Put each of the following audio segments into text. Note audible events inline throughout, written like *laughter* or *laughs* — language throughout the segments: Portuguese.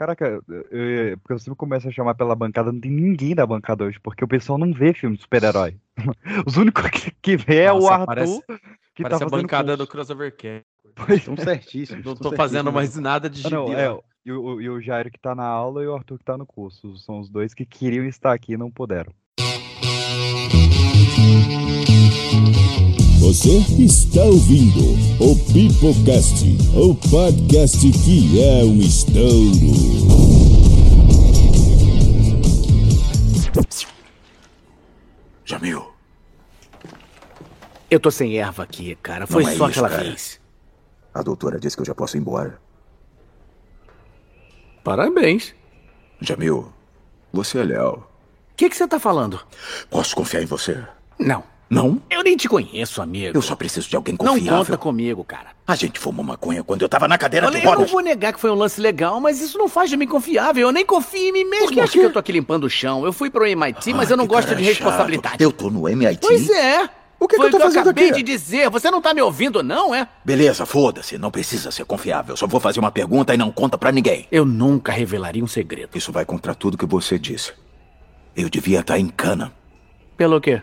Caraca, eu- eu- porque eu sempre começo a chamar pela bancada, não tem ninguém da bancada hoje, porque o pessoal não vê filme de super-herói. *laughs* Os únicos que, que vê é o Nossa, Arthur, parece- que Parece tá a fazendo bancada curso. do Crossover Cast. Pois Estão certíssimos. Não estão tô fazendo mais nada de Ah, não, gibi. é, lá. e o, e o Jairo que tá na aula e o Arthur que tá no curso. São os dois que queriam estar aqui e não puderam. Você está ouvindo o Pipocast, o podcast que é um estouro. Jamil, Eu tô sem erva aqui, cara. Foi Não é só isso, aquela cara. vez. a doutora disse que eu já posso ir embora. Parabéns. Jamil, você é leal. O que que você tá falando? Posso confiar em você? Não. Não? Eu nem te conheço, amigo. Eu só preciso de alguém Não confiável. conta comigo, cara. A gente fumou maconha quando eu tava na cadeira Olha, de eu não rodas. vou negar que foi um lance legal, mas isso não faz de mim confiável. Eu nem confio em mim mesmo. Por Quem acha que eu tô aqui limpando o chão? Eu fui pro MIT, mas eu não que gosto de chato. responsabilidade. Eu tô no MIT. Pois é. O que que Foi eu tô que fazendo eu acabei aqui? de dizer. Você não tá me ouvindo, não, é? Beleza, foda-se. Não precisa ser confiável. Só vou fazer uma pergunta e não conta pra ninguém. Eu nunca revelaria um segredo. Isso vai contra tudo que você disse. Eu devia estar em cana. Pelo quê?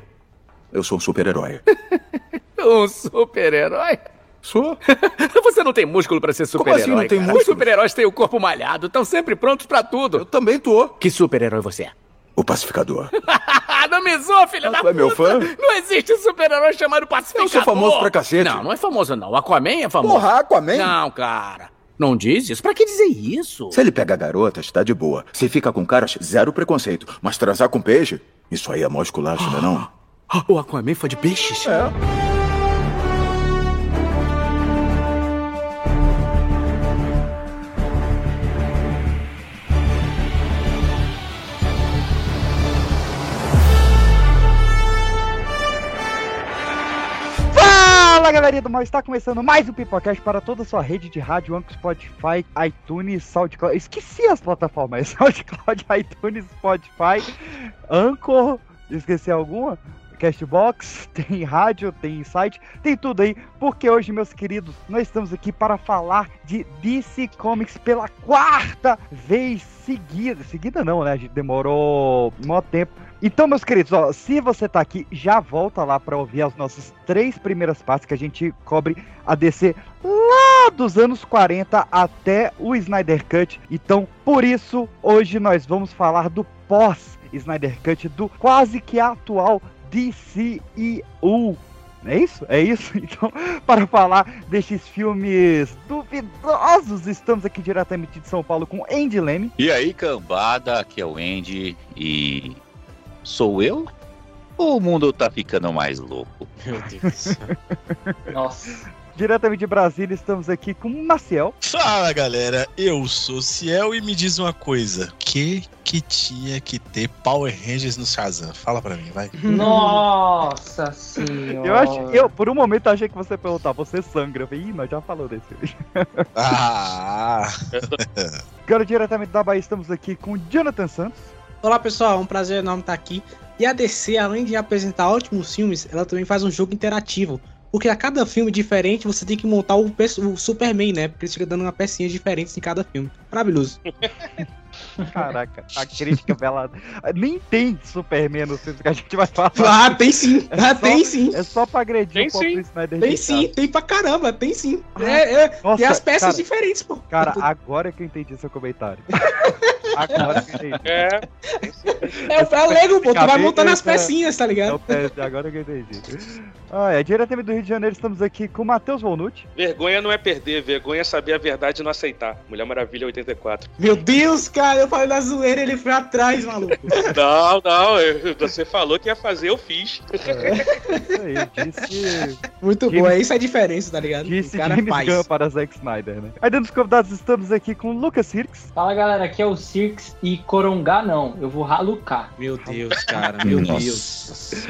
Eu sou um super-herói. *laughs* Um super-herói? Sou? *laughs* Você não tem músculo pra ser Como assim super-herói. não tem músculo? Os super-heróis têm o corpo malhado, estão sempre prontos pra tudo. Eu também tô. Que super-herói você é? O pacificador. *laughs* não me zoa, filha da tu é meu puta! fã? Não existe super-herói chamado Pacificador! Eu sou famoso pra cacete. Não, não é famoso não. Aquaman é famoso. Porra, Aquaman? Não, cara. Não diz isso. Pra que dizer isso? Se ele pega garotas, tá de boa. Se fica com caras, zero preconceito. Mas transar com peixe, isso aí é mó esculacho, não é não? O Aquaman foi de peixes? É. Fala galerinha do mal, está começando mais um Pipocast para toda a sua rede de rádio, Anchor, Spotify, iTunes, SoundCloud. Esqueci as plataformas, *laughs* SoundCloud, iTunes, Spotify, Anchor, esqueci alguma? Castbox, *laughs* tem rádio, tem site, tem tudo aí, porque hoje, meus queridos, nós estamos aqui para falar de DC Comics pela quarta vez seguida. Seguida não, né? A gente demorou um tempo. Então, meus queridos, ó, se você tá aqui, já volta lá para ouvir as nossas três primeiras partes que a gente cobre a DC lá dos anos 40 até o Snyder Cut. Então, por isso, hoje nós vamos falar do pós Snyder Cut, do quase que atual DCEU. É isso? É isso? *laughs* Então, para falar destes filmes duvidosos, estamos aqui diretamente de São Paulo com Andy Leme. E aí, cambada, aqui é o Andy e. Sou eu? Ou o mundo tá ficando mais louco? Meu Deus. *laughs* Nossa. Diretamente de Brasília, estamos aqui com Maciel. Fala galera, eu sou Ciel e me diz uma coisa: que que tinha que ter Power Rangers no Shazam? Fala pra mim, vai. *laughs* Nossa senhora. Eu acho, eu por um momento achei que você ia perguntar, você sangra? Eu falei, Ih, nós já falou desse. *laughs* Ah, Agora diretamente da Bahia, estamos aqui com Jonathan Santos. Olá pessoal, é um prazer enorme estar aqui. E a DC, além de apresentar ótimos filmes, ela também faz um jogo interativo. Porque a cada filme diferente você tem que montar o, o Superman, né? Porque ele fica dando uma pecinha diferente em cada filme. Maravilhoso. *laughs* Caraca, a crítica *laughs* bela. Nem tem Superman no filme que a gente vai falar. Ah, tem sim! É Ah, só- tem sim! É só pra agredir Tem sim. Snyder Tem sim, tem pra caramba, tem sim. É, é, Nossa, e as peças cara, diferentes, pô. Cara, agora que eu entendi seu comentário. *laughs* Agora que eu entendi. É. é, é o Lego, pô. Tu vai montando as pecinhas, tá É o ligado? teste, agora que eu entendi. Ah, é, diretamente do Rio de Janeiro, estamos aqui com o Matheus Volnucci. Vergonha não é perder, vergonha é saber a verdade e não aceitar. Mulher Maravilha 84. Meu Deus, cara, eu falei da zoeira ele foi atrás, maluco. *laughs* Não, não, eu- você falou que ia fazer, eu fiz. Isso aí, disse, Muito James- bom, é isso a diferença, tá ligado? disse o cara James faz. Gunn para Zack Snyder, né? Aí dentro dos convidados estamos aqui com o Lucas Sirks. Fala galera, aqui é o Cirques e Corongá não, eu vou ralucar. Meu Deus, cara, meu Nossa Deus.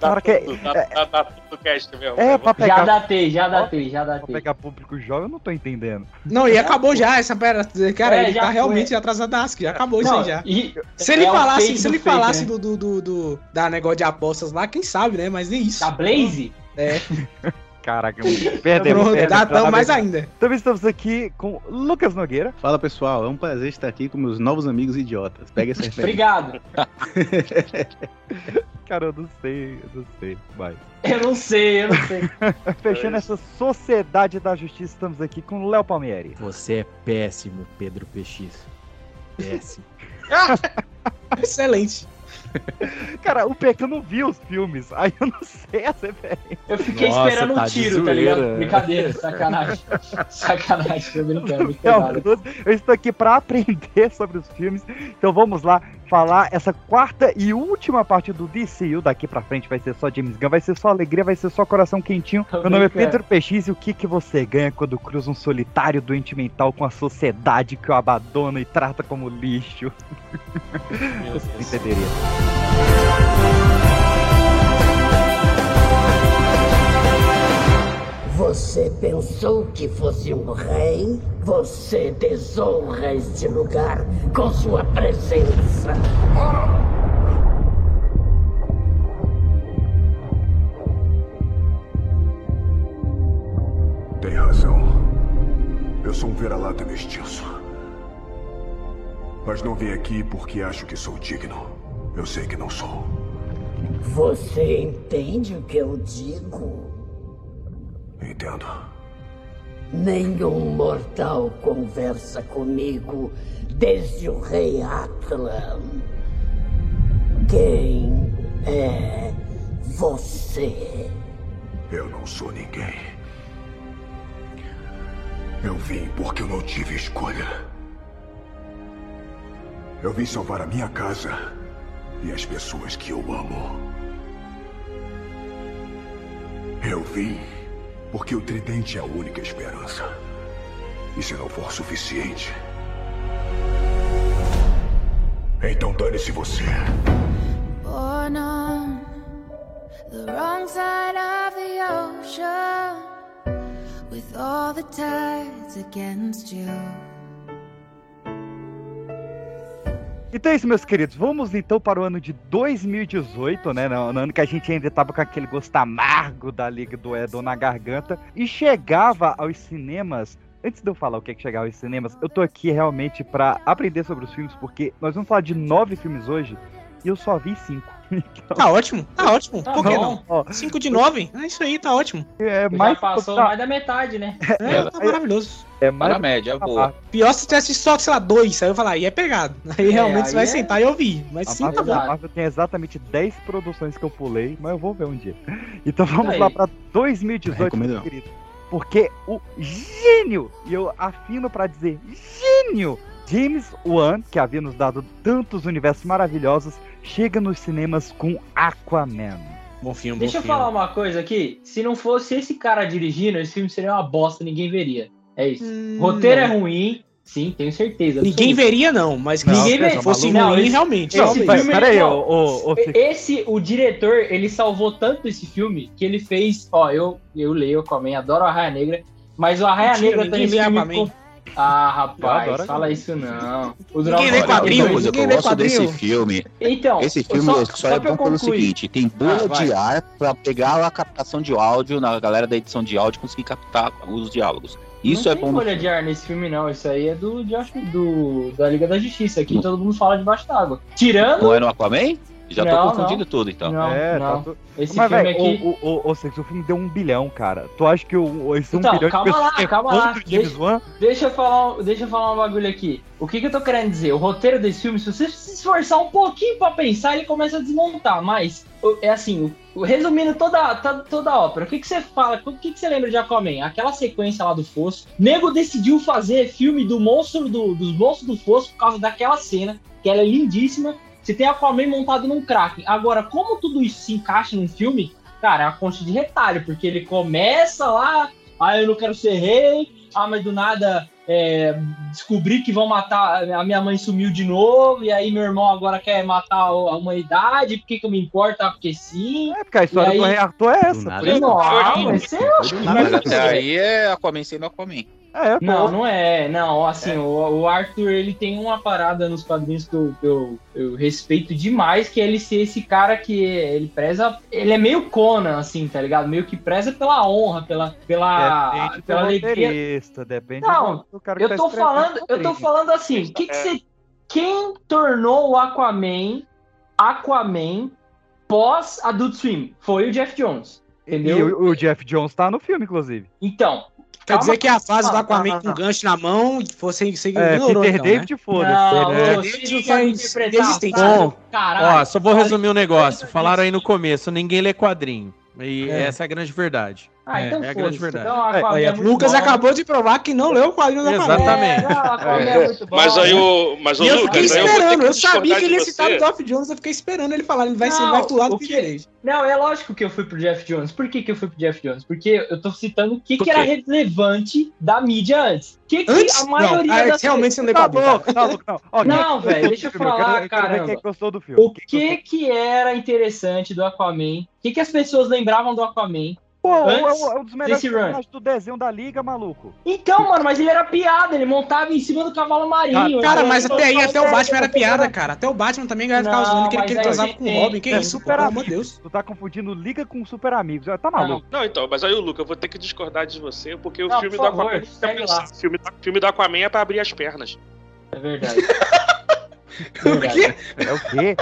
Cara, que- tudo, dá, dá, dá tudo cast mesmo. É, pra Já pegar, datei, já datei, já pra datei. pegar público jovem, eu não tô entendendo. Não, e acabou já essa pera. Cara, É, ele já tá foi. realmente atrasadaço, já acabou isso Não, aí já. e- Se ele é falasse, se do ele fake, falasse né? do, do, do, do- da negócio de apostas lá, quem sabe, né? Mas nem isso. Da Blaze? É. *laughs* Caraca, perdemos. Pronto, perdemos, dá tão mais ainda. Também estamos aqui com Lucas Nogueira. Fala pessoal, é um prazer estar aqui com meus novos amigos idiotas. Pega essa *laughs* referência. Obrigado. *laughs* Cara, eu não sei, eu não sei mais. Eu não sei, eu não sei. Fechando essa sociedade da justiça, estamos aqui com Léo Palmieri. Você é péssimo, Pedro PX. Péssimo. *laughs* Excelente. Cara, o PQ não viu os filmes, aí eu não sei as referências. Eu fiquei Nossa, esperando tá um tiro, tá ligado? Brincadeira, sacanagem. Sacanagem, tô brincando, muito pesado. Realmente, Eu estou aqui para aprender sobre os filmes, então vamos lá falar essa quarta e última parte do DCU. Daqui pra frente vai ser só James Gunn, vai ser só alegria, vai ser só coração quentinho. Tô Meu nome é. Pedro PX e o que, que você ganha quando cruza um solitário doente mental com a sociedade que o abandona e trata como lixo? Meu *laughs* Deus. entenderia. Você pensou que fosse um rei? Você desonra este lugar com sua presença. Tem razão. Eu sou um vira-lata mestiço. Mas não vim aqui porque acho que sou digno. Eu sei que não sou. Você entende o que eu digo? Entendo. Nenhum mortal conversa comigo desde o rei Atlan. Quem é você? Eu não sou ninguém. Eu vim porque eu não tive escolha. Eu vim salvar a minha casa e as pessoas que eu amo. Eu vim porque o tridente é a única esperança. E se não for suficiente. Então dane-se você. Born on the wrong side of the ocean, with all the tides against you. Então é isso, meus queridos. Vamos então para o ano de 2018, né? No, no ano que a gente ainda tava com aquele gosto amargo da Liga do Edon na garganta. E chegava aos cinemas. Antes de eu falar o que é que chegava aos cinemas, eu tô aqui realmente para aprender sobre os filmes, porque nós vamos falar de nove filmes hoje e eu só vi cinco. Então, Tá ótimo, tá ótimo. Tá Por que bom. não? ó, 5 de 9? É isso aí, tá ótimo. é Já mais. passou tá- mais da metade, né? É, tá maravilhoso. é Para mais a média, tá boa. Pior se tivesse só, sei lá, dois. Aí eu falar, aí é pegado. *laughs* Aí É, realmente você aí vai é- sentar e ouvir. Mas A sim, Marvel, tá bom. a Marvel tem exatamente 10 produções que eu pulei, mas eu vou ver um dia. *laughs* Então vamos Aí. lá pra 2018, Recomendo meu não. querido. Porque o gênio, e eu afino pra dizer gênio, James Wan, que havia nos dado tantos universos maravilhosos, chega nos cinemas com Aquaman. Bom filme, Deixa eu bom filme. falar uma coisa aqui. Se não fosse esse cara dirigindo, esse filme seria uma bosta, ninguém veria. É isso. Hum, Roteiro é não. ruim, sim, tenho certeza. Ninguém absoluta. veria, não, mas que Ninguém se vê. fosse Não, ruim, esse- realmente. esse Não, filme- peraí, não. ô, ô, Fê- Esse, o diretor, ele salvou tanto esse filme que ele fez. Ó, eu, eu leio Aquaman, adoro a Raia Negra, mas o Arraia Negra tá ninguém nesse lê filme. Com- Ah, rapaz, fala isso não. O Ninguém lê quadrinho, que eu gosto desse filme. Então, Esse filme só, só, é bom pelo seguinte: tem bolha Ah, de ar pra pegar a captação de áudio na galera da edição de áudio e conseguir captar os diálogos. Isso não é tem bom. no bolha de ar nesse filme, não. Isso aí é do, do da Liga da Justiça. Aqui todo mundo fala debaixo d'água. Tirando. Não é no Aquaman? Já Não, tô confundindo não. tudo, então. Não, é, não. tá tu- Esse Mas, filme velho, aqui. o, o, o, Sex, o filme deu um bilhão, cara. Tu acha que o, esse um Então, bilhão calma de pessoas lá, é calma lá. James Deixa-? Deixa eu, falar, um- deixa eu falar um bagulho aqui. O que, que eu tô querendo dizer? O roteiro desse filme, se você se esforçar um pouquinho pra pensar, ele começa a desmontar. Mas, é assim, resumindo toda, toda, toda a ópera, o que, que você fala? O que, que você lembra de Aquaman? Aquela sequência lá do Fosso. Nego decidiu fazer filme do monstro do, dos monstros do Fosso por causa daquela cena, que ela é lindíssima. Você tem Aquaman montado num Kraken. Agora, como tudo isso se encaixa num filme, cara, é uma concha de retalho, porque ele começa lá, ah, eu não quero ser rei, ah, mas do nada é, descobri que vão matar, a minha mãe sumiu de novo, e aí meu irmão agora quer matar a humanidade, por que, que eu me importo? Ah, porque sim. É, porque a história E do aí- Rei Arthur é essa. nada. por isso. Não, mas nada. Mas até aí é Aquaman sendo Aquaman. É, pô. Não, não é. Não, assim, o, o Arthur, ele tem uma parada nos quadrinhos que eu, eu, eu respeito demais, que é ele ser esse cara que ele preza. Ele é meio Conan, assim, tá ligado? Meio que preza pela honra, pela, pela, Depende do pela alegria. roteirista, depende Não, do cara que Eu tá tô falando, eu tô falando assim, que que você, quem tornou o Aquaman Aquaman pós Adult Swim? Foi o Jeff Jones, E entendeu? o, o Jeff Jones tá no filme, inclusive. Então, Quer dizer que a fase do Aquaman com o gancho na mão você, você É, ignorou, Peter então, né? David, foda-se. Não, né? vocês não sabem interpretar, Inexistente. sabe? Bom, Caralho. Ó, só vou resumir um negócio. Falaram aí no começo, ninguém lê quadrinho. E É. essa é a grande verdade. Ah, então é a grande foda-se. verdade. Então, Aquaman Aí, é o muito Lucas bom. acabou de provar que não leu o quadrinho da Aquaman. Exatamente. É, não, Aquaman é muito bom. Mas aí o. Mas o E eu fiquei Lucas, eu ter esperando, que eu sabia que ele ia citar você. o Geoff Jones, eu fiquei esperando ele falar, ele vai, ser, ele vai pular do o que- Peter David. Não, é lógico que eu fui pro Jeff Jones. Por que, que eu fui pro Jeff Jones? Porque eu tô citando o que, que era relevante da mídia antes. O que, que Antes? a maioria não, ah, das realmente você não Tá louco, tá louco, não. Ó, Não, velho, deixa eu falar, eu filme. O que que era interessante do Aquaman? O que, que as pessoas lembravam do Aquaman? Pô, é Antes um- é um dos melhores personagens do desenho da Liga, maluco. Então, mano, mas ele era piada, ele montava em cima do cavalo marinho. Cara, ele- mas até aí, até o Batman era piada, cara. Até o Batman também vai ficar usando que ele, transava com o Robin. Que tem isso, pelo amor de. Deus. Tu tá confundindo Liga com Super Amigos. Tá maluco. Não, então, mas aí o Lucas, eu vou ter que discordar de você, porque o Não, filme por do favor, Aquaman. filme, filme do Aquaman é pra abrir as pernas. É verdade. *laughs* O quê? É o quê?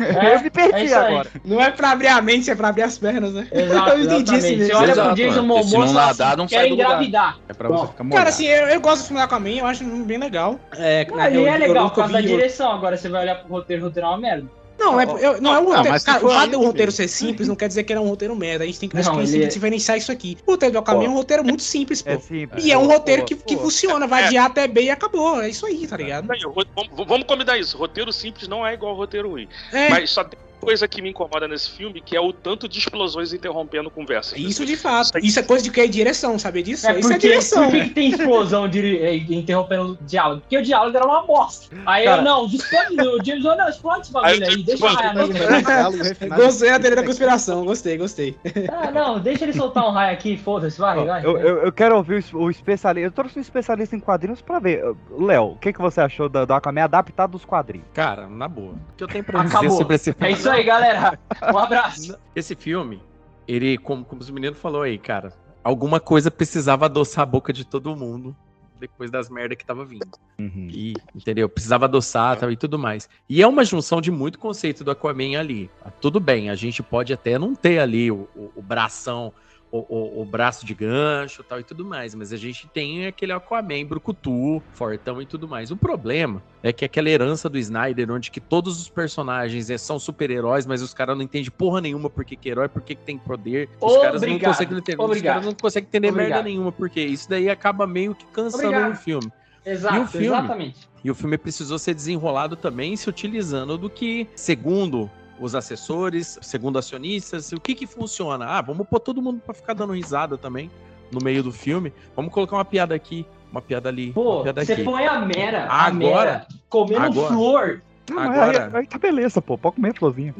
É, eu me perdi é isso agora. Não é pra abrir a mente, é pra abrir as pernas, né? Exato, eu entendi exatamente. mesmo. Você olha Exato, pro Jason Momoa não e fala nadar, assim, não quer engravidar. É pra você Bom, ficar molhado. Cara, assim, eu, eu gosto do filme da Aquaman, eu acho bem legal. É, Não, né, ele eu- é eu legal por causa da vi- direção. Agora você vai olhar pro roteiro, o roteiro é uma merda. Não, é, eu, não é um roteiro. se cara, o fato do roteiro ser simples não quer dizer que ele é um roteiro merda. A gente tem que, Não, que é- diferenciar isso aqui. O roteiro do Aquaman é um roteiro muito simples, pô. É simples. E é um roteiro pô, que, que funciona, vai de A até B e acabou. É isso aí, tá ligado? Aí, o ro- vamos, vamos combinar isso. Roteiro simples não é igual roteiro ruim. É, Mas só tem coisa que me incomoda nesse filme, que é o tanto de explosões interrompendo conversas. isso de fato. Isso é coisa de que é direção, saber disso? É isso é porque, direção. por que, tem explosão de, eh, interrompendo o diálogo? Porque o diálogo era uma bosta. Aí Cara. eu, não, explode, o James Wan, não, explode esse bagulho Aí, aí, deixa o raio *laughs* aqui. é. Gostei da teoria da conspiração, gostei, gostei. Ah, não, deixa ele soltar um raio aqui, foda-se, vai, vai. Eu, eu, eu quero ouvir o o especialista. Eu trouxe um especialista em quadrinhos pra ver. Léo, o que, que você achou do, do Aquaman adaptado dos quadrinhos? Cara, na boa. O que eu tenho pra dizer Acabou. sobre esse É filme? Isso aí, galera. Um abraço. Esse filme, ele, como, como os meninos falou aí, cara, alguma coisa precisava adoçar a boca de todo mundo depois das merdas que tava vindo. E, entendeu? Precisava adoçar tal, e tudo mais. E é uma junção de muito conceito do Aquaman ali. Ah, Tudo bem, a gente pode até não ter ali o, o, o bração, o, o, o braço de gancho tal e tudo mais, mas a gente tem aquele Aquaman brucutu, fortão e tudo mais. O problema é que aquela herança do Snyder, onde que todos os personagens eh, são super-heróis, mas os caras não entendem porra nenhuma porque que herói, porque que tem poder. Os caras não conseguem entender, os caras não conseguem entender merda Obrigado. nenhuma, porque isso daí acaba meio que cansando no filme. Exato, E o filme? exatamente. E o filme precisou ser desenrolado também se utilizando do que, segundo os assessores, segundo acionistas, o que que funciona? Ah, vamos pôr todo mundo pra ficar dando risada também no meio do filme. Vamos colocar uma piada aqui, uma piada ali, Pô, uma piada você aqui. põe a Mera, a Agora- Mera comendo agora- flor. Não, Agora- aí, aí tá beleza, pô. Pode comer florzinha.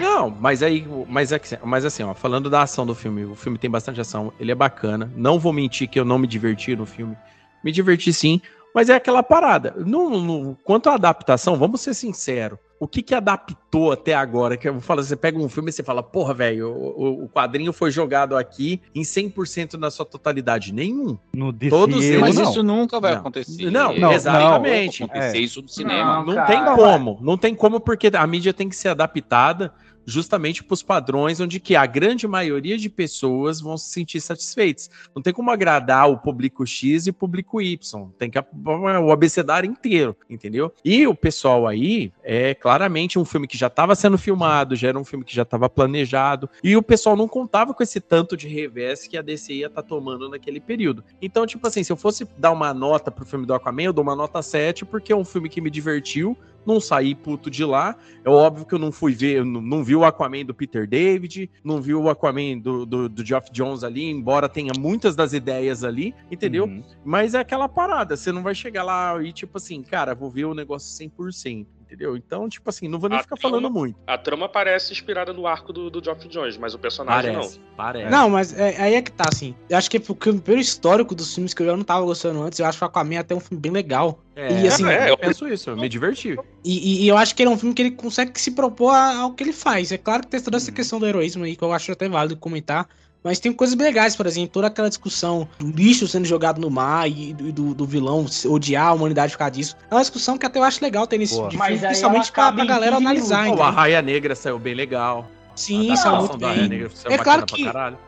Não, mas aí, mas, é que- mas assim, ó, falando da ação do filme, o filme tem bastante ação, ele é bacana. Não vou mentir que eu não me diverti no filme. Me diverti sim, mas é aquela parada. No, no- quanto à adaptação, vamos ser sinceros. O que que adaptou até agora? Que eu falo, você pega um filme e você fala, porra, velho, o, o- quadrinho foi jogado aqui em 100% na sua totalidade. Nenhum. No DC, Todos eles. Mas não. isso nunca vai Não. acontecer. Não, não, exatamente. Vai acontecer É. isso no cinema. Não cara. tem como, não tem como porque a mídia tem que ser adaptada justamente para os padrões onde que a grande maioria de pessoas vão se sentir satisfeitas. Não tem como agradar o público X e o público Y, tem que o abecedário inteiro, entendeu? E o pessoal aí é claramente um filme que já estava sendo filmado, já era um filme que já estava planejado e o pessoal não contava com esse tanto de revés que a DC ia estar tomando naquele período. Então, tipo assim, se eu fosse dar uma nota pro filme do Aquaman, eu dou uma nota 7 porque é um filme que me divertiu, não saí puto de lá. É óbvio que eu não fui ver, não, não vi o Aquaman do Peter David, não vi o Aquaman do, do, do Geoff Jones ali, embora tenha muitas das ideias ali, entendeu? Uhum. Mas é aquela parada, você não vai chegar lá e tipo assim, cara, vou ver o negócio 100%, entendeu? Então, tipo assim, não vou nem A ficar trama- falando muito. A trama parece inspirada no arco do, do Geoff Jones, mas o personagem Parece, não. parece. Não, mas é- aí é que tá, assim. Eu acho que porque, pelo histórico dos filmes que eu não tava gostando antes, eu acho que o Aquaman é até um filme bem legal. É, e assim, eu penso isso, eu me diverti. E, e- e eu acho que ele é um filme que ele consegue se propor ao que ele faz. É claro que tem toda essa questão do heroísmo aí, que eu acho até válido comentar. Mas tem coisas legais, por exemplo, toda aquela discussão do lixo sendo jogado no mar e do, do- vilão se odiar a humanidade por causa disso. É uma discussão que até eu acho legal ter nesse Boa. tipo Mas filme, aí principalmente pra, pra galera 15 analisar. Pô, a? Raia Negra saiu bem legal. Sim, A saiu muito bem. Negra saiu É claro pra que- caralho.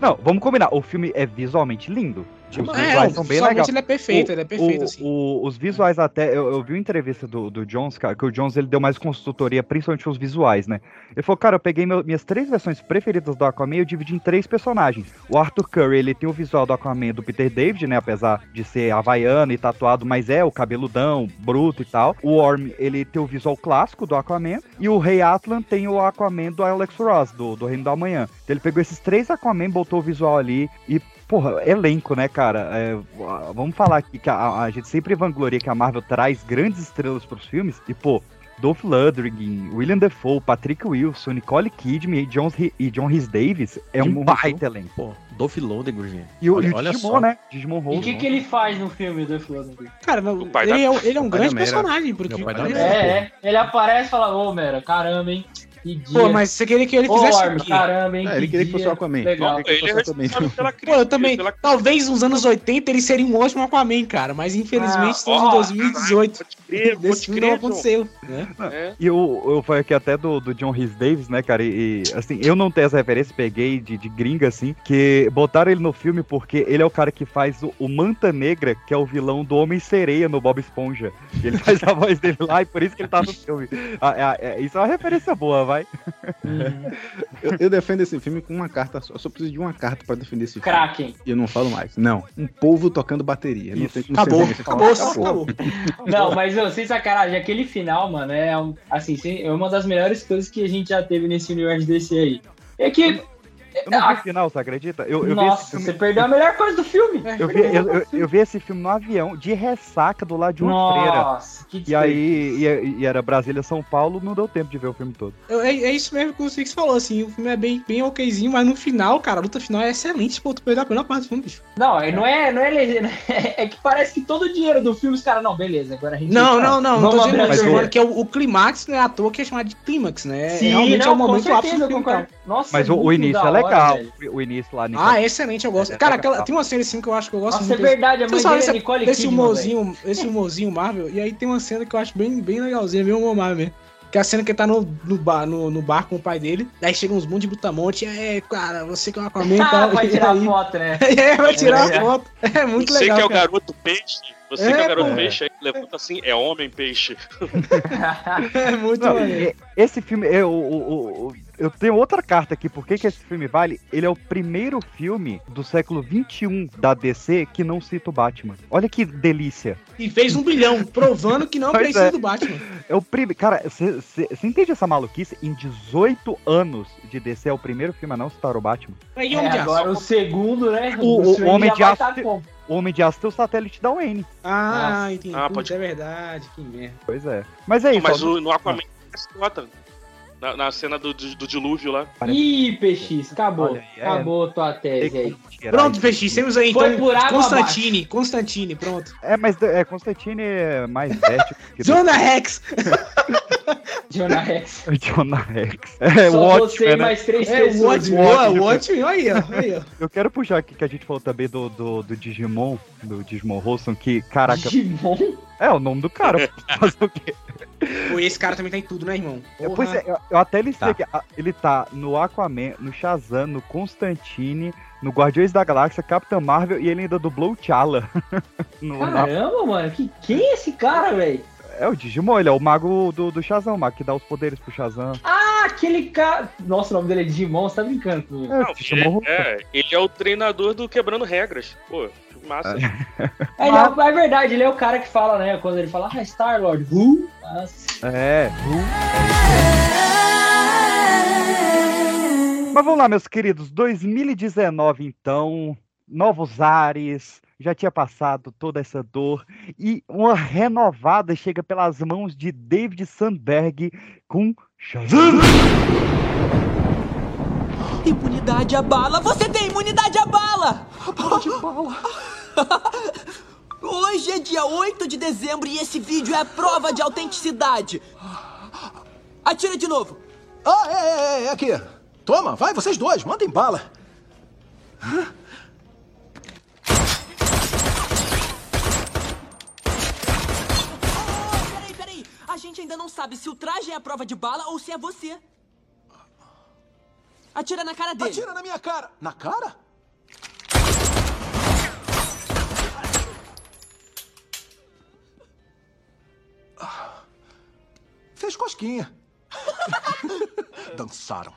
Não, vamos combinar. O filme é visualmente lindo. Os É, visuais são bem legais. ele é perfeito, O- ele é perfeito, o- assim. o- os visuais até, eu, eu vi uma entrevista do, do Jones, cara, que o Jones ele deu mais consultoria, principalmente os visuais, né? Ele falou, cara, eu peguei meu- minhas três versões preferidas do Aquaman e eu dividi em três personagens. O Arthur Curry, ele tem o visual do Aquaman do Peter David, né? Apesar de ser havaiano e tatuado, mas é o cabeludão, bruto e tal. O Orm, ele tem o visual clássico do Aquaman. E o Rei Atlan tem o Aquaman do Alex Ross, do, do Reino da Manhã. Então ele pegou esses três Aquaman, botou o visual ali e Porra, elenco, né, cara? É, vamos falar aqui que a, a gente sempre vangloria que a Marvel traz grandes estrelas pros filmes. E, pô, Dolph Lundgren, William Defoe, Patrick Wilson, Nicole Kidman e John, e John Rhys Davis é um baita elenco. Pô, Dolph Lundgren. E o, olha, e o olha Digimon, só. né? Digimon E Rose. o que, que ele faz no filme do Flamengo? Cara, não, ele, da- é, um- ele é um grande personagem, porque. Meu pai da ele- Mera. É, é. Ele aparece e fala, ô, Mera, caramba, hein? Que dia. Pô, mas você queria que ele fizesse o quê? caramba, hein? É, ele queria que fosse o Aquaman. Legal. Que Ele é responsável pela Pô, eu também. pela- Talvez nos anos 80 ele seria um ótimo Aquaman, cara. Mas infelizmente Ah, estamos ó, em 2018. Pode crer, Desse crer, não aconteceu. Né? É. E eu, eu falei aqui até do, do John Rhys Davis, né, cara? E, e, assim, eu não tenho essa referência, peguei de, de gringa, assim, que botaram ele no filme porque ele é o cara que faz o, o Manta Negra, que é o vilão do Homem-Sereia no Bob Esponja. E ele faz a *laughs* voz dele lá e por isso que ele tá no filme. Ah, é- é- isso é uma referência boa, vai. Eu, eu defendo esse filme com uma carta só. Eu só preciso de uma carta pra defender esse filme. Kraken. E eu não falo mais. Não. Um povo tocando bateria. Não tem como Acabou, ser esse acabou, acabou. Não, mas eu, sem sacanagem, aquele final, mano, é um- assim, é uma das melhores coisas que a gente já teve nesse universo desse aí. É que. Eu não vi o final, você acredita? Eu, eu nossa, filme. você perdeu a melhor coisa do filme. Eu vi, eu, eu- eu vi esse filme no avião, de ressaca do lado de uma freira. Nossa, que E aí, e, e era Brasília, São Paulo, não deu tempo de ver o filme todo. Eu- É, é isso mesmo que o Six falou, assim. O filme é bem, bem okzinho, mas no final, cara, a luta final é excelente. Pô, tu perdeu a melhor parte do filme, bicho. Não, é- não é, não é legenda. *laughs* É que parece que todo o dinheiro do filme, os caras, não, beleza, agora a gente. Não, não, não. Não Vamos tô dizendo isso. torneira. Porque o, o clímax não é à toa que é chamado de clímax, né? Sim, Realmente não, é o com momento certeza, ápice do eu filme, concordo. cara. Nossa, Mas o, o início é hora, legal. velho. o início lá, Ah, é excelente, eu gosto. É, cara, é aquela, legal. tem uma cena assim que eu acho que eu gosto Nossa, é muito. verdade, a mãe dele é Nicole Kidman, humorzinho, esse humorzinho Marvel, e aí tem uma cena que eu acho bem, bem legalzinha, bem humor mesmo. Que é a cena que ele tá no, no, bar, no, no bar com o pai dele, daí chega uns monte de brutamonte, é, cara, você que é um Aquaman e Ah, tal. vai *laughs* e tirar aí- foto, né? *laughs* É, vai tirar É. a foto. É muito Você legal. que é o cara. garoto peixe, você É, que é o garoto pô. peixe, aí levanta assim, é homem peixe. *laughs* É muito Não, maneiro. e- esse filme, eu, o- o- eu tenho outra carta aqui, por que que esse filme vale? Ele é o primeiro filme do século XXI da DC que não cita o Batman. Olha que delícia. E fez um bilhão, provando que não precisa é. do Batman. É o primeiro. Cara, você entende essa maluquice? Em 18 anos de DC é o primeiro filme a não citar o Batman. É, Homem de agora o Aço. segundo, né? O- o filme Homem de Aço tá? O Homem de Aço tem o satélite da Wayne. Ah, Nossa. entendi. Ah, pode- é verdade, que merda. Pois é. Mas é isso. Mas o, no Aquaman se nota. Na, na cena do, do, do dilúvio lá. Ih, PX, acabou. Olha aí, é. Acabou tua tese aí. Pronto. Peixinho, temos aí Foi então por água Constantine, Constantine, pronto. É, mas é, Constantine é mais ético que *laughs* Jonah Rex! *laughs* Jonah Rex. Jonah Rex. É, o Só você e Watchmen, né? mais três É, o pessoas. Watchmen, boa, o Watchmen, aí, ó, aí, ó. Eu quero puxar aqui que a gente falou também do, do, do Digimon, do Digimon Rolson, que, caraca, Digimon? É o nome do cara. *laughs* Fazer o quê? Pô, esse cara também tá em tudo, né, irmão? É, Porra. Pois é, eu, eu até listei Tá. que ele tá no Aquaman, no Shazam, no Constantine, no Guardiões da Galáxia, Capitã Marvel e ele ainda dublou o T'Challa. *laughs* No- na- Caramba, mano. Que, quem é esse cara, velho? é o Digimon, ele é o mago do, do Shazam, o mago que dá os poderes pro Shazam. Ah, aquele cara. Nossa, o nome dele é Digimon, você tá brincando comigo. É, Não, ele, Rolson. é, ele é o treinador do Quebrando Regras. Pô, massa. É, *laughs* é, o- é verdade, ele é o cara que fala, né? Quando ele fala, ah, Star Lord, who? Nossa. É. Mas vamos lá, meus queridos. 2019, então. Novos ares. já tinha passado toda essa dor e uma renovada chega pelas mãos de David Sandberg com Shazam! Imunidade à bala! Você tem imunidade à bala! Bala de bala! *laughs* Hoje é dia 8 de dezembro e esse vídeo é a prova de autenticidade. Atira de novo. Ah, é, é, é, aqui. Toma, vai, vocês dois, mandem bala. Peraí, peraí. A gente ainda não sabe se o traje é a prova de bala ou se é você. Atira na cara dele. Atira na minha cara. Na cara? Ah, Fez cosquinha. *laughs* Dançaram.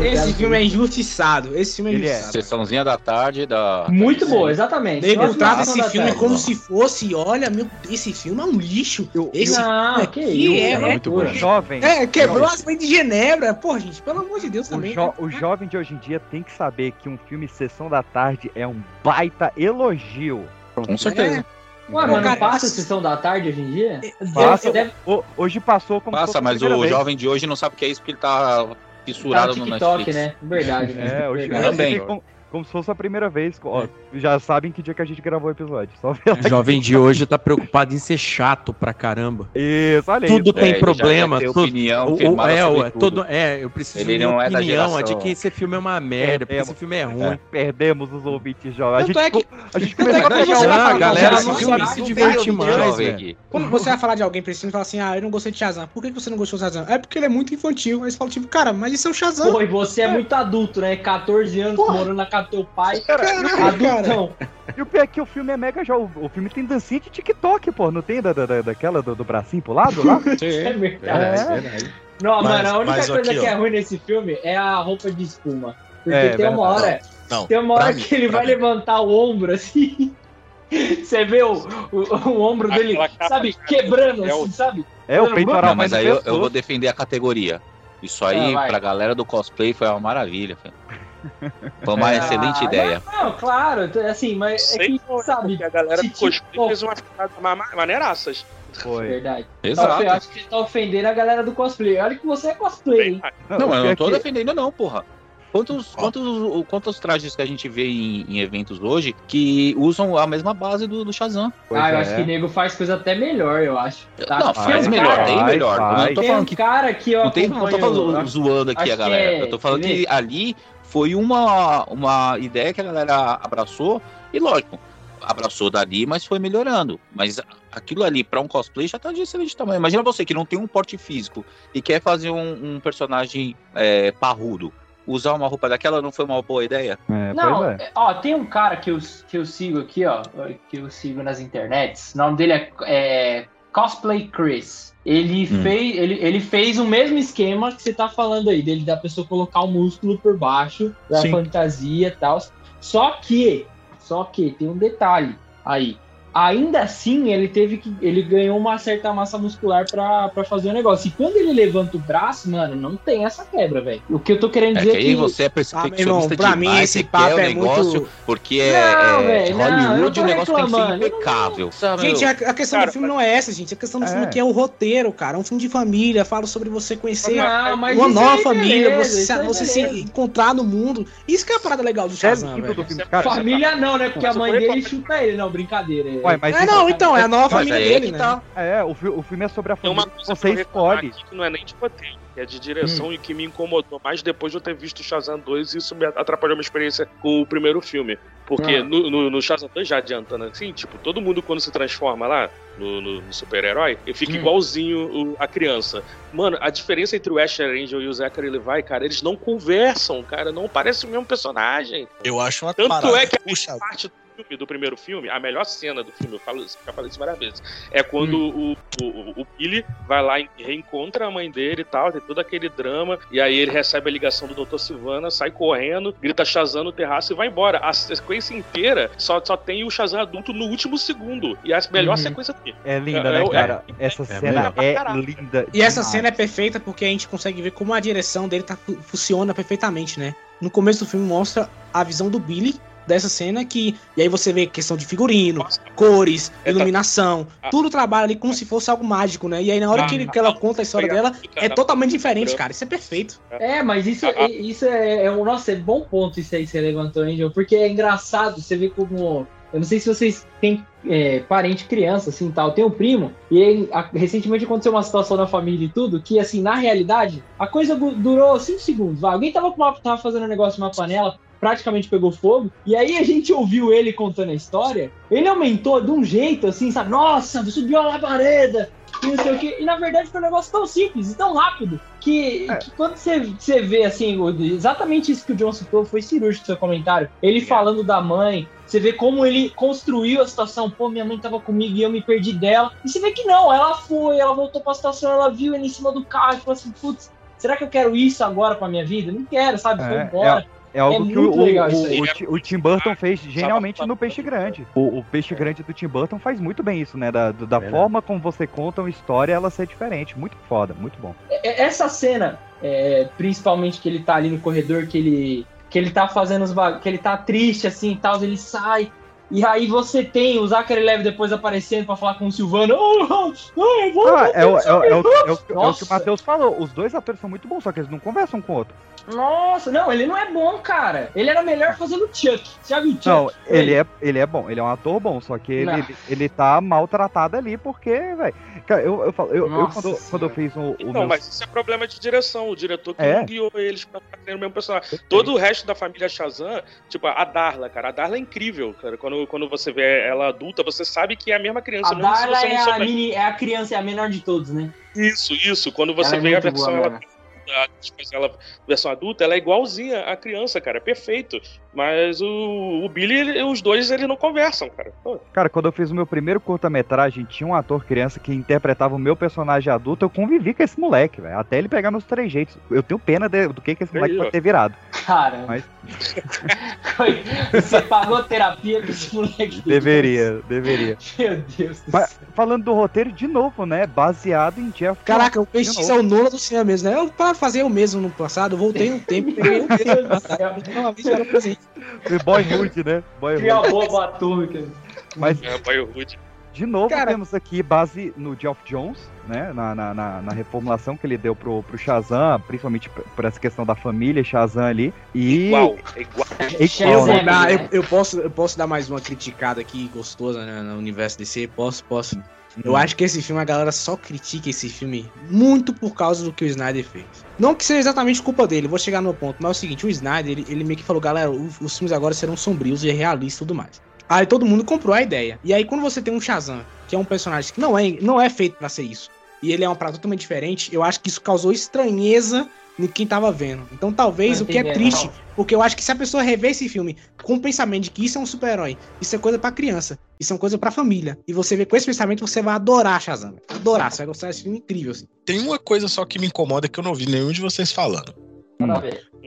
Esse filme é injustiçado. Esse filme é Ele é. Sessãozinha da tarde da. Muito boa, exatamente. Nego Próxima trata esse da filme tarde. como se fosse, olha, meu, esse filme é um lixo. Esse Não, filme que isso, é, é muito bom. Jovem. é, quebrou as leis de Genebra. Pô, gente, pelo amor de Deus O, também. jo- o jovem de hoje em dia tem que saber que um filme Sessão da Tarde é um baita elogio. Com certeza. Ué, mas não passa a sessão da tarde hoje em dia? Passa, Deve- hoje passou como se Passa, mas o vez. jovem de hoje não sabe o que é isso porque ele tá Tá fissurado no no TikTok, Netflix. né? Verdade, né? É, hoje Verdade. Também. Como, se fosse a primeira vez. Ó, já sabem que dia que a gente gravou o episódio. Só. O *laughs* jovem de hoje tá preocupado em ser chato pra caramba. Isso, olha Tudo isso. tem É, problema. tudo- opinião o- o- é, sobre o- é, tudo. todo, é, eu preciso Ele de não é da opinião a de geração. que esse filme é uma merda, porque esse filme é ruim. Perdemos os ouvintes jovens. A gente, é que- a gente é começou que a pegar falar a galera de não se, tem mais, velho. Quando você vai falar de alguém pra esse filme e fala assim, ah, eu não gostei de Shazam. Por que que você não gostou de Shazam? É porque ele é muito infantil. Aí você fala, tipo, cara, mas isso é um Shazam. Pô, e você é muito adulto, né? 14 anos morando na casa do teu pai. Caraca, Adultão. E o pior é que o filme é mega jovem. O filme tem dancinha de TikTok, pô. Não tem da, da, da- daquela do, do bracinho pro lado lá? *laughs* É verdade. É. verdade. Não, Mas- mano, a única coisa aqui, que é ruim nesse filme é a roupa de espuma. Porque É, tem uma hora. Não, Tem uma pra hora mim, que ele vai mim. levantar o ombro assim. *laughs* Você vê o, o, o ombro dele, Aquela sabe, de- quebrando é o- assim, sabe? É, o peitoral Não, mas aí eu, eu vou defender a categoria. Isso aí, Ah, vai. pra galera do cosplay, foi uma maravilha. filho. Foi uma excelente Ah, ideia. Não, não, claro, assim, mas é Sei que, não, sabe, porque a galera do cosplay tipo- fez umas paradas ma- ma- maneiraças. Foi. verdade. Tá, Exato. eu acho que você tá ofendendo a galera do cosplay. Olha que você é cosplay, hein? Não, o mas eu não tô é que- defendendo, não, porra. Quantos, quantos, quantos trajes que a gente vê em, em eventos hoje que usam a mesma base do, do Shazam? Pois ah, eu é. acho que o nego faz coisa até melhor, eu acho. Tá? Não, faz um melhor, cara- tem Faz, melhor. Eu não faz. tô Tem um falando que. cara que eu Não, tem, não tô falando zoando aqui a que galera. é- Eu tô falando deixa eu que ali foi uma, uma ideia que a galera abraçou e, lógico, abraçou dali, mas foi melhorando. Mas aquilo ali, pra um cosplay, já tá de excelente tamanho. Imagina você que não tem um porte físico e quer fazer um, um personagem é, parrudo. Usar uma roupa daquela não foi uma boa ideia? É, Não, é. é, ó, tem um cara que eu, que eu sigo aqui, ó, que eu sigo nas internets. O nome dele é, é Cosplay Chris. Ele, Hum. fez, ele, ele fez o mesmo esquema que você tá falando aí, dele da pessoa colocar o músculo por baixo da Sim. fantasia e tal. Só que, só que tem um detalhe aí. Ainda assim, ele teve que. Ele ganhou uma certa massa muscular pra, pra fazer o negócio. E quando ele levanta o braço, mano, não tem essa quebra, velho. O que eu tô querendo É dizer que aí você é Ah, perfeccionista irmão, pra mim esse papo quer é o negócio muito- porque é, Não, é não, eu Hollywood, não o negócio tem que ser impecável. sabe? Gente, a, a questão Cara, do filme não é essa, gente. A questão do É. filme aqui é o roteiro, cara. É um filme de família, fala sobre você conhecer Não, mas uma isso nova família, beleza, você, aí, você se encontrar no mundo. Isso que é a parada legal do É Shazam, velho. Cara, Família não, né? Porque a mãe dele chuta ele. Não, brincadeira. Ué, mas É, não, então, é a nova família é dele, que né? tá. É, o, fi- o filme é sobre a Tem uma família que coisa você escolhe. aqui que não é nem de roteiro, que é de direção e que me incomodou mais depois de eu ter visto Shazam 2 e isso me atrapalhou minha experiência com o primeiro filme. Porque Ah. no, no, no Shazam 2, já adiantando assim, tipo, todo mundo quando se transforma lá no, no- no super-herói, ele fica Hum. igualzinho o- a criança. Mano, a diferença entre o Asher Angel e o Zachary Levi, cara, eles não conversam, cara, não parecem o mesmo personagem. Eu acho uma Tanto parada. é que o Shazam, parte filme, do primeiro filme, a melhor cena do filme, eu falo, isso- já falei isso várias vezes, é quando o, o, o Billy vai lá e reencontra a mãe dele e tal, tem todo aquele drama, e aí ele recebe a ligação do Dr. Silvana, sai correndo, grita Shazam no terraço e vai embora. A sequência inteira só, só tem o Shazam adulto no último segundo. E a melhor Uhum. sequência aqui. É linda, É, né, é, cara? Essa cena pra é linda. E essa demais. cena é perfeita porque a gente consegue ver como a direção dele tá, fu- funciona perfeitamente, né? No começo do filme mostra a visão do Billy dessa cena que. E aí você vê questão de figurino, cores, iluminação, tudo trabalha ali como se fosse algo mágico, né? E aí na hora que, ele- que ela conta a história dela, é totalmente diferente, cara. Isso é perfeito. É, mas isso, isso é, é um. Nossa, é bom ponto isso aí que você levantou, Angel, porque é engraçado, você vê como. Eu não sei se vocês têm é, parente criança, assim tal. Tem um primo, e aí, a- recentemente aconteceu uma situação na família e tudo, que assim, na realidade, a coisa du- durou 5 segundos. vai. Alguém tava, com uma, tava fazendo um negócio numa panela, praticamente pegou fogo, e aí a gente ouviu ele contando a história. Ele aumentou de um jeito assim, sabe? Nossa, subiu a labareda, e não sei o quê. E na verdade foi um negócio tão simples e tão rápido que, que quando você, você vê assim, exatamente isso que o John citou, foi cirúrgico seu comentário. Ele falando da mãe, você vê como ele construiu a situação. Pô, minha mãe tava comigo e eu me perdi dela. E você vê que não, ela foi, ela voltou pra situação, ela viu ele em cima do carro e falou assim: putz, será que eu quero isso agora pra minha vida? Não quero, sabe? Foi É, embora. É, é algo que o, o, o, o Ti- o Tim Burton fez genialmente no Peixe Grande. O, o Peixe Grande do Tim Burton faz muito bem isso, né? Da, do- da forma como você conta uma história, ela ser diferente. Muito foda, muito bom. É- Essa cena, é, principalmente que ele tá ali no corredor, que ele, que ele tá fazendo os bag... que ele tá triste assim e tal, ele sai. E aí você tem o Zachary Levy depois aparecendo pra falar com o Silvano. Oh, oh, oh, eu vou- Ah, é, o- é, o- é, o- é, o- o que o. Matheus falou. Os dois atores são muito bons, só que eles não conversam com o outro. Nossa, não, ele não é bom, cara. Ele era melhor fazendo Chuck. Você já viu Chuck? Não, ele é, ele é bom, ele é um ator bom, só que ele, ele, ele tá maltratado ali porque, velho. Cara, eu, eu, falo- eu, eu quando, quando eu fiz o, o Não, meu- mas isso é problema de direção. O diretor que É. não guiou eles pra fazer o mesmo personagem. Todo o resto da família Shazam, tipo, a Darla, cara. A Darla é incrível, cara. Quando, quando você vê ela adulta, você sabe que é a mesma criança. A mesmo se Darla você é não a, mini, é a criança, é a menor de todos, né? Isso, isso. Quando você Ela é vê a muito versão boa, ela, a, ela versão adulta, ela é igualzinha à criança, cara. É perfeito. Mas o, o Billy, ele- os dois, eles não conversam, cara. Pô. Cara, quando eu fiz o meu primeiro curta-metragem, tinha um ator criança que interpretava o meu personagem adulto, eu convivi com esse moleque, velho. Até ele pegar nos três jeitos. Eu tenho pena de- do que, que esse moleque Aí, ó. pode ter virado. Cara, Mas *laughs* você pagou terapia com esse moleque. deveria, deveria. Meu Deus do Mas, falando do roteiro, de novo, né? Baseado em Jeff Caraca, o PX é o nono do cinema mesmo, né? Eu, pra fazer o mesmo no passado, eu voltei um tempo e peguei o mesmo no passado. Uma vez era presente. Foi Boyhood, né? Boyhood. Criar a bomba atômica. Mas, É, Boyhood. de novo, Cara- temos aqui base no Geoff Jones, né? Na, na, na, na reformulação que ele deu pro, pro Shazam, principalmente por- essa questão da família Shazam ali. E. Igual, é igual. É igual, Eu, né? eu, eu posso, eu posso dar mais uma criticada aqui gostosa né, no universo DC? Posso, posso. Eu acho que esse filme, a galera só critica esse filme muito por causa do que o Snyder fez. Não que seja exatamente culpa dele, vou chegar no ponto, mas é o seguinte, o Snyder, ele, ele meio que falou, galera, o- os filmes agora serão sombrios e realistas e tudo mais. Aí todo mundo comprou a ideia. E aí quando você tem um Shazam, que é um personagem que não é, não é feito pra ser isso, e ele é uma parada totalmente diferente, eu acho que isso causou estranheza em quem tava vendo. Então talvez o que é entendi, triste, porque eu acho que se a pessoa rever esse filme com o pensamento de que isso é um super-herói, isso é coisa pra criança, isso é uma coisa pra família, e você vê com esse pensamento, você vai adorar Shazam. Adorar, você vai gostar desse filme incrível, assim. Tem uma coisa só que me incomoda que eu não ouvi nenhum de vocês falando.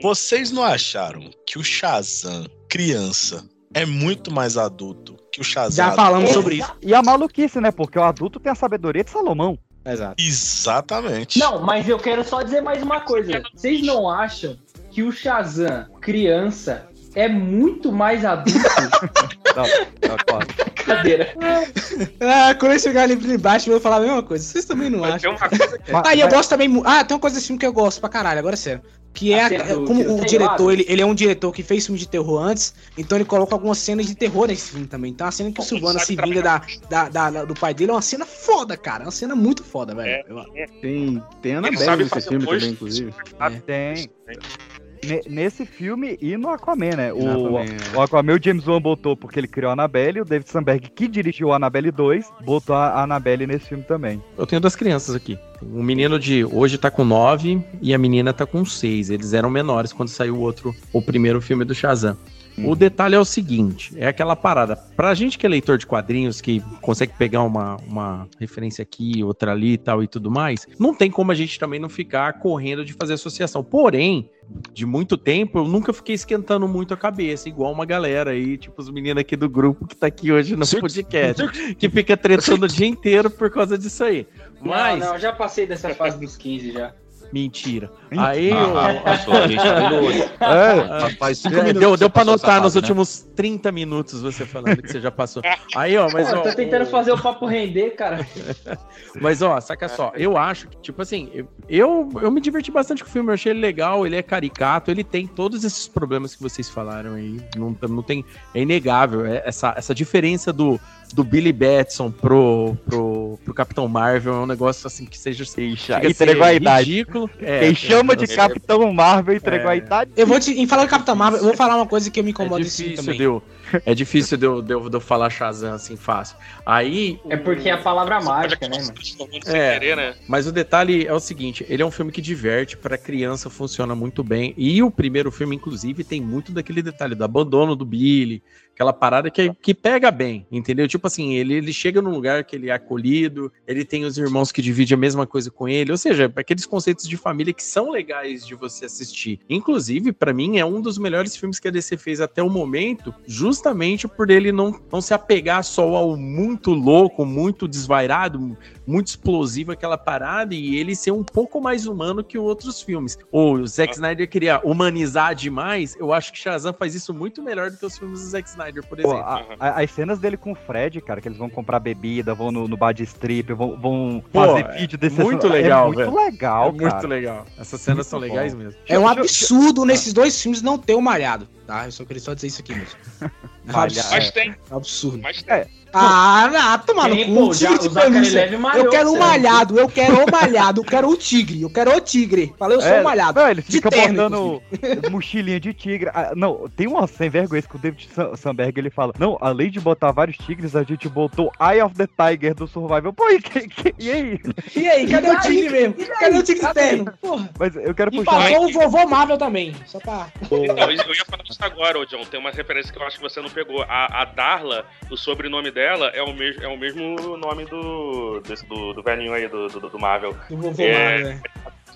Vocês não acharam que o Shazam, criança, é muito mais adulto que o Shazam? Já falamos sobre isso. E a maluquice, né? Porque o adulto tem a sabedoria de Salomão. Exato. Exatamente. Não, mas eu quero só dizer mais uma coisa. Vocês não acham que o Shazam, criança, é muito mais adulto? *laughs* Não, não, claro. Brincadeira. Ah, quando eu chegar ali embaixo, eu vou falar a mesma coisa. Vocês também não Mas tem acham. uma coisa que Ah, e eu gosto também. Ah, tem uma coisa desse filme que eu gosto pra caralho, agora é sério. Que é, A do como o diretor, ele, ele é um diretor que fez filme de terror antes, então ele coloca algumas cenas de terror nesse filme também. Então a cena que o Silvana sabe se vinga da, da, da- do pai dele é uma cena foda, cara. É uma cena muito foda, velho. Eu- Tem, tem Ele Annabelle nesse filme também, inclusive. Tem. Ne- Nesse filme e no Aquaman, né? O, Aquaman, o Aquaman o James Wan botou porque ele criou a Annabelle, o David Sandberg, que dirigiu a Annabelle 2, botou a Annabelle nesse filme também. Eu tenho duas crianças aqui. O menino de hoje tá com 9 e a menina tá com 6. Eles eram menores quando saiu o outro, o primeiro filme do Shazam. O detalhe é o seguinte: é aquela parada. Pra gente que é leitor de quadrinhos, que consegue pegar uma, uma referência aqui, outra ali e tal e tudo mais, não tem como a gente também não ficar correndo de fazer associação. Porém, de muito tempo, eu nunca fiquei esquentando muito a cabeça, igual uma galera aí, tipo os meninos aqui do grupo que tá aqui hoje no podcast, que fica tretando o dia inteiro por causa disso aí. Mas. Não, não, já passei dessa fase dos 15 já. Mentira. Aí Ah, eu... passou, a gente tá vendo hoje. É, Faz cinco minutos deu, deu pra notar nos né? últimos 30 minutos você falando que você já passou. *laughs* Aí, ó, mas ó, tô tentando fazer o papo render, cara. *laughs* mas ó, saca só, eu acho que, tipo assim, eu, eu, eu me diverti bastante com o filme, eu achei ele legal, ele é caricato, ele tem todos esses problemas que vocês falaram aí, não, não tem, é inegável, é essa, essa diferença do, do Billy Batson pro, pro, pro Capitão Marvel é um negócio assim que seja chega a ser entregou a idade. ridículo. *laughs* É, Quem é, chama de é, Capitão Marvel entregou É. a idade. Eu vou te, em falar do Capitão Marvel, eu vou falar uma coisa que eu me incomoda É difícil, também. de eu, é difícil de eu, de, eu, de eu falar Shazam assim fácil. Aí. É porque é a palavra mágica, né, mano? É, querer, né? Mas o detalhe é o seguinte: ele é um filme que diverte, pra criança funciona muito bem. E o primeiro filme, inclusive, tem muito daquele detalhe do abandono do Billy, aquela parada que, que pega bem, entendeu? Tipo assim, ele, ele chega num lugar que ele é acolhido, ele tem os irmãos que dividem a mesma coisa com ele, ou seja, aqueles conceitos de família que são legais de você assistir. Inclusive, pra mim, é um dos melhores filmes que a DC fez até o momento, justamente por ele não, não se apegar só ao muito louco, muito desvairado, muito explosivo aquela parada e ele ser um pouco mais humano que outros filmes. O Zack Snyder queria humanizar demais, eu acho que Shazam faz isso muito melhor do que os filmes do Zack Snyder, por Pô, exemplo. a- a- as cenas dele com o Fred, cara, que eles vão comprar bebida, vão no, no bar de strip, vão, vão Pô, fazer é vídeo desse muito legal, É muito legal, É muito cara. legal. Essas cenas são Muito legais bom. mesmo. É um absurdo nesses dois filmes não ter o malhado, tá? Eu só queria só dizer isso aqui mesmo. *laughs* É um Malhado. absurdo. Mas tem. É um absurdo. Mas tem. Ah, ah, tomar no Tem, cu. pô, já- Tigre de o pelúcia. Malhou, Eu quero o certo? malhado, eu quero o *laughs* malhado, eu quero o tigre, eu quero o tigre. Falei, eu sou É, o malhado. Não, ele De fica terno, botando *laughs* mochilinha de tigre. Ah, não, tem uma sem vergonha que o David Sandberg ele fala: Não, além de botar vários tigres, a gente botou Eye of the Tiger do Survival. Pô, e, que- que- e aí? E aí, cadê o tigre mesmo? Cadê o tigre terno? Porra. Mas eu quero E puxar. passou o vovô Marvel também. Só pra. Eu ia falar isso agora, ô John. Tem uma referência que eu acho que você não pegou. A, a Darla, o sobrenome dela é o, mes é o mesmo nome do, desse, do, do velhinho aí do, do, do Marvel. Do vovô É, Marvel, é.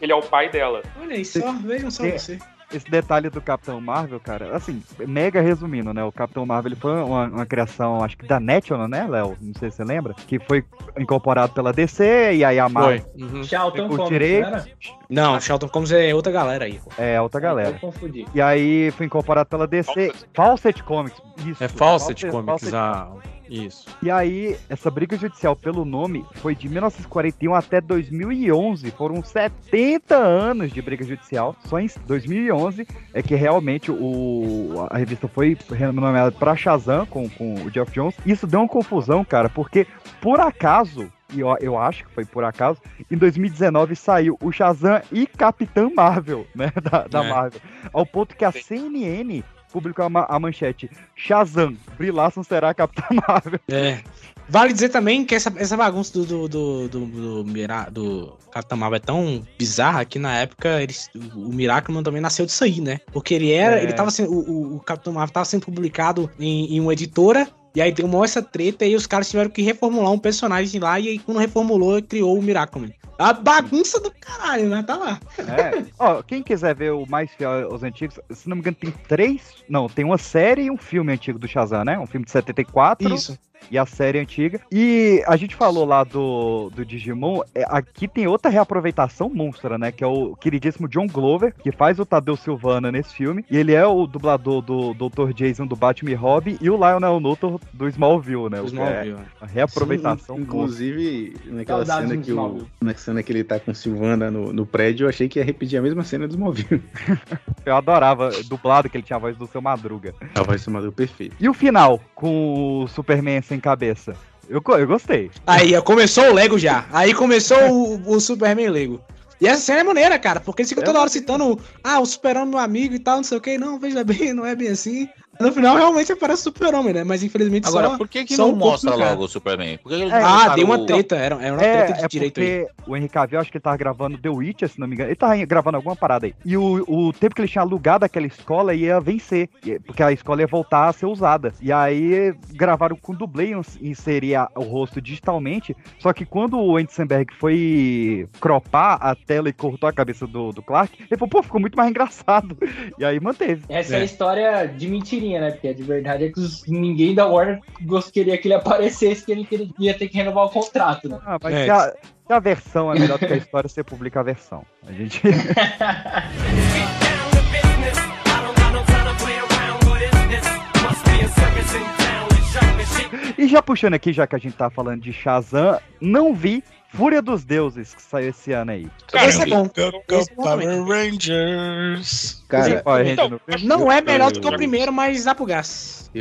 Ele é o pai dela. Olha aí só, vejam só você. Esse detalhe do Capitão Marvel, cara, assim, mega resumindo, né? O Capitão Marvel ele foi uma, uma criação, acho que da National, né, Léo? Não sei se você lembra. Que foi incorporado pela DC e aí a Marvel. Foi. Uhum. Charlton Comics, direito. não Charlton Comics é outra galera aí. pô. É, outra galera. Eu confundi. E aí foi incorporado pela DC. Fawcett Comics. Isso. É Fawcett Fawcett- Comics, Fawcett ah, isso. E aí, essa briga judicial pelo nome foi de 1941 até 2011. Foram 70 anos de briga judicial. Só em 2011 é que realmente o, a revista foi renomeada para Shazam com, com o Jeff Jones. Isso deu uma confusão, cara, porque por acaso. E eu, eu acho que foi por acaso. Em 2019 saiu o Shazam e Capitã Marvel, né? *laughs* Da, da É. Marvel. Ao ponto que a CNN publicou a, ma- a manchete: Shazam, Brie Larson será a Capitã Marvel. É. Vale dizer também que essa, essa bagunça do, do, do, do, do, Mira- do Capitão Marvel é tão bizarra que na época eles, o Miraculman também nasceu disso aí, né? Porque ele era. É. Ele tava sendo. O, o- o Capitão Marvel tava sendo publicado em, em uma editora. E aí deu uma essa treta e os caras tiveram que reformular um personagem lá. E aí, quando reformulou, criou o Miraculman. A bagunça do caralho, né? Tá lá. É. *laughs* Ó, quem quiser ver o mais fiel aos antigos, se não me engano, tem três. Não, tem uma série e um filme antigo do Shazam, né? Um filme de 74. Isso. E a série antiga. E a gente falou lá do, do Digimon. é, aqui tem outra reaproveitação monstra, né? Que é o queridíssimo John Glover, que faz o Tadeu Silvana nesse filme. E ele é o dublador do Dr. Jason do Batman e Robin e o Lionel Luthor do Smallville, né? O que Smallville, é a reaproveitação. Sim, inclusive, naquela Saudades cena que o, na cena que ele tá com Silvana no, no prédio, eu achei que ia repetir a mesma cena do Smallville. *laughs* Eu adorava dublado que ele tinha a voz do seu Madruga. A voz do Madruga perfeito. E o final, com o Superman sem cabeça? Eu, eu gostei. Aí, ó, começou o Lego já. Aí começou o, o Superman Lego. E essa cena é maneira, cara, porque eles ficam toda hora citando, ah, o super-homem meu amigo e tal, não sei o que. Não, veja bem, não é bem assim. No final realmente aparece o super-homem, né? Mas infelizmente Agora, só, por que, que só não um mostra logo o Superman? Por que que eles É, ah, deu uma treta, era, era uma É, treta de é direito aí. porque o Henry Cavill, acho que ele tava gravando The Witcher, se não me engano. Ele tava gravando alguma parada aí. E o, o tempo que ele tinha alugado aquela escola ia vencer, e- porque a escola ia voltar a ser usada. E aí gravaram com dublê, ins- inserir a- o rosto digitalmente, só que quando o Samberg foi cropar a tela e cortou a cabeça do, do Clark, ele falou, pô, ficou muito mais *laughs* engraçado. E aí manteve. Essa é. a história de mentirinha, né? Porque a de verdade é que os- ninguém da Warner queria que ele aparecesse, que ele, que ele ia ter que renovar o contrato, né? Ah, mas se, a, se a versão é melhor do que a história, você publica a versão. A gente. *laughs* E já puxando aqui, já que a gente tá falando de Shazam, não vi Fúria dos Deuses, que saiu esse ano aí. Cara, Esse é bom. Go, go, Esse é bom Power. Rangers. Cara, Power Ranger Então? Não é melhor do que o primeiro, mas dá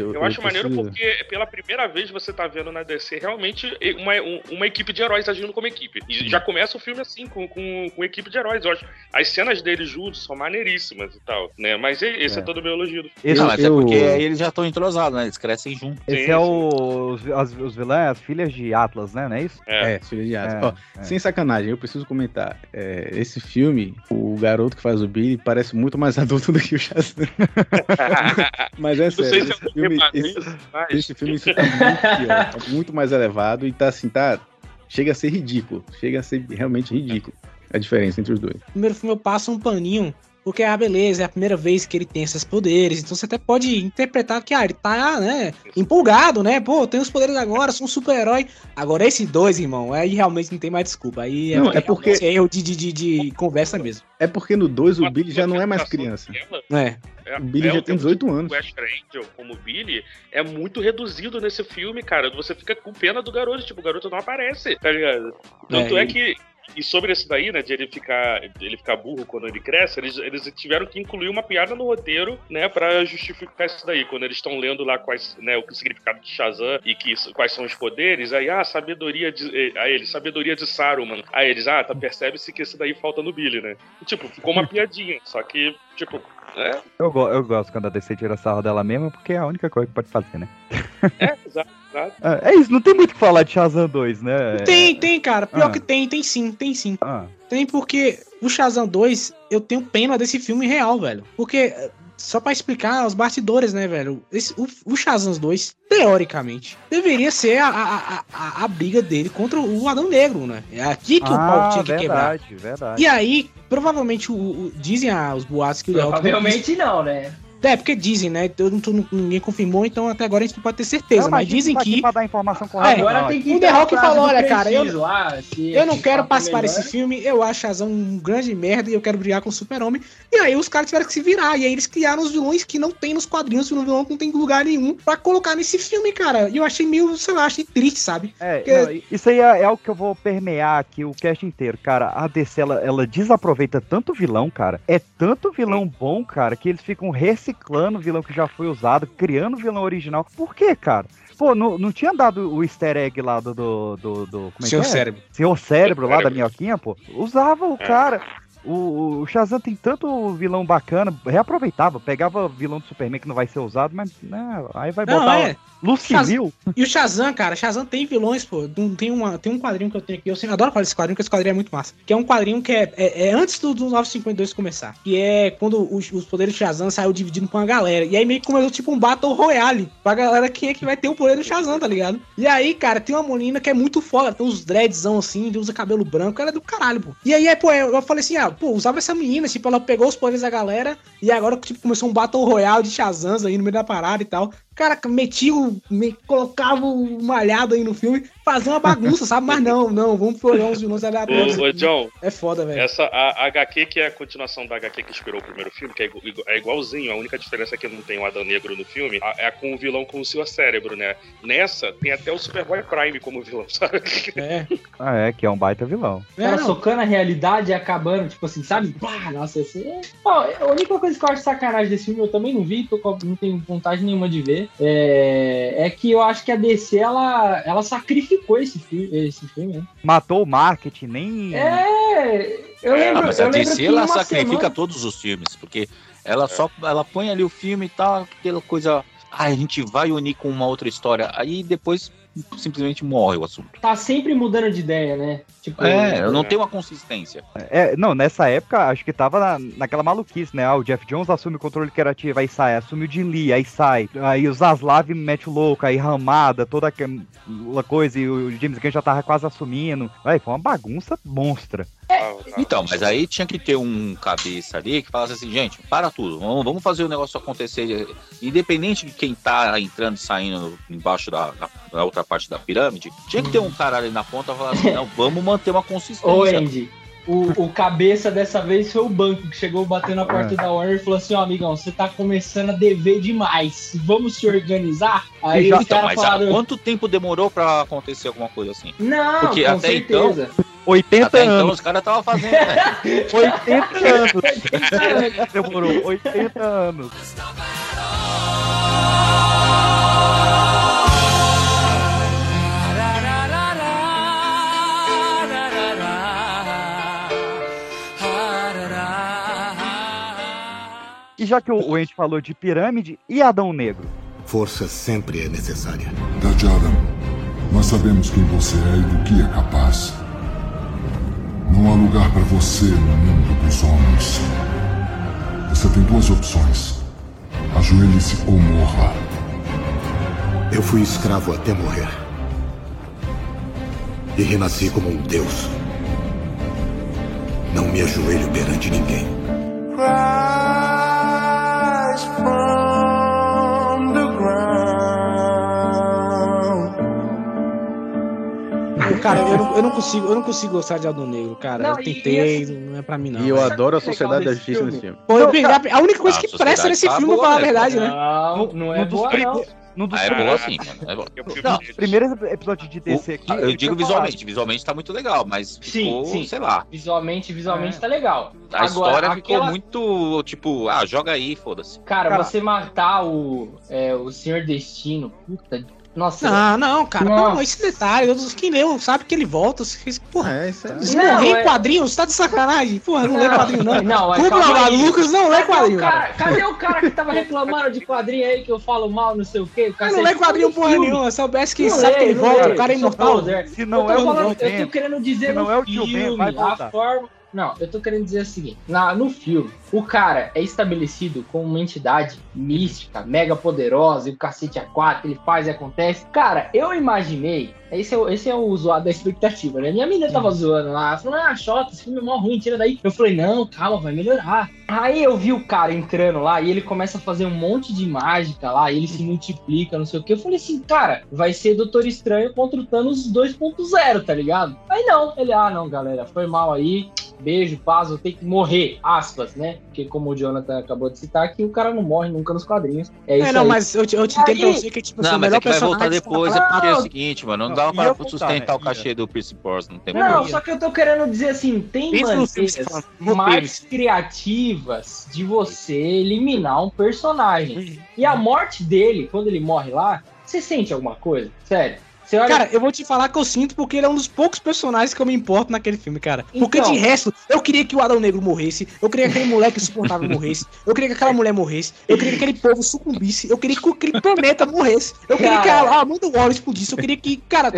gás. Eu, acho maneiro preciso- porque pela primeira vez você tá vendo na DC realmente uma, um- uma equipe de heróis agindo como equipe. E já começa o filme assim, com, com, com equipe de heróis. Eu acho as cenas deles juntos são maneiríssimas e tal, né? Mas esse é, É. todo o meu elogio do filme. Esse, Não, mas é eu- porque aí eles já estão entrosados, né? Eles crescem juntos. esse Sim, é sim. o, os, as, os vilões, as filhas de Atlas, né? Não é isso? É. É, filha de Asa. É, Ó, é. Sem sacanagem, eu preciso comentar. É, esse filme, o garoto que faz o Billy parece muito mais *laughs* adulto do que o Shazam. *laughs* Mas é Não sei sério, se eu filme, esse, esse filme isso tá muito pior, tá muito mais elevado e tá assim, tá. Chega a ser ridículo. Chega a ser realmente ridículo a diferença entre os dois. No primeiro filme eu passo um paninho, porque, ah, beleza, é a primeira vez que ele tem esses poderes, então você até pode interpretar que, ah, ele tá, né, empolgado, né, pô, tem os poderes agora, sou um super-herói. Agora, esses dois, irmão, aí realmente não tem mais desculpa, aí Não, é porque- é erro de, de, de, de conversa mesmo. É porque no 2 o Billy já não é mais criança. É. É, O Billy já o tem tempo 18 do anos. West Angel, como o Billy, é muito reduzido nesse filme, cara. Você fica com pena do garoto, tipo, o garoto não aparece, tá ligado? Tanto É, é, que. E sobre esse daí, né, de ele ficar, ele ficar burro quando ele cresce, eles, eles tiveram que incluir uma piada no roteiro, né, pra justificar isso daí. Quando eles estão lendo lá quais, né, o significado de Shazam e que, quais são os poderes, aí, ah, sabedoria de. eh, Aí eles, sabedoria de Saruman. Aí eles, ah, tá, percebe-se que esse daí falta no Billy, né? E, tipo, ficou uma piadinha, só que, tipo, é, Eu, go- eu gosto quando a DC tira sarro dela mesma, porque é a única coisa que pode fazer, né? é, exato, É, é isso, não tem muito o que falar de Shazam 2, né? Tem, tem, cara, pior Ah. que tem, tem sim, tem sim. Ah, Tem porque o Shazam 2, eu tenho pena desse filme real, velho. Porque, eh, só pra explicar os bastidores, né, velho? Esse, o, o Shazam 2, teoricamente, deveria ser a, a, a, a, briga dele contra o Adão Negro, né? É aqui que o pau ah tinha que quebrar. verdade, verdade. E aí, provavelmente, o, o- dizem ah, os boatos que o Rock- Provavelmente não, né? É, porque dizem, né? Eu não tô, ninguém confirmou, então até agora a gente não pode ter certeza. Não, mas gente dizem tá que. pra dar informação correta. Agora não, tem que O The Rock falou, olha, cara, eu- se Eu não quero papo participar melhor. desse filme, eu acho Shazam um grande merda e eu quero brigar com o Super-Homem. E aí os caras tiveram que se virar. E aí eles criaram os vilões que não tem nos quadrinhos, um vilão que não tem lugar nenhum pra colocar nesse filme, cara. E eu achei meio, sei lá, achei triste, sabe? É, Porque- não, isso aí é, é o que eu vou permear aqui o cast inteiro, cara. A DC, ela, ela desaproveita tanto vilão, cara. É tanto vilão bom, cara, que eles ficam reciclando o vilão que já foi usado, criando vilão original. Por quê, cara? Pô, não, não tinha dado o easter egg lá do. do, do, do- como é Senhor que é? Cérebro. Senhor Cérebro lá da minhoquinha, pô. Usava o É. cara. O, o Shazam tem tanto vilão bacana, reaproveitava, pegava vilão do Superman que não vai ser usado, mas né, aí vai Não, botar é. Luz Shaz- Civil. E o Shazam, cara, Shazam tem vilões, pô. Tem, uma, tem um quadrinho que eu tenho aqui. Eu sempre adoro falar desse quadrinho, porque esse quadrinho é muito massa. Que é um quadrinho que é, é, é antes do, do 952 começar. Que é quando os, os poderes do Shazam saiu dividido com a galera. E aí meio que começou tipo um Battle Royale. Pra galera quem é que vai ter o poder do Shazam, tá ligado? E aí, cara, tem uma menina que é muito foda. Tem uns dreadzão assim, usa cabelo branco. Ela é do caralho, pô. E aí, é, pô, eu, eu falei assim, ah, pô, usava essa menina. Tipo, ela pegou os poderes da galera. E agora, tipo, começou um Battle Royale de Shazams aí no meio da parada e tal. Cara, metia o. Me, colocava o malhado aí no filme, fazia uma bagunça, sabe? Mas não, não, vamos pegar uns vilões aleatórios. Ô, ô, aqui. John, É foda, velho. essa a, a HQ que é a continuação da HQ que inspirou o primeiro filme, que é, é igualzinho, a única diferença é que não tem o Adão Negro no filme, a- é com o vilão com o seu cérebro, né? Nessa, tem até o Superboy Prime como vilão, *laughs* sabe? É. Ah, é, que é um baita vilão. Cara É, não. socando a realidade e acabando, tipo assim, sabe? Pá, nossa, esse... é- a única coisa que eu acho sacanagem desse filme, eu também não vi, tô não tenho vontade nenhuma de ver, é, é que eu acho que a DC, ela, ela sacrificou esse filme, esse filme, né? Matou o marketing, nem. É, eu Ah, lembro, mas eu a DC ela sacrifica semana- todos os filmes, porque Ela só ela põe ali o filme e tal, aquela coisa. Ah, a gente vai unir com uma outra história. Aí depois simplesmente morre o assunto. Tá sempre mudando de ideia, né? Tipo, É, eu não tenho uma consistência. É, não, nessa época, acho que tava na, naquela maluquice, né? Ah, o Jeff Jones assume o controle criativo, aí sai, assume o Jim Lee, aí sai. Aí o Zaslav mete o louco, aí Ramada, toda aquela coisa, e o James Gunn já tava quase assumindo. Aí foi uma bagunça monstra. Então, mas aí tinha que ter um cabeça ali que falasse assim, gente, para tudo, vamos, vamos fazer o negócio acontecer. Independente de quem tá entrando e saindo embaixo da, da- da outra parte da pirâmide, tinha que ter um cara ali na ponta e falar assim, não, vamos manter uma consistência. Ô, Andy, o, o cabeça dessa vez foi o banco que chegou batendo na porta É. da Warner e falou assim: ó, amigão, você tá começando a dever demais. Vamos se organizar? Aí os então, caras mas há falaram. quanto tempo demorou pra acontecer alguma coisa assim? Não, Porque com até certeza. então. 80 até então anos. os caras estavam fazendo. né? *laughs* 80 anos. Demorou 80 anos. E já que o Ent falou de pirâmide, e Adão Negro? Força sempre é necessária. Dad Adam, nós sabemos quem você é e do que é capaz. Não há lugar para você no mundo dos homens. Você tem duas opções. Ajoelhe-se ou morra. Eu fui escravo até morrer. E renasci como um deus. Não me ajoelho perante ninguém. Ground. Cara, eu não, eu não consigo, eu não consigo gostar de Adão Negro, cara. Não, eu tentei, e assim- não é pra mim não. E eu adoro a Sociedade da Justiça nesse filme? filme. Pô, a, única coisa que presta nesse tá filme, boa, falar a né? verdade, né? Não, não é boa, não. Num dos Ah, é boa sim, mano. É boa. Não, os primeiros episódios de DC aqui. Eu digo tinha falado. visualmente, visualmente tá muito legal, mas ficou, sim. sei lá. Visualmente, visualmente É. tá legal. A história ficou aquela- muito, tipo, ah, joga aí, foda-se. Cara, Cara- você matar o, é, o Senhor Destino, puta. Nossa. Não, não, cara, Não. não, esse detalhe, quem leu sabe que ele volta. Porra, É, isso é. se Não, morrer é- em quadrinhos, você tá de sacanagem. Porra, não, lê quadrinho, não. Não, é, lá, aí. Lucas não lê Cadê o quadrinho. cara- Cadê o cara que tava reclamando de quadrinho aí que eu falo mal, não sei o quê? O não lê quadrinho porra Filme. nenhuma, soubesse que Não sabe lê, que ele não volta, lê, o cara é imortal. Se não eu, é tô o falando, eu tô querendo dizer se não é o Tio Ben, filme, vai a forma... Não, eu tô querendo dizer o seguinte. Na, no filme, o cara é estabelecido como uma entidade mística, mega poderosa, e o cacete a quatro, ele faz e acontece. Cara, eu imaginei... Esse é, o- esse é o zoado da expectativa, né? Minha menina tava zoando lá, falando, ah, Xota, esse filme é mó ruim, tira daí. Eu falei, não, calma, vai melhorar. Aí eu vi o cara entrando lá e ele começa a fazer um monte de mágica lá, e ele se multiplica, não sei o que. Eu falei assim, cara, vai ser Doutor Estranho contra o Thanos 2.0, tá ligado? Aí não, ele, ah, não, galera, foi mal aí. Beijo, paz, eu tenho que morrer, aspas, né? Porque como o Jonathan acabou de citar, que o cara não morre nunca nos quadrinhos. É isso É, não, aí. mas eu te, eu te entendo pra você que, tipo, assim, Não, o mas melhor é que vai voltar depois, é porque é o seguinte, mano, não, não, dá pra voltar, sustentar né? o cachê do Pierce Brosnan, não tem Não, problema. só que eu tô querendo dizer assim, tem maneiras mais criativas de você eliminar um personagem. E a morte dele, quando ele morre lá, você sente alguma coisa? Sério. Você olha... Cara, eu vou te falar que eu sinto porque ele é um dos poucos personagens que eu me importo naquele filme, cara. Porque Então. de resto, eu queria que o Adão Negro morresse, eu queria que aquele moleque insuportável *laughs* morresse, eu queria que aquela mulher morresse, eu queria que aquele povo sucumbisse, eu queria que aquele planeta morresse, eu queria que a, Cara. Amanda Waller explodisse, eu queria que, cara,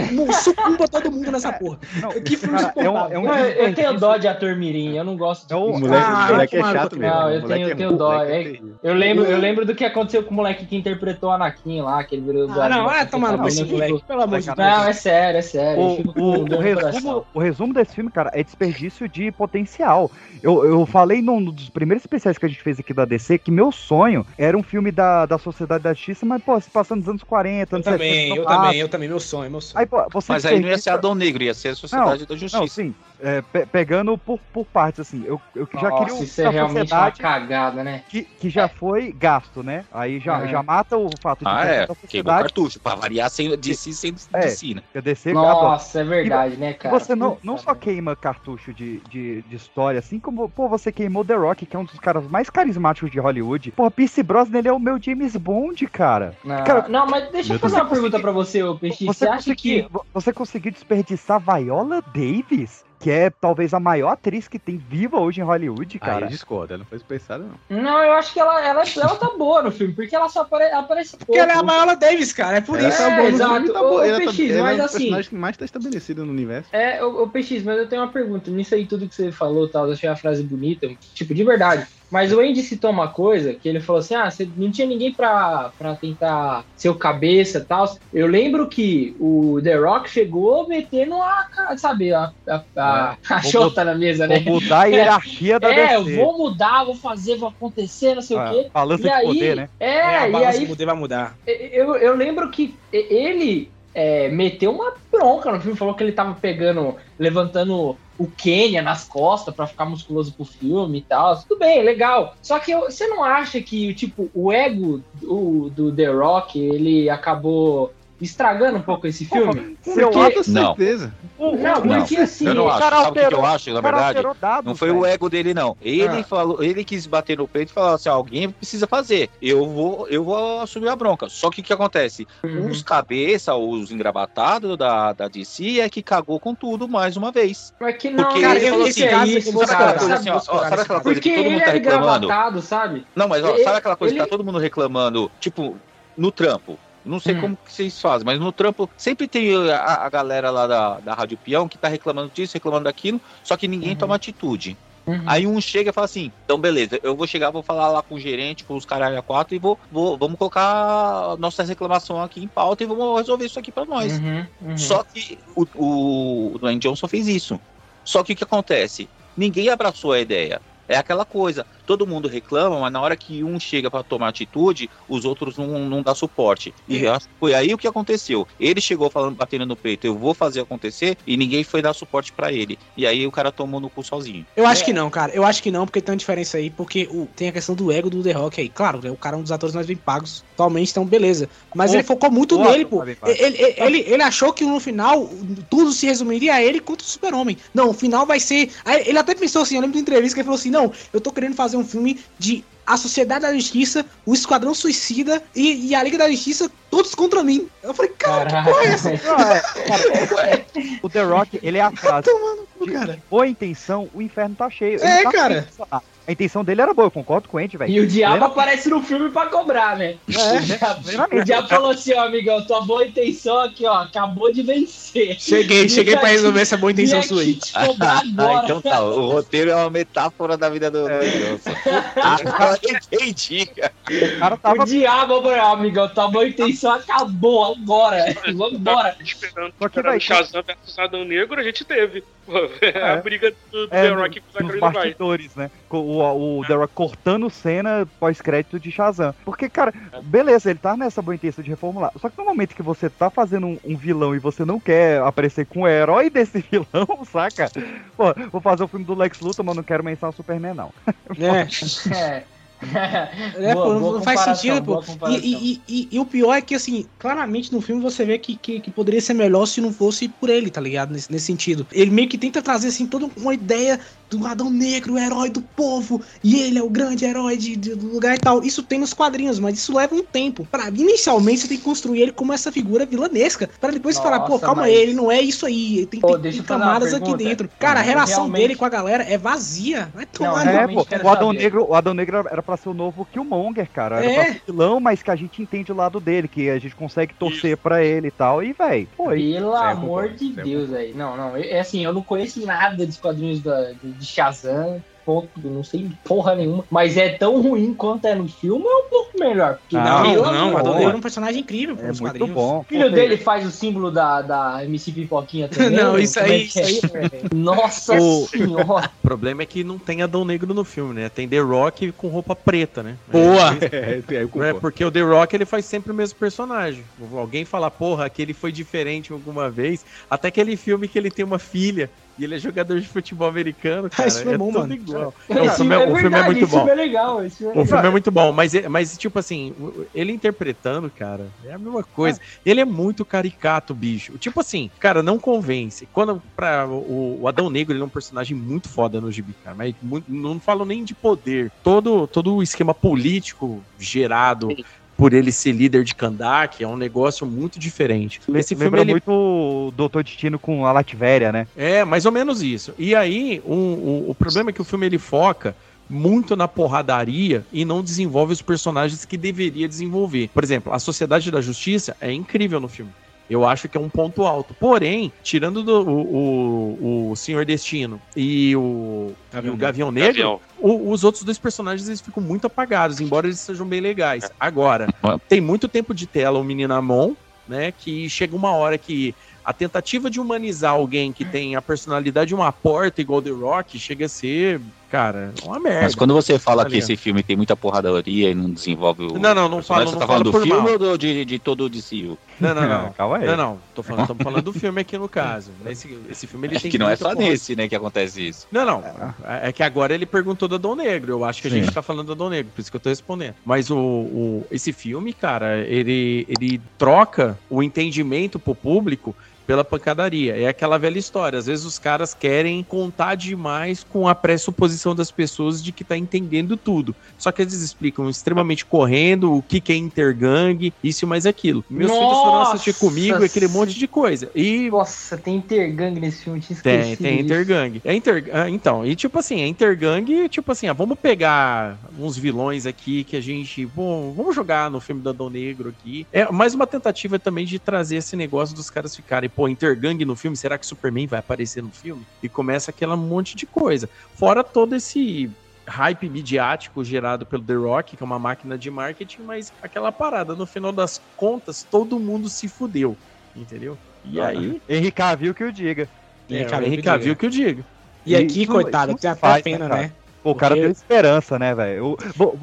sucumba todo mundo nessa porra. Não, Que filme cara, é um, é um Não, eu, eu tenho dó de ator mirim, eu não gosto de... É um- O moleque, Ah, moleque é chato mesmo. Não, o eu tenho, é eu tenho muito- dó. é é- eu, lembro, eu lembro do que aconteceu com o moleque que interpretou o Anakin lá, que ele virou... Ah, não, é tomar no pelo amor Deus. Não, é sério, é sério. eu O, o, no resumo, o resumo desse filme, cara, é desperdício de potencial. Eu, eu falei num dos primeiros especiais que a gente fez aqui da DC que meu sonho era um filme da, da Sociedade da Justiça, mas, pô, se passando nos anos 40, Eu anos também, 60. eu ah, também, eu também, meu sonho, meu sonho. Aí, pô, você Mas aí não ia ser Adão Negro, ia ser a Sociedade da Justiça. Não, sim. É, pe- pegando por, por partes, assim. Eu, eu já queria um isso é realmente uma cagada, né? que, que já foi gasto, né? Aí já, É. já mata o fato de Ah, é. da Queimou o cartucho, pra variar sem, de si sem É. de si, né? DC. Nossa, é verdade, né, E cara? você não, não só queima cartucho de, de, de história, assim como, pô, você queimou The Rock, que é um dos caras mais carismáticos de Hollywood. Pô, Pierce Brosnan, ele é o meu James Bond, cara. Não, Cara, não, mas deixa eu fazer uma pergunta pra você, ô Peixe. Você, Você, acha que. vo- você conseguiu desperdiçar Viola Davis? Que é talvez a maior atriz que tem viva hoje em Hollywood, Cara, cara. aí discorda, não foi pensado, não. Não, eu acho que ela, ela, ela tá boa no filme, porque ela só apare, aparece pouco. Porque ela é a Viola Davis, cara. É por Ela isso. tá boa no exato. filme, tá Ô, boa. Ela tá- PX, ela mas é o assim- personagem que mais tá estabelecido no universo. É, o, o PX, mas eu tenho uma pergunta. Nisso aí, tudo que você falou, tal, eu achei a frase bonita, tipo, de verdade. Mas o Andy citou uma coisa que ele falou assim: ah, você não tinha ninguém pra, pra tentar ser o cabeça e tal. Eu lembro que o The Rock chegou metendo a, sabe, a, a, a, *laughs* a Vou chota na mesa, né? Vou mudar a *laughs* hierarquia da É, DC. eu vou mudar, vou fazer, vou acontecer, não sei Ah, o quê. balança e de aí, poder, né? É, a e balança aí de poder vai mudar. eu, eu lembro que ele é, meteu uma bronca no filme, falou que ele tava pegando, levantando o Kenya nas costas pra ficar musculoso pro filme e tal. Tudo bem, legal. Só que você não acha que, tipo, o ego do, do The Rock, ele acabou estragando um pouco esse filme? Se eu Porque- acho Não. certeza. Não, Não, porque assim. eu não o acho. cara Sabe o que eu acho, na o verdade? dados, não foi o velho. ego dele, não. Ele Ah. falou, ele quis bater no peito e falar assim: alguém precisa fazer. Eu vou, eu vou assumir a bronca. Só que o que acontece? Uhum. Os cabeça, os engravatados da, da DC é que cagou com tudo mais uma vez. Mas que não, Porque cara, ele falou assim, esse vou sabe aquela cara, coisa sabe? assim, ó, ó, sabe aquela coisa Porque que todo mundo tá é reclamando? engravatado, sabe? Não, mas ó, Ele- sabe aquela coisa ele- que tá todo mundo reclamando, tipo, no trampo? Não sei Hum. como que vocês fazem, mas no trampo sempre tem a, a galera lá da, da Rádio Peão que tá reclamando disso, reclamando daquilo, só que ninguém toma atitude. Uhum. Aí um chega e fala assim, então beleza, eu vou chegar, vou falar lá com o gerente, com os caralho a quatro e vou, vou vamos colocar nossa reclamação aqui em pauta e vamos resolver isso aqui pra nós. Uhum, uhum. Só que o, o, o Dwayne Johnson fez isso. Só que o que acontece? Ninguém abraçou a ideia. É aquela coisa, todo mundo reclama, mas na hora que um chega pra tomar atitude, os outros não, não dá suporte. E eu acho que foi aí o que aconteceu. Ele chegou falando, batendo no peito, eu vou fazer acontecer, e ninguém foi dar suporte pra ele. E aí o cara tomou no cu sozinho. Eu acho que não, cara. Eu acho que não, porque tem uma diferença aí, porque o- tem a questão do ego do The Rock aí. Claro, né, o cara é um dos atores mais bem pagos atualmente, então beleza. Mas O- ele focou muito o nele, pô. pago. Ele, ele, ele, ele achou que no final tudo se resumiria a ele contra o Super-Homem. Não, o final vai ser. Ele até pensou assim, eu lembro de entrevista que ele falou assim: não, eu tô querendo fazer um filme de a Sociedade da Justiça, o Esquadrão Suicida e, e a Liga da Justiça, todos contra mim. Eu falei, cara, que porra é essa? Não, é, cara, o The Rock, ele é a frase. de cara. boa intenção, o inferno tá cheio. Ele É, tá cara. A intenção dele era boa, eu concordo com o Andy, velho. E o diabo Ele- aparece no filme pra cobrar, né? É, *laughs* o diabo, plenamente. o diabo falou assim, ó, amigão, tua boa intenção aqui, ó, acabou de vencer. Cheguei, cheguei Vim pra resolver essa boa intenção sua aí. *laughs* agora. então tá, o roteiro é uma metáfora da vida do, do Johnson. *laughs* Entendi, cara. O cara tava O diabo, ó, amigão, tua boa intenção acabou agora. Vambora. Esperando, Só que, vai- Shazam versus Adão Negro, a gente teve. a briga do, É, The Rock com o nos Zachary Levi. bastidores, né? O, o The Rock cortando cena pós-crédito de Shazam. Porque, cara, beleza, ele tá nessa boa intenção de reformular. Só que no momento que você tá fazendo um, um vilão e você não quer aparecer com o herói desse *laughs* vilão, saca? Pô, vou fazer o filme do Lex Luthor, mas não quero mencionar o Superman, não. *laughs* É. É. *laughs* É, Boa- pô, não, boa não faz sentido, pô. E, e, e, e o pior é que, assim, claramente no filme você vê que, que, que poderia ser melhor se não fosse por ele, tá ligado? Nesse, nesse sentido. Ele meio que tenta trazer, assim, toda uma ideia do Adão Negro, o herói do povo, e ele é o grande herói de, de- do lugar e tal. Isso tem nos quadrinhos, mas isso leva um tempo. Pra, inicialmente você tem que construir ele como essa figura vilanesca, pra depois você falar, pô, Nossa, calma mas- aí, ele não é isso aí, tem, Pô, tem- tem camadas aqui dentro. Cara, a relação realmente- dele com a galera é vazia. Vai tomar Não, É, pô, o Adão saber. Negro, o Adão Negro era pra ser o novo Killmonger, cara. Era É. pra ser vilão, mas que a gente entende o lado dele, que a gente consegue torcer pra ele e tal. E, véi, foi. Pelo eu amor de eu Deus, aí. Não, não. É assim, eu não conheço nada dos quadrinhos da, de, de Shazam. Ponto, não sei porra nenhuma. Mas é tão ruim quanto é no filme, é um pouco melhor. Porque, Não, pelo não, amor o Adão Negro é um personagem incrível, É nos muito quadrinhos. bom. O filho dele faz o símbolo da, da MC Pipoquinha *laughs* também. Não, isso Como é aí, que isso é? aí. *laughs* Nossa O- senhora. O *laughs* problema é que não tem Adão Negro no filme, né? Tem The Rock com roupa preta, né? Boa! É, é, É, porque o The Rock ele faz sempre o mesmo personagem. Alguém fala, porra, aquele foi diferente alguma vez. Até aquele filme que ele tem uma filha e ele é jogador de futebol americano, cara. esse filme é é bom, mano. igual. Esse Não, o filme é, o filme é muito esse bom. filme é legal. Esse filme é O filme é muito bom, mas, é- mas tipo assim, ele interpretando, cara, é a mesma coisa. Ele é muito caricato, bicho. Tipo assim, cara, não convence. Quando pra, o, o Adão Negro, ele é um personagem muito foda no gibi, cara, mas muito- não falo nem de poder. Todo, todo o esquema político gerado por ele ser líder de Kandak, é um negócio muito diferente. Esse filme Lembra ele muito o Doutor Destino com a Latvéria, né? é, mais ou menos isso. E aí, um- o, o problema é que o filme ele foca muito na porradaria e não desenvolve os personagens que deveria desenvolver. Por exemplo, a Sociedade da Justiça é incrível no filme. Eu acho que é um ponto alto. Porém, tirando do- o, o, o Senhor Destino e o Gavião, e o Gavião Negro, Gavião. o- os outros dois personagens eles ficam muito apagados, embora eles sejam bem legais. Agora, tem muito tempo de tela o Menino Amon, né? Que chega uma hora que a tentativa de humanizar alguém que tem a personalidade de uma porta igual The Rock chega a ser, cara, uma merda. Mas quando você fala Tá que esse filme tem muita porradaria e não desenvolve o. Não, não, não falo- Você não tá falo falando do filme mal. ou do- de, de todo o DCU? Não, não, *laughs* não. Calma aí. Não, não. Tô falando, estamos falando do filme aqui no caso. *laughs* Esse, esse filme ele É tem que não é só porrada. nesse, né, que acontece isso. Não, não. É que agora ele perguntou do Adão Negro. Eu acho que a Sim. gente tá falando do Adão Negro, por isso que eu tô respondendo. Mas o, o- esse filme, cara, ele, ele troca o entendimento pro público pela pancadaria. É aquela velha história. Às vezes os caras querem contar demais com a pressuposição das pessoas de que tá entendendo tudo. Só que eles explicam extremamente correndo o que, que é intergang, isso e mais aquilo. Meus filhos foram Nossa! assistir comigo aquele monte de coisa. E Nossa, tem intergang nesse filme, tinha tem, esquecido tem disso. Intergang. É inter... ah, então, e tipo assim, é Intergang, tipo assim, ah, vamos pegar uns vilões aqui que a gente. Bom, vamos jogar no filme do Adão Negro aqui. É mais uma tentativa também de trazer esse negócio dos caras ficarem, pô, Intergang no filme, será que Superman vai aparecer no filme? E começa aquela monte de coisa. Fora todo esse hype midiático gerado pelo The Rock, que é uma máquina de marketing, mas aquela parada, no final das contas, todo mundo se fudeu. Entendeu? E aí. Henrique Cavill que o diga. É, o Henrique Cavill que eu digo. E aqui, coitado, tem até pena, né? O cara Porque- deu esperança, né, velho?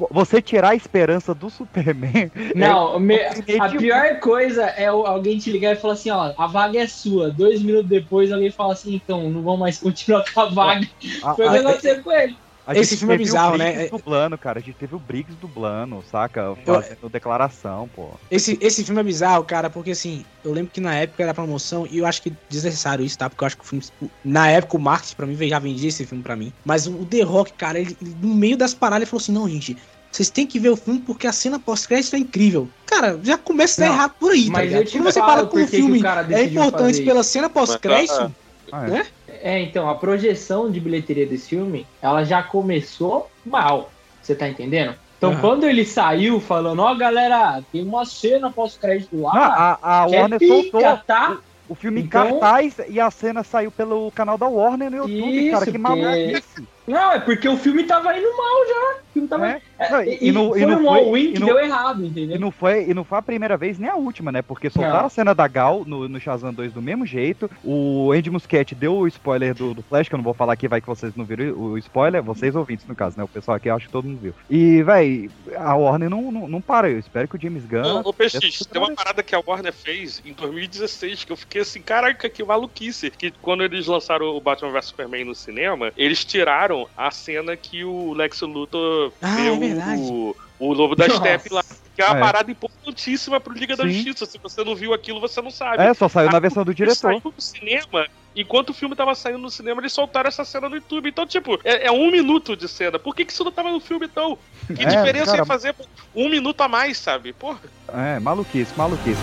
Você tirar a esperança do Superman. *laughs* Não, é- me- é a pior coisa é alguém te ligar e falar assim, ó, a vaga é sua. Dois minutos depois alguém fala assim, então, não vamos mais continuar com a vaga. Foi o que aconteceu com ele. A Esse gente filme é bizarro, o né? Briggs dublando, cara. A gente teve o Briggs dublando, saca? Fazendo declaração, pô. Esse, esse filme é bizarro, cara, porque assim, eu lembro que na época era promoção e eu acho que desnecessário isso, tá? Porque eu acho que o filme. Na época o marketing pra mim já vendia esse filme pra mim. Mas o The Rock, cara, ele, ele, no meio das paradas, ele falou assim: não, gente. Vocês têm que ver o filme porque a cena pós-crédito é incrível. Cara, já começa a dar errado por aí, tá mas ligado? eu te Quando você fala com o filme o cara é importante pela cena pós-crédito, Ah, né? É, então, a projeção de bilheteria desse filme, ela já começou mal. Você tá entendendo? Então, Aham. quando ele saiu falando, ó, galera, tem uma cena pós-crédito lá. Não, a, a que é Warner pica, soltou tá? o, filme Então- cartaz e a cena saiu pelo canal da Warner no YouTube, cara. Que porque- maluquice. Não, é porque o filme tava indo mal já. O filme tava... É? É, Não, e, e não- e foi não um all-in e que não- deu errado, entendeu? E não, foi, e não foi a primeira vez nem a última, né? Porque soltaram Não. a cena da Gal no, no Shazam 2 do mesmo jeito. O Andy Muschietti deu o spoiler do, do Flash, que eu não vou falar aqui, vai que vocês não viram o spoiler. Vocês ouvintes, no caso, né? O pessoal aqui, eu acho que todo mundo viu. E, véi, a Warner não, não, não para. Eu espero que o James Gunn... Ô, ô tem uma parada que a Warner fez em 2016 que eu fiquei assim, caraca, que maluquice. Que quando eles lançaram o Batman vs Superman no cinema, eles tiraram a cena que o Lex Luthor Ah, vê é verdade. o, o Lobo da. Steppe lá. Que é uma É. parada importantíssima pro Liga da Sim. Justiça. Se você não viu aquilo, você não sabe. É, só saiu na A- versão do diretor. saiu no cinema, enquanto o filme tava saindo no cinema, eles soltaram essa cena no YouTube. Então, tipo, é, é um minuto de cena. Por que, que isso não tava no filme, então? Que *laughs* É, diferença cara- ia fazer um minuto a mais, sabe? Porra. É, maluquice, maluquice.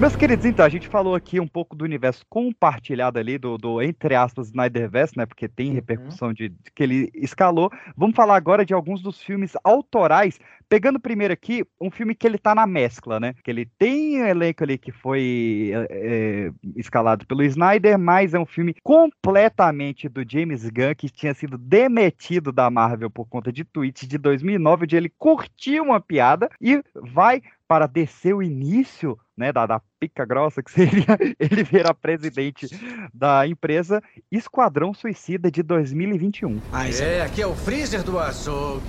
Meus queridos, então, a gente falou aqui um pouco do universo compartilhado ali, do, do entre aspas, Snyderverse, né? Porque tem repercussão de, de que ele escalou. Vamos falar agora de alguns dos filmes autorais. Pegando primeiro aqui, um filme que ele tá na mescla, né? Que ele tem um elenco ali que foi é, escalado pelo Snyder, mas é um filme completamente do James Gunn, que tinha sido demitido da Marvel por conta de tweets de 2009, onde ele curtiu uma piada e vai para descer o início né, da, da pica grossa que *laughs* seria ele virar presidente da empresa Esquadrão Suicida de 2021. É, aqui é o freezer do açougue.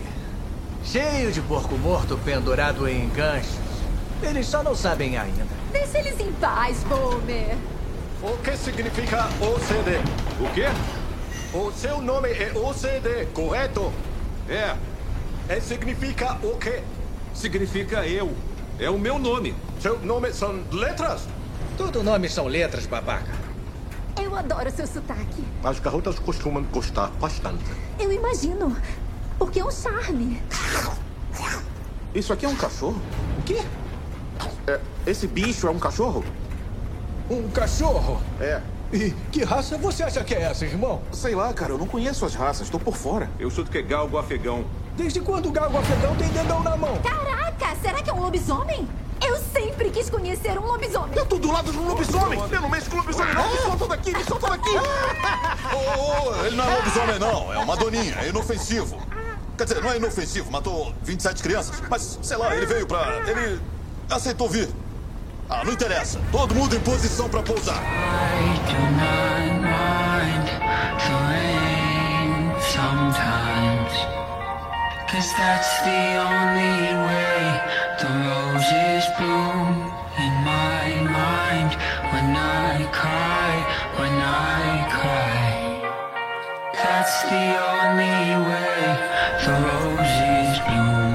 Cheio de porco morto pendurado em ganchos. Eles só não sabem ainda. Deixa eles em paz, Boomer. O que significa OCD? O quê? O seu nome é OCD, correto? É. É significa o quê? Significa eu. É o meu nome. Seu nome são letras? Todo nome são letras, babaca. Eu adoro seu sotaque. As garotas costumam gostar bastante. Eu imagino. Porque é um charme. Isso aqui é um cachorro? O quê? É, esse bicho é um cachorro? Um cachorro? É. E que raça você acha que é essa, irmão? Sei lá, cara, eu não conheço as raças, tô por fora. Eu sou do que galgo afegão. Desde quando o galgo afegão tem dedão na mão? Caraca, será que é um lobisomem? Eu sempre quis conhecer um lobisomem. Eu tô do lado de um lobisomem! Eu não mexo com lobisomem, não! Me solta daqui, me solta daqui! *laughs* Ô, ô, ele não é lobisomem, não. É uma doninha, é inofensivo. Quer dizer, não é inofensivo, matou 27 crianças. Mas, sei lá, ele veio pra. Ele aceitou vir. Ah, não interessa. Todo mundo em posição pra pousar. sometimes. Cause that's the only way roses bloom in my mind. When I cry, when I cry. That's the only way the roses bloom.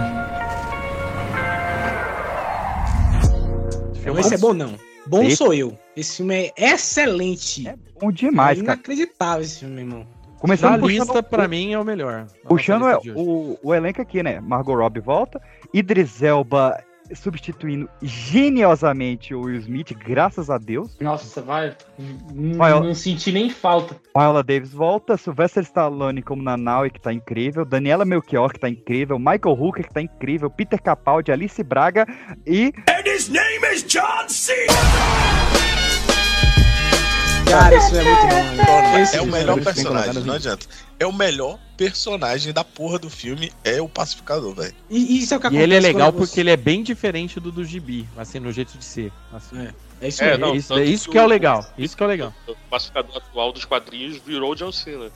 Então, esse é bom não. Bom Esse- sou eu. Esse filme é excelente. É Bom demais, cara. Inacreditável esse filme, irmão. Começando puxando lista, o- pra mim, é o melhor. Puxando é, o, o elenco aqui, né? Margot Robbie volta, Idris Elba substituindo geniosamente o Will Smith, graças a Deus. Nossa, vai. Ó. não senti nem falta. Viola Davis volta, Sylvester Stallone como Nanaue, que tá incrível, Daniela Melchior, que tá incrível, Michael Hooker, que tá incrível, Peter Capaldi, Alice Braga e... And his name is John C. Cara, isso é muito bom. Esse é o melhor personagem, não adianta. É o melhor personagem da porra do filme, é o pacificador, velho. E isso é o que E ele é legal você- porque ele é bem diferente do do Gibi, assim, no jeito de ser. Assim. É isso É, não, isso, tanto isso que é o o- legal. Isso que é o legal. O pacificador atual dos quadrinhos virou o John Cena.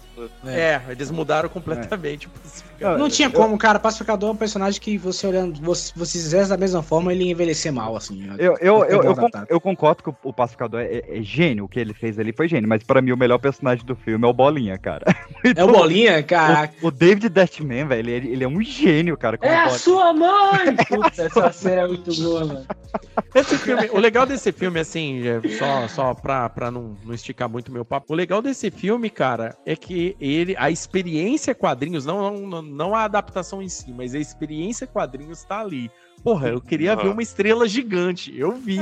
É, eles mudaram completamente o pacificador. Não tinha como, cara. Pacificador é um personagem que você olhando, você, você fizesse da mesma forma, ele ia envelhecer mal, assim. Eu, eu, eu, eu, con- adaptado. eu concordo que o, o Pacificador é, é gênio, o que ele fez ali foi gênio, mas pra mim o melhor personagem do filme é o Bolinha, cara. *laughs* É o Bolinha, caraca. O, o David Deathman, velho, ele, ele é um gênio, cara. como É a Bolinha. sua mãe! *laughs* Puta, essa cena é muito boa, mano. Esse filme, o legal desse filme, assim, é só, só pra, pra não, não esticar muito meu papo, o legal desse filme, cara, é que ele, a experiência quadrinhos, não, não, não a adaptação em si, mas a experiência quadrinhos tá ali. Porra, eu queria ver Aham. uma estrela gigante. Eu vi.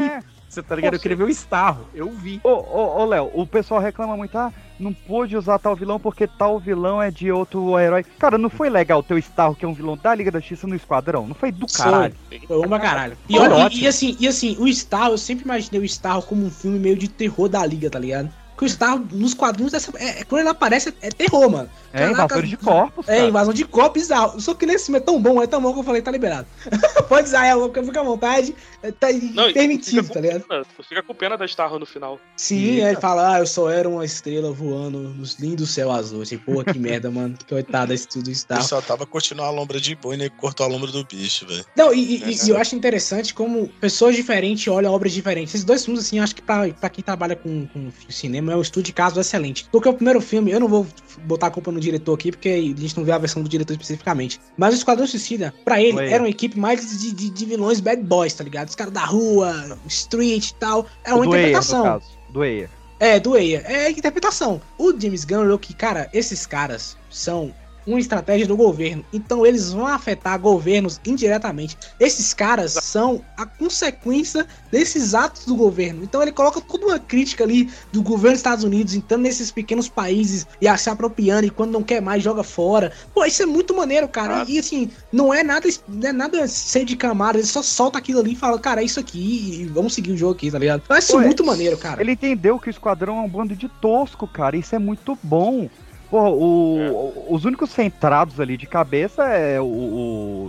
Você tá ligado? Eu queria ver o Starro. Eu vi. Ô, ô, ô, Léo, o pessoal reclama muito, ah, não pôde usar tal vilão porque tal vilão é de outro herói. Cara, não foi legal ter o Starro, que é um vilão da Liga da Justiça, no Esquadrão? Não foi do caralho? Foi uma caralho. E, e- ótimo. e assim, e assim, o Star, eu sempre imaginei o Star como um filme meio de terror da liga, tá ligado? Porque o Star, nos quadrinhos, dessa, é, é- quando ele aparece, é, é terror, mano. É, invasores de corpos, É, cara. invasão de corpos, bizarro. Só que nesse filme é tão bom, é tão bom que eu falei, tá liberado. *laughs* Pode usar ela, fica à vontade, é, tá Não, permitido, fica tá ligado? pena, Tu fica com pena da Starro no final. Sim, aí ele fala, ah, eu só era uma estrela voando nos lindos céu azul. Tipo, porra, que merda, mano. Que coitada esse tudo Eu Star. só tava curtindo a lombra de boi, né? Cortou a lombra do bicho, velho. Não, e, e- e eu acho interessante como pessoas diferentes olham obras diferentes. Esses dois filmes, assim, eu acho que pra, pra quem trabalha com, com cinema é um estudo de caso excelente. Porque o primeiro filme, eu não vou botar a culpa no diretor aqui, porque a gente não vê a versão do diretor especificamente. Mas o Esquadrão Suicida, pra ele, Oi. era uma equipe mais de, de, de vilões bad boys, tá ligado? Os caras da rua, street e tal. Era uma do Eia, no interpretação. caso. Do Eia. É, do EIA. É interpretação. O James Gunn que, cara, esses caras são uma estratégia do governo. Então eles vão afetar governos indiretamente. Esses caras são a consequência desses atos do governo. Então ele coloca toda uma crítica ali do governo dos Estados Unidos entrando nesses pequenos países e a- se apropriando e quando não quer mais joga fora. Pô, isso é muito maneiro, cara. E assim, não é nada, não é nada cheio de camadas, ele só solta aquilo ali e fala, cara, é isso aqui e vamos seguir o jogo aqui, tá ligado? Eu acho isso Pô, é- muito maneiro, cara. Ele entendeu que o Esquadrão é um bando de tosco, cara. Isso é muito bom. Porra, o- os únicos centrados ali de cabeça é o,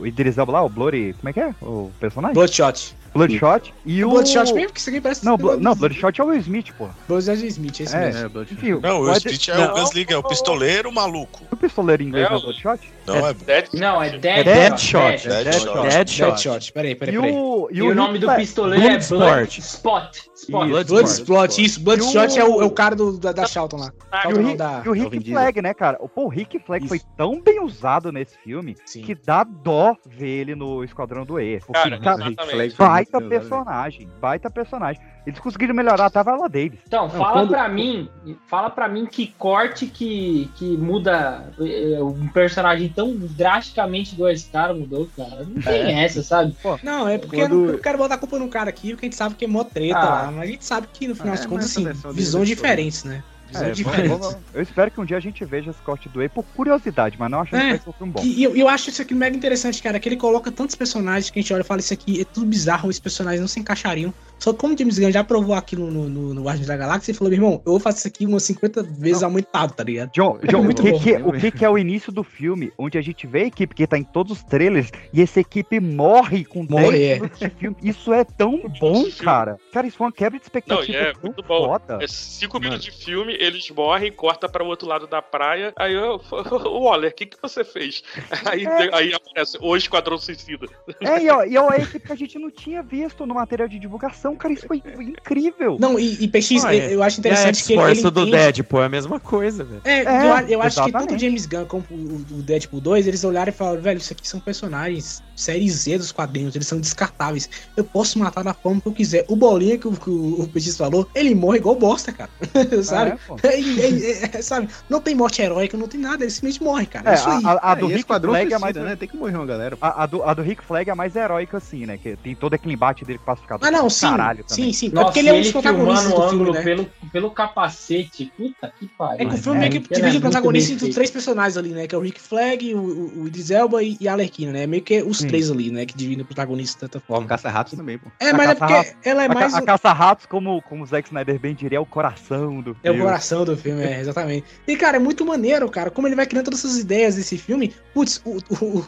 o Idris Elba lá, o Blurry. Como é que é? O personagem? Bloodshot. Bloodshot. E o. Bloodshot mesmo, que isso aqui parece. Não, Blo- não, Bloodshot é o Will Smith, pô. Bloodshot Smith, é esse É, mesmo. é, Bloodshot. Não, o Smith é o Gunslinger, é o pistoleiro maluco. Pistoleiro em inglês É, é, Bloodshot? Não, é. Não, é É Deadshot. Deadshot. Deadshot. Deadshot. Deadshot. Deadshot. Peraí, peraí, E peraí. o, E o nome do pistoleiro é Bloodsport. Blood Spot. Spot. Bloodsport. Bloodsport, isso. Bloodshot E o- é, o, é cara do, da, da Charlton lá. E o, Rick, da... e o Vin Rick Diesel. Flag, né, cara? Pô, o Rick Flag foi tão bem usado nesse filme Sim. que dá dó ver ele no Esquadrão do E. Porque, Cara, cara, exatamente. vai baita personagem, baita personagem. Eles conseguiram melhorar a Viola Davis. Então, Não, fala quando- pra mim, fala para mim que corte que, que muda eh, um personagem tão drasticamente esse cara mudou, cara. Não tem É. essa, sabe? Não, é porque Quando- eu não eu quero botar a culpa no cara aqui, porque a gente sabe que é mó treta Ah. lá. Mas a gente sabe que no final É, das contas, assim, dele visões é diferentes, né? É, diferentes. vamos- vamos- eu espero que um dia a gente veja esse corte do E por curiosidade, mas não achando que É, vai ser um bom. E eu, eu acho isso aqui mega interessante, cara, que ele coloca tantos personagens que a gente olha e fala, isso aqui é tudo bizarro, esses personagens não se encaixariam. Só que como o James Gunn já provou aquilo no, no, no Guardiões da Galáxia, ele falou, meu irmão, eu vou fazer isso aqui umas 50 vezes aumentado, tá ligado? John, É John, o, muito que, bom. que, o que, que é o início do filme, onde a gente vê a equipe que tá em todos os trailers e essa equipe morre com Morre, 10 é. minutos de filme. Isso é tão bom, cara. Cara, isso foi uma quebra de Não, expectativa. e é muito bom. foda. É cinco minutos de filme, eles morrem, corta para o outro lado da praia. Aí eu, *laughs* o Waller, o que, que você fez? *laughs* Aí, É. aí aparece o Esquadrão Suicida. É, e ó, e ó, é a equipe que a gente não tinha visto no material de divulgação, cara, isso foi incrível. Não, e, e PX, Ah, é. eu acho interessante a que ele, X-Force do entende- Deadpool é a mesma coisa, velho. É, É, eu, eu acho que tanto o James Gunn como o, o Deadpool 2, eles olharam e falaram, velho, isso aqui são personagens série Z dos quadrinhos, eles são descartáveis. Eu posso matar da forma que eu quiser. O Bolinha que o, que o, o PX falou, ele morre igual bosta, cara. *laughs* sabe? É. É, *laughs* é, é, sabe? Não tem morte heróica, não tem nada, ele simplesmente morre, cara. É, É, isso aí. a, a- a do É, Rick Flag é mais. né? Tem que morrer uma galera. A, a do, a do Rick Flag é a mais heróica, assim, né? Que tem todo aquele embate dele com o pacificador. Ah, não, sim. Caralho também. Sim, sim. é Nossa, porque ele é um dos protagonistas do filme, né? pelo, pelo capacete. Puta que pariu. É que o filme meio que Ele divide é o protagonista entre três personagens ali, né? Que é o Rick Flag, o, o, Idris Elba e, e a Arlequina, né? Meio que os Sim. três ali, né? Que dividem o protagonista de tanta forma. Caça-ratos também, pô. É, A mas é porque ela é a, mais. a Caça-Ratos, como, como o Zack Snyder bem diria, é o coração do É o filme. coração do filme, é, exatamente. E, cara, é muito maneiro, cara. Como ele vai criando todas essas ideias desse filme. Putz, o, o-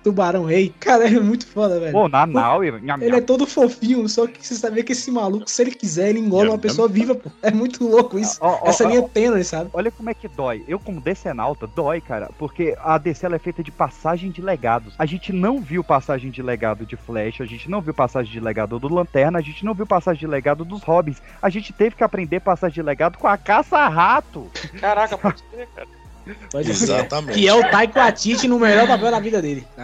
o Tubarão Rei, cara, é muito foda, velho. Pô, na nau, nham, Ele é todo fofinho, só que você sabe que esse maluco, se ele quiser, ele engola uma pessoa viva, pô. É muito louco isso. Ó, ó, Essa ó, linha tênue, sabe? Olha como é que dói. Eu, como decenalta, dói, cara. Porque a DC ela é feita de passagem de legados. A gente não viu passagem de legado de Flash, a gente não viu passagem de legado do Lanterna, a gente não viu passagem de legado dos Hobbits. A gente teve que aprender passagem de legado com a Caça-Rato. Caraca, pode ser, cara. Pode. Exatamente. Que é o Taiko Atiti no melhor papel da vida dele. *laughs*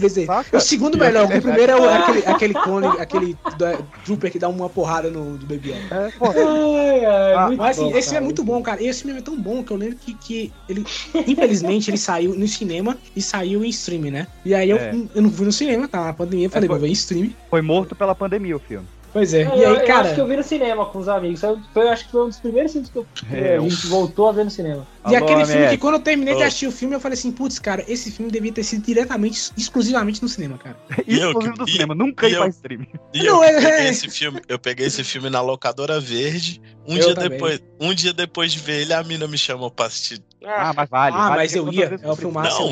Dizer. O segundo melhor, o primeiro é o- aquele, aquele clone, aquele da- Trooper que dá uma porrada no do Baby Yoda. É. Ai, ai, Ah, mas assim, bom, esse filme cara. é muito bom, cara. Esse filme é tão bom que eu lembro que, que ele, infelizmente, ele saiu no cinema e saiu em streaming, né? E aí eu, É. eu não fui no cinema, tá? Na pandemia, eu falei, foi- vou ver em streaming. Foi morto pela pandemia o filme. Pois é. Eu, E eu- aí, eu cara. acho que eu vi no cinema com os amigos. Foi- acho que foi um dos primeiros filmes que eu, É, a gente voltou a ver no cinema. E Alô, aquele filme que quando eu terminei de Ô. assistir o filme, eu falei assim, putz, cara, esse filme devia ter sido diretamente, exclusivamente no cinema, cara. *laughs* E Exclusivo do e- cinema, nunca e eu- pra streaming. E *laughs* Não, eu é- peguei é. esse filme, eu peguei esse filme na locadora verde. Um Eu dia também. depois, um dia depois de ver ele, a mina me chamou pra assistir. Ah, mas vale. Ah, vale mas eu ia, é. Não,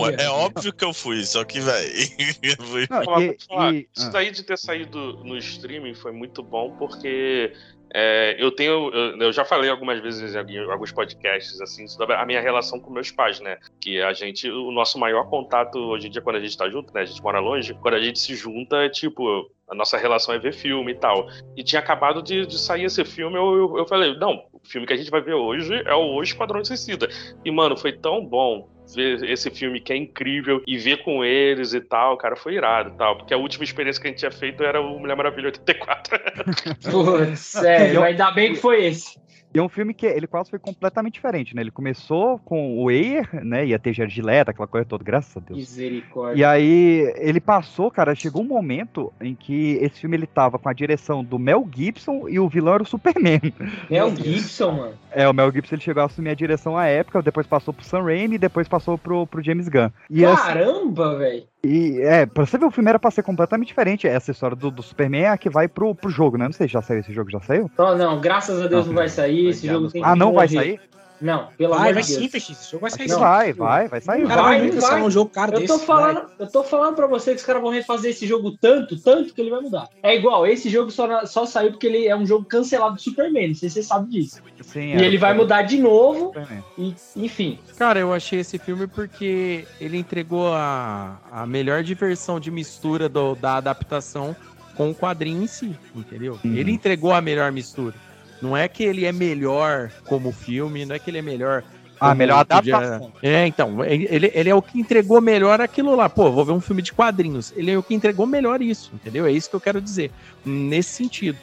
eu ia. é óbvio que eu fui, só que, velho. *laughs* E- e- isso ah. daí de ter saído no streaming foi muito bom, porque é, eu tenho. Eu, eu já falei algumas vezes em alguns podcasts, assim, sobre a minha relação com meus pais, né? Que a gente, o nosso maior contato hoje em dia, quando a gente tá junto, né? A gente mora longe, quando a gente se junta, é tipo. A nossa relação é ver filme e tal. E tinha acabado de, de sair esse filme, eu, eu, eu falei, não, o filme que a gente vai ver hoje é o Esquadrão Suicida. E, mano, foi tão bom ver esse filme que é incrível e ver com eles e tal, cara, foi irado e tal. Porque a última experiência que a gente tinha feito era o Mulher Maravilha 84. *laughs* Putz, sério, ainda bem que foi esse. E é um filme que ele quase foi completamente diferente, né? Ele começou com o Ayer, né? Ia ter Jared Leto, aquela coisa toda, graças a Deus. Misericórdia. E aí ele passou, cara, chegou um momento em que esse filme ele tava com a direção do Mel Gibson e o vilão era o Superman. *laughs* O Gibson, mano. É, o Mel Gibson ele chegou a assumir a direção à época, depois passou pro Sam Raimi e depois passou pro, pro James Gunn. E, assim, Caramba, velho. E é, pra você ver, o filme era pra ser completamente diferente. Essa história do, do Superman é a que vai pro, pro jogo, né? Não sei se já saiu esse jogo, já saiu? Não, não, graças a Deus não vai sair. Esse jogo tem que Ah, não vai sair? Não, pelo Vai, amor vai de Deus. sim, Fech, esse jogo vai sair Não. sim. Vai, vai, vai sair. Cara, Vai, vai vai. um jogo caro Eu desse. tô, falando, eu tô falando pra você que os caras vão refazer esse jogo tanto, tanto que ele vai mudar. É igual, esse jogo só, só saiu porque ele é um jogo cancelado do Superman, não sei se você sabe disso. Sim, E era ele vai mudar de novo, e, enfim. Cara, eu achei esse filme porque ele entregou a, a melhor diversão de mistura do- da adaptação com o quadrinho em si, entendeu? Uhum. Ele entregou a melhor mistura. Não é que ele é melhor como filme, não é que ele é melhor Ah, melhor podia- adaptação. É, então, ele, ele é o que entregou melhor aquilo lá. Pô, vou ver um filme de quadrinhos. Ele é o que entregou melhor isso, entendeu? É isso que eu quero dizer. Nesse sentido.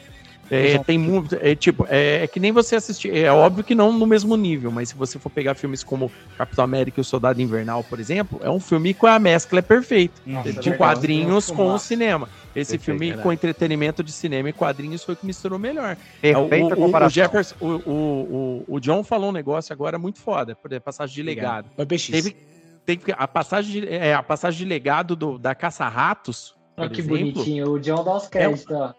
É, tem muito. É, tipo, é, é que nem você assistir. É óbvio que não no mesmo nível, mas se você for pegar filmes como Capitão América e o Soldado Invernal, por exemplo, é um filme com a mescla é perfeita. Nossa, de é verdade. quadrinhos Nossa, com o cinema. Esse Perfeito, filme verdade. com entretenimento de cinema e quadrinhos foi o que misturou melhor. Perfeita o, o, o, comparação. Jefferson, o, o, o, o John falou um negócio agora muito foda, por exemplo, passagem de legado. PX. Teve, teve a passagem de, é, a passagem de legado do, da Caça-Ratos. Olha que exemplo, bonitinho. O John dá os créditos, ó.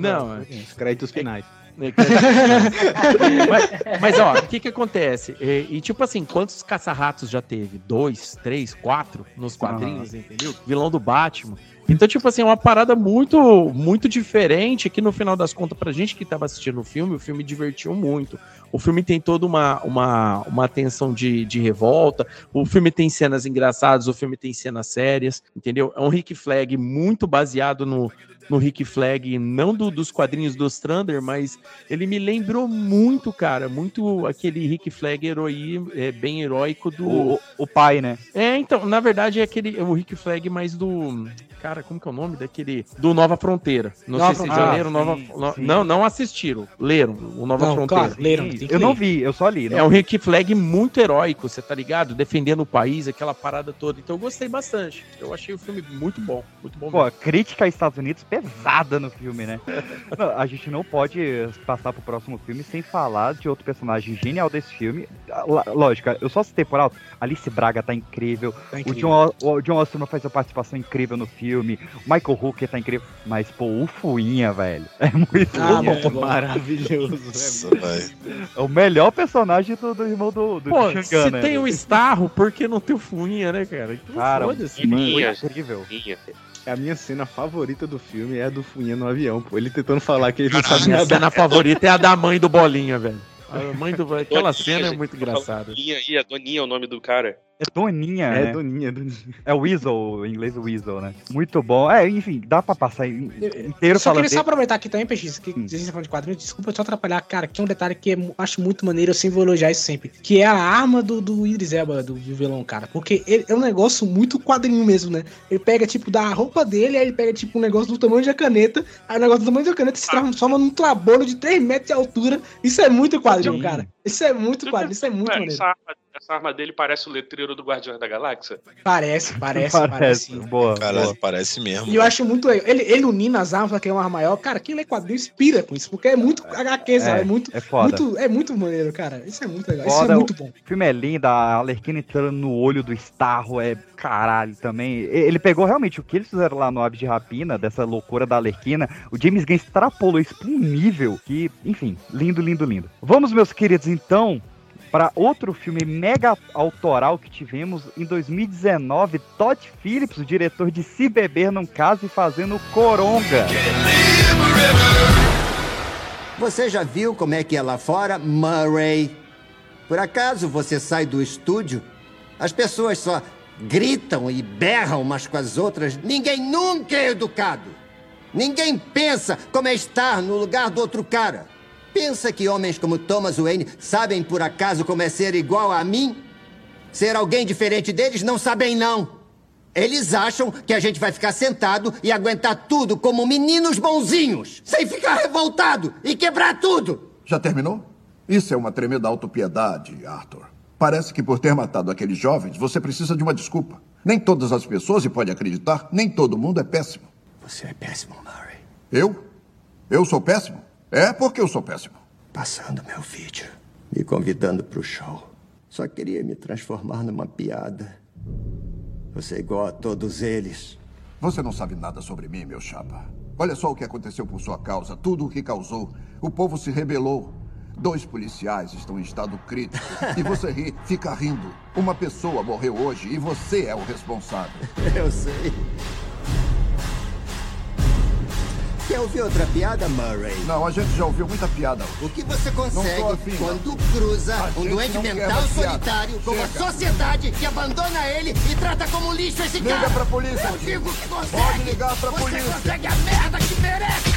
Não, é- Os créditos finais. *laughs* mas, mas, ó, o que que acontece? E, e, tipo assim, quantos caça-ratos já teve? Dois, três, quatro nos quadrinhos, entendeu? Vilão do Batman. Então, tipo assim, é uma parada muito, muito diferente que no final das contas, pra gente que tava assistindo o filme, o filme divertiu muito. O filme tem toda uma, uma, uma tensão de, de revolta, o filme tem cenas engraçadas, o filme tem cenas sérias, entendeu? É um Rick Flag muito baseado no, no Rick Flag, não do- dos quadrinhos do Strander, mas ele me lembrou muito, cara, muito aquele Rick Flag heroi, é, bem heróico do. O, o pai, né? É, então, na verdade é aquele é o Rick Flag mais do. Cara, como que é o nome daquele? Do Nova Fronteira. Não Nova sei se já leram Ah, Nova. sim, no- sim. Não, não assistiram. Leram o Nova Não, Fronteira. claro, leram, tem que Eu não vi, eu só li. não É um. Rick Flag muito heróico, você tá ligado? Defendendo o país, aquela parada toda. Então eu gostei bastante. Eu achei o filme muito bom. Muito bom Pô, mesmo. crítica aos Estados Unidos pesada no filme, né? *laughs* Não, a gente não pode passar pro próximo filme sem falar de outro personagem genial desse filme. Ah, Lógico, eu só citei por alto. Alice Braga tá incrível. Tá O incrível. John, o John Osterman faz uma participação incrível no filme. O Michael Hooker tá incrível. Mas, pô, o Fuinha, velho. É muito Ah, bom. bom. Maravilhoso. Nossa, velho. É o melhor personagem do, do irmão do, do Pô, Xangan, se né? tem o Starro, por que não tem o Fuinha, né, cara? Então, Cara, foda-se. Fuinha. incrível. Fuinha. a minha cena favorita do filme é a do Fuinha no avião, pô. Ele tentando falar que ele não A sabe minha nada. cena favorita é a da mãe do Bolinha, velho. A mãe do Aquela Doninha, cena é muito engraçada. Doninha aí, a Doninha é o nome do cara. É Doninha, É, né? Doninha, Doninha. É o Weasel, em inglês o Weasel, né? Muito bom. É, enfim, dá pra passar in- inteiro só falando queria só aproveitar aqui também, PX, que Hum. a gente tá falando de quadrinhos, desculpa só atrapalhar, cara, que é um detalhe que é mu- acho muito maneiro, eu sempre vou elogiar isso sempre, que é a arma do, do Idris Elba, do, do vilão, cara, porque ele é um negócio muito quadrinho mesmo, né? Ele pega, tipo, da roupa dele, aí ele pega, tipo, um negócio do tamanho da caneta, aí o negócio do tamanho da caneta se transforma num trabalho de 3 metros de altura, isso é muito quadrinho, Sim. cara. Isso é muito quadrinho, isso é muito maneiro. Essa, arma, dele parece o letreiro do Guardiões da Galáxia. Parece, parece, parece. *laughs* Boa, Cara, boa. parece mesmo. E eu acho muito legal. Ele, ele unindo as armas pra criar uma arma maior, cara, quem lê quadrinho inspira com isso, porque é muito HQ, sabe? É, muito, é foda. muito, é muito maneiro, cara. Isso é muito legal. Isso Foda, é muito bom. O filme é lindo, a Alerquina entrando no olho do Starro é caralho também. Ele pegou realmente o que eles fizeram lá no Aves de Rapina, dessa loucura da Alerquina. O James Gunn extrapolou isso pra um nível que, enfim, lindo, lindo, lindo. Vamos, meus queridos, então, para outro filme mega autoral que tivemos em 2019. Todd Phillips, o diretor de Se Beber Num Caso e fazendo Coronga. Você já viu como é que é lá fora, Murray? Por acaso você sai do estúdio? As pessoas só gritam e berram umas com as outras. Ninguém nunca é educado. Ninguém pensa como é estar no lugar do outro cara. Pensa que homens como Thomas Wayne sabem por acaso como é ser igual a mim? Ser alguém diferente deles não sabem, não. Eles acham que a gente vai ficar sentado e aguentar tudo como meninos bonzinhos, sem ficar revoltado e quebrar tudo. Já terminou? Isso é uma tremenda autopiedade, Arthur. Parece que por ter matado aqueles jovens, você precisa de uma desculpa. Nem todas as pessoas, e pode acreditar, nem todo mundo é péssimo. Você é péssimo, Murray. Eu? Eu sou péssimo? É porque eu sou péssimo. Passando meu vídeo, me convidando pro show. Só queria me transformar numa piada. Você é igual a todos eles. Você não sabe nada sobre mim, meu chapa. Olha só o que aconteceu por sua causa, tudo o que causou. O povo se rebelou. Dois policiais estão em estado crítico. *laughs* E você ri, fica rindo. Uma pessoa morreu hoje e você é o responsável. *laughs* Eu sei. Quer ouvir outra piada, Murray? Não, a gente já ouviu muita piada. O que você consegue quando cruza A um doente mental solitário com a sociedade que abandona ele e trata como lixo esse Liga cara? pra polícia, Eu digo que consegue! Pode ligar pra você polícia. consegue a merda que merece!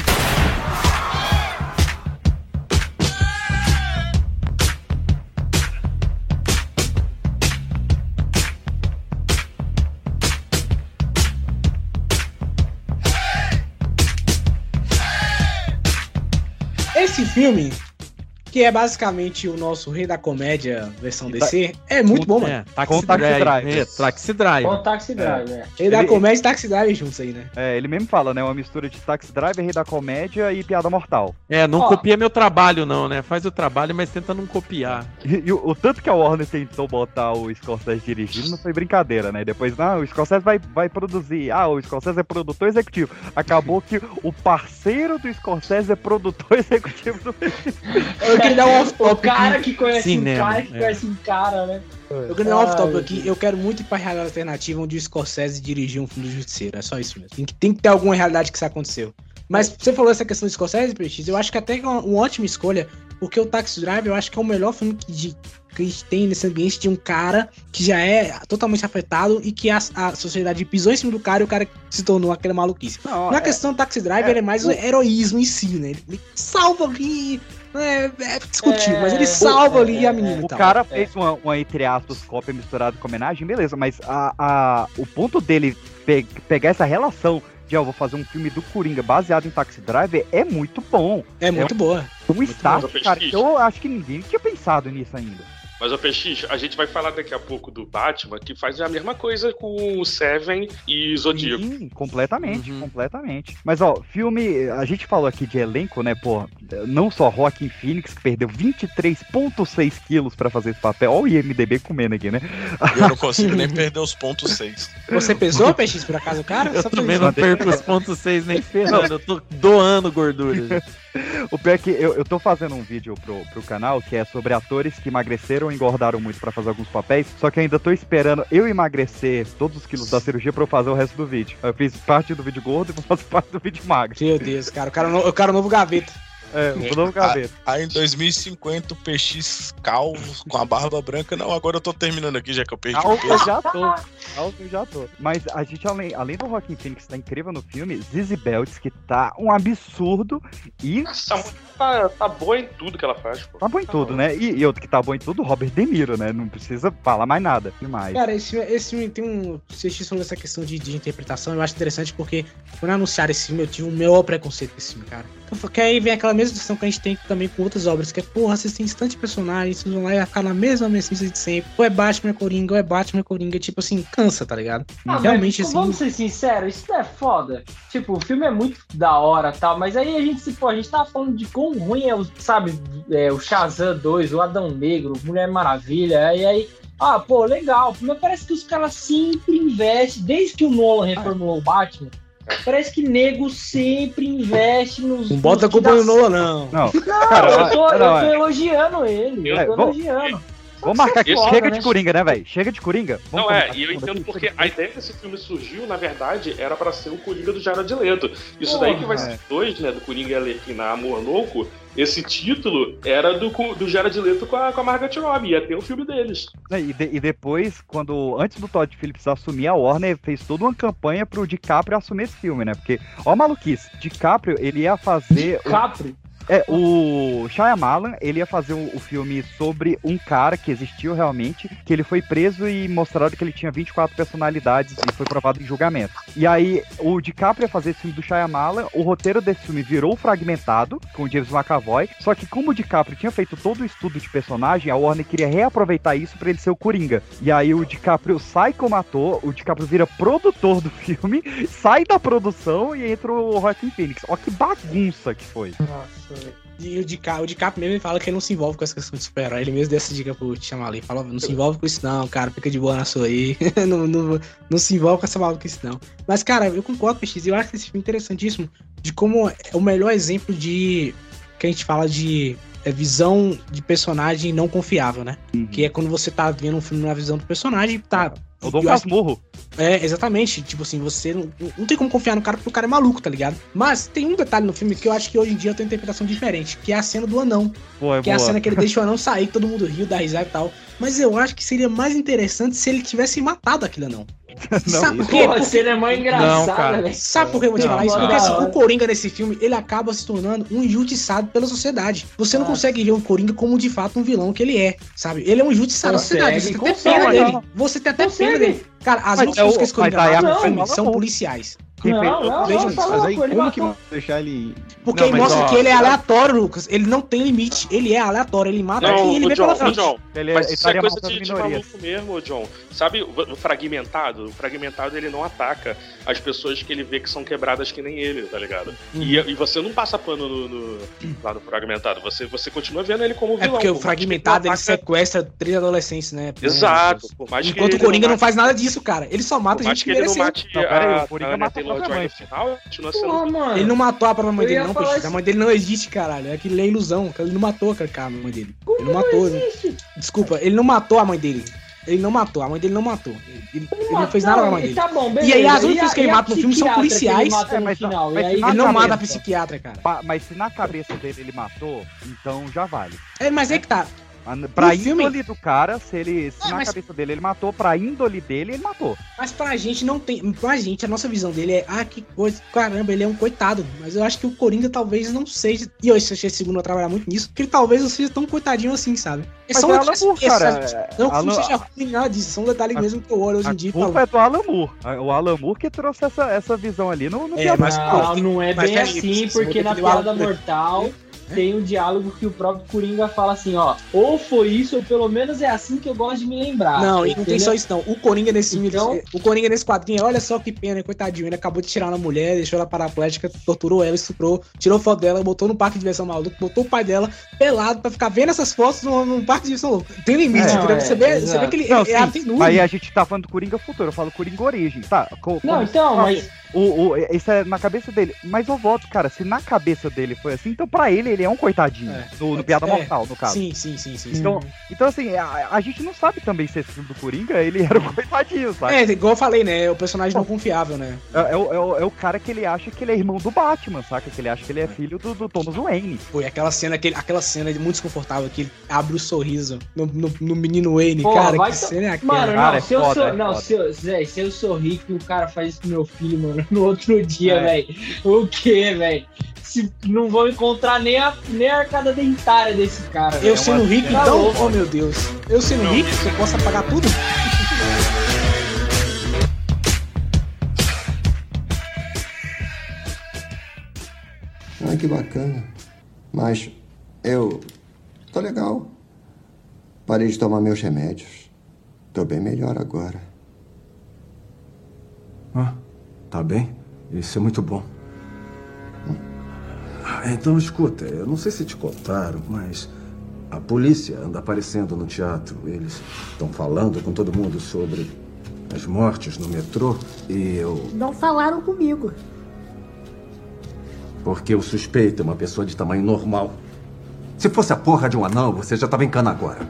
Esse filme, que é basicamente o nosso Rei da Comédia versão DC, é muito bom, mano. É, Taxi Com Taxi Drive. Drive. É, Taxi Drive. Com Taxi Drive, é. Rei da Ele- Comédia e Taxi Drive juntos aí, né? É, ele mesmo fala, né? Uma mistura de Taxi Driver, Rei da Comédia e Piada Mortal. É, não Ó. copia meu trabalho, não, né? Faz o trabalho, mas tenta não copiar. E, e o, o tanto que a Warner tentou botar o Scorsese dirigindo não foi brincadeira, né? Depois, não, o Scorsese vai, vai produzir. Ah, o Scorsese é produtor executivo. Acabou que o parceiro do Scorsese é produtor *laughs* executivo do filme. Eu queria dar um *laughs* O off-top cara aqui. que conhece Cinema, um cara que é. conhece um cara, né? Eu queria dar um off-top aqui. Eu quero muito ir pra realidade alternativa onde o Scorsese dirigiu um filme do Justiceiro. É só isso mesmo. Tem que, tem que ter alguma realidade que isso aconteceu. Mas você falou essa questão do Scorsese, PX, eu acho que até é uma, uma ótima escolha, porque o Taxi Drive eu acho que é o melhor filme que, de- que a gente tem nesse ambiente de um cara que já é totalmente afetado e que a, a sociedade pisou em cima do cara e o cara se tornou aquela maluquice. Não, Na é- questão do Taxi Drive, é, ele é mais o- o heroísmo em si, né? Ele, ele salva ali. É, é discutível, É, mas ele o- salva é, ali a é, menina. O cara fez uma, uma, entre aspas, cópia misturada com homenagem, beleza, mas a, a, o ponto dele pe- pegar essa relação de, ó, vou fazer um filme do Coringa baseado em Taxi Driver é muito bom. É muito boa. Um start, bom. cara, que eu acho que ninguém tinha pensado nisso ainda. Mas, ô PX, a gente vai falar daqui a pouco do Batman, que faz a mesma coisa com o Seven e Zodíaco. Sim, completamente, Uhum. completamente. Mas, ó, filme, a gente falou aqui de elenco, né, pô, não só Joaquin Phoenix, que perdeu 23,6 quilos pra fazer esse papel, ó o IMDB comendo aqui, né? Eu não consigo nem perder os pontos 6. Você pesou, PX, por acaso, cara? Eu Só também não perco os pontos 6 nem ferrando, eu tô doando gordura. *laughs* *laughs* O pior é que eu, eu tô fazendo um vídeo pro, pro canal que é sobre atores que emagreceram e engordaram muito pra fazer alguns papéis, só que ainda tô esperando eu emagrecer todos os quilos da cirurgia pra eu fazer o resto do vídeo. Eu fiz parte do vídeo gordo e vou fazer *laughs* parte do vídeo magro. Meu Deus, cara. O cara, no- o cara novo gaveta. É, o novo gaveta. Aí em 2050 o PX calvo, com a barba branca. Não, agora eu tô terminando aqui, já que eu perdi o Alto eu peso. já tô. Alto eu já tô. Mas a gente, além, além do Joaquin Phoenix que tá incrível no filme, Zizi Belts, que tá um absurdo e Essa mulher tá, tá boa em tudo que ela faz, pô. tá bom em tudo, né? E, e outro que tá bom em tudo, Robert De Niro, né? Não precisa falar mais nada. Demais. Cara, esse, filme- esse filme tem um. Você falou essa questão de, de interpretação, eu acho interessante porque quando anunciaram esse filme, eu tive o maior preconceito com esse filme, cara. Porque aí vem aquela mesma discussão que a gente tem também com outras obras, que é, porra, vocês têm tantos personagens, vocês vão lá e vai ficar na mesma mensagem de sempre. Ou é Batman é Coringa, ou é Batman Coringa, tipo assim, cansa, tá ligado? Ah, Realmente, mas, assim. Vamos ser sinceros, isso é foda. Tipo, o filme é muito da hora e tal, mas aí a gente se pô, a gente tava falando de quão ruim é o, sabe, é, o Shazam 2, o Adão Negro, Mulher Maravilha, e aí. Ah, pô, legal. Mas parece que os caras sempre investem, desde que o Nolan reformulou o Batman, parece que nego sempre investe nos. Não bota a culpa no Nolan, não. Não, Não, Cara, eu tô, eu tô elogiando ele. Eu É, tô elogiando. Vamos marcar aqui. É Chega de né? Coringa, né, velho? Chega de Coringa. Vamos Não, é, e eu entendo aqui. porque a ideia desse filme surgiu, na verdade, era pra ser o Coringa do Jared Leto. Isso daí que vai Porra, ser dois, né, do Coringa e Arlequina Amor Louco, esse título era do, do Jared Leto com a, com a Margaret Robbie, ia ter o filme deles. É, E, de- e depois, quando antes do Todd Phillips assumir a Warner, fez toda uma campanha pro DiCaprio assumir esse filme, né? Porque, ó, a maluquice, DiCaprio, ele ia fazer. o- Capri. É, o Shyamalan, ele ia fazer o, o filme sobre um cara que existiu realmente, que ele foi preso e mostraram que ele tinha 24 personalidades e foi provado em julgamento. E aí, o DiCaprio ia fazer esse filme do Shyamalan, o roteiro desse filme virou fragmentado, com o James McAvoy, só que como o DiCaprio tinha feito todo o estudo de personagem, a Warner queria reaproveitar isso pra ele ser o Coringa. E aí o DiCaprio sai como ator, o DiCaprio vira produtor do filme, *laughs* sai da produção e entra o Joaquin Phoenix. Ó que bagunça que foi. Nossa, velho. E o DiCaprio, o DiCaprio mesmo fala que ele não se envolve com essa questão de super-herói. Ele mesmo deu essa dica pro chamar ali. Fala, não se envolve com isso não, cara. Fica de boa na sua aí. *laughs* não, não, não se envolve com essa maluquice não. Mas, cara, eu concordo com o X. Eu acho esse filme interessantíssimo de como é o melhor exemplo de... Que a gente fala de é, visão de personagem não confiável, né? Que é quando você tá vendo um filme na visão do personagem, tá... Eu eu acho- casmurro. é, exatamente. Tipo assim, você não, não tem como confiar no cara porque o cara é maluco, tá ligado? Mas tem um detalhe no filme que eu acho que hoje em dia tem uma interpretação diferente, que é a cena do anão. Pô, é que é a boa. cena que ele *laughs* deixa o anão sair, que todo mundo riu, dá risada e tal. Mas eu acho que seria mais interessante se ele tivesse matado aquele anão. *laughs* Sabe por quê? Porra, cena é engraçada, cara. velho. Sabe por que eu vou te Não, falar isso? não, Porque assim, não. o Coringa nesse filme, ele acaba se tornando um injustiçado pela sociedade. Você não consegue ver o Coringa como de fato um vilão que ele é, sabe? Ele é um injustiçado da sociedade. Você tem até pena dele. Você tem até pena dele. Cara, as Mas únicas é que esse Coringa mas aí a mata no pessoa filme fala são policiais. Quem Não, não, não, tá mas aí ele como que matou. vão deixar ele. Porque Não, mas, mostra ó, que ele é aleatório, Lucas. Ele não tem limite. Ele é aleatório. Ele mata Não, quem ele John, pela frente. John, Ele, mas ele isso é coisa de, de maluco mesmo, John. Sabe, o fragmentado, o fragmentado ele não ataca as pessoas que ele vê que são quebradas que nem ele, tá ligado? E, e você não passa pano no, no- lá no fragmentado, você, você continua vendo ele como É vilão. porque o fragmentado ele ele sequestra três adolescentes, né? Exato, por mais que Enquanto ele o Coringa não não faz nada disso, cara. Ele só mata mais gente que que ele não mereceu. mate Não, aí, a, o Coringa a Anya mata a Taylor-Joy própria final, continua sendo... Porra, mano. Ele não matou a própria mãe dele, não, peixe. isso. A mãe dele não existe, caralho. Aquilo é ilusão. Ele não matou a mãe dele. Ele não matou. né? Desculpa, ele não matou a mãe dele. Ele não matou, a mãe dele não matou. Ele, ele não fez nada com a mãe dele. Tá bom, E aí as únicas que ele mata no filme são que ele policiais. mata É, mas- final, mas e Ele não cabeça- mata a psiquiatra, cara. Mas se na cabeça dele ele matou, então já vale. É, mas é que tá. A- Pra filme- índole do cara, se ele. Se Ah, na mas- cabeça dele ele matou, pra índole dele, ele matou. Mas pra gente não tem. Pra gente, a nossa visão dele é. Ah, que coisa. Caramba, ele é um coitado. Mas eu acho que o Coringa talvez não seja. E eu achei esse segundo a trabalhar muito nisso. Que ele talvez não seja tão coitadinho assim, sabe? É Mas só é um Alan Moore, detalhe, cara. sabe? Não filme Alan- seja ruim, nada disso. São detalhes A- mesmo que eu olho hoje A em dia e culpa é do Alan Moore. A- O Alan Moore que trouxe essa, essa visão ali no, no É, mas- Mortal. Não, não é Mas bem peraí, assim, porque na piada mortal tem um diálogo que o próprio Coringa fala assim, ó, ou foi isso, ou pelo menos é assim que eu gosto de me lembrar. Não, e não tem só isso não. O Coringa nesse filme, Então- o Coringa nesse quadrinho, olha só que pena, coitadinho. Ele acabou de tirar na mulher, deixou ela paraplégica, torturou ela, estuprou, tirou foto dela, botou no parque de diversão maluco, botou o pai dela pelado pra ficar vendo essas fotos no, no parque de diversão louco. Tem limite, É, entendeu? é, você, vê, você exato. vê que ele Não, é, sim, é atenudo. Aí a gente tá falando do Coringa Futuro, eu falo Coringa Origem. Tá, co- Não, então, mas O, o, isso é na cabeça dele. Mas eu voto, cara, se na cabeça dele foi assim, então pra ele ele é um coitadinho. É. No, no Piada É, Mortal, no caso. Sim, sim, sim, sim. sim. Então, então assim, a, a gente não sabe também se esse filme do Coringa, ele *laughs* era um coitadinho, sabe? É, igual eu falei, né? É o personagem não confiável, né? É, é o, é o- é o cara que ele acha que ele é irmão do Batman, saca? Que ele acha que ele é filho do, do Thomas Wayne. Foi aquela cena, aquele, aquela cena muito desconfortável que ele abre o sorriso no, no, no menino Wayne, Pô, cara. vai Que cena é aquela? Mano, Cara, não, é se eu foda, sou. é não, se eu, Zé, se eu sorrir que o cara faz isso pro meu filho, mano, *laughs* no outro dia, É. velho. O quê, velho? Se não vou encontrar nem a, nem a arcada dentária desse cara. Eu velho. sendo uma rico, então, oh meu Deus. Eu sendo Não, rico, eu posso apagar tudo? Ah, que bacana. Mas eu. tô legal. Parei de tomar meus remédios. Tô bem melhor agora. Ah, tá bem? Isso é muito bom. Ah, Então escuta, eu não sei se te contaram, mas a polícia anda aparecendo no teatro. Eles estão falando com todo mundo sobre as mortes no metrô e eu. Não falaram comigo. Porque o suspeito é uma pessoa de tamanho normal. Se fosse a porra de um anão, você já tava em cana agora.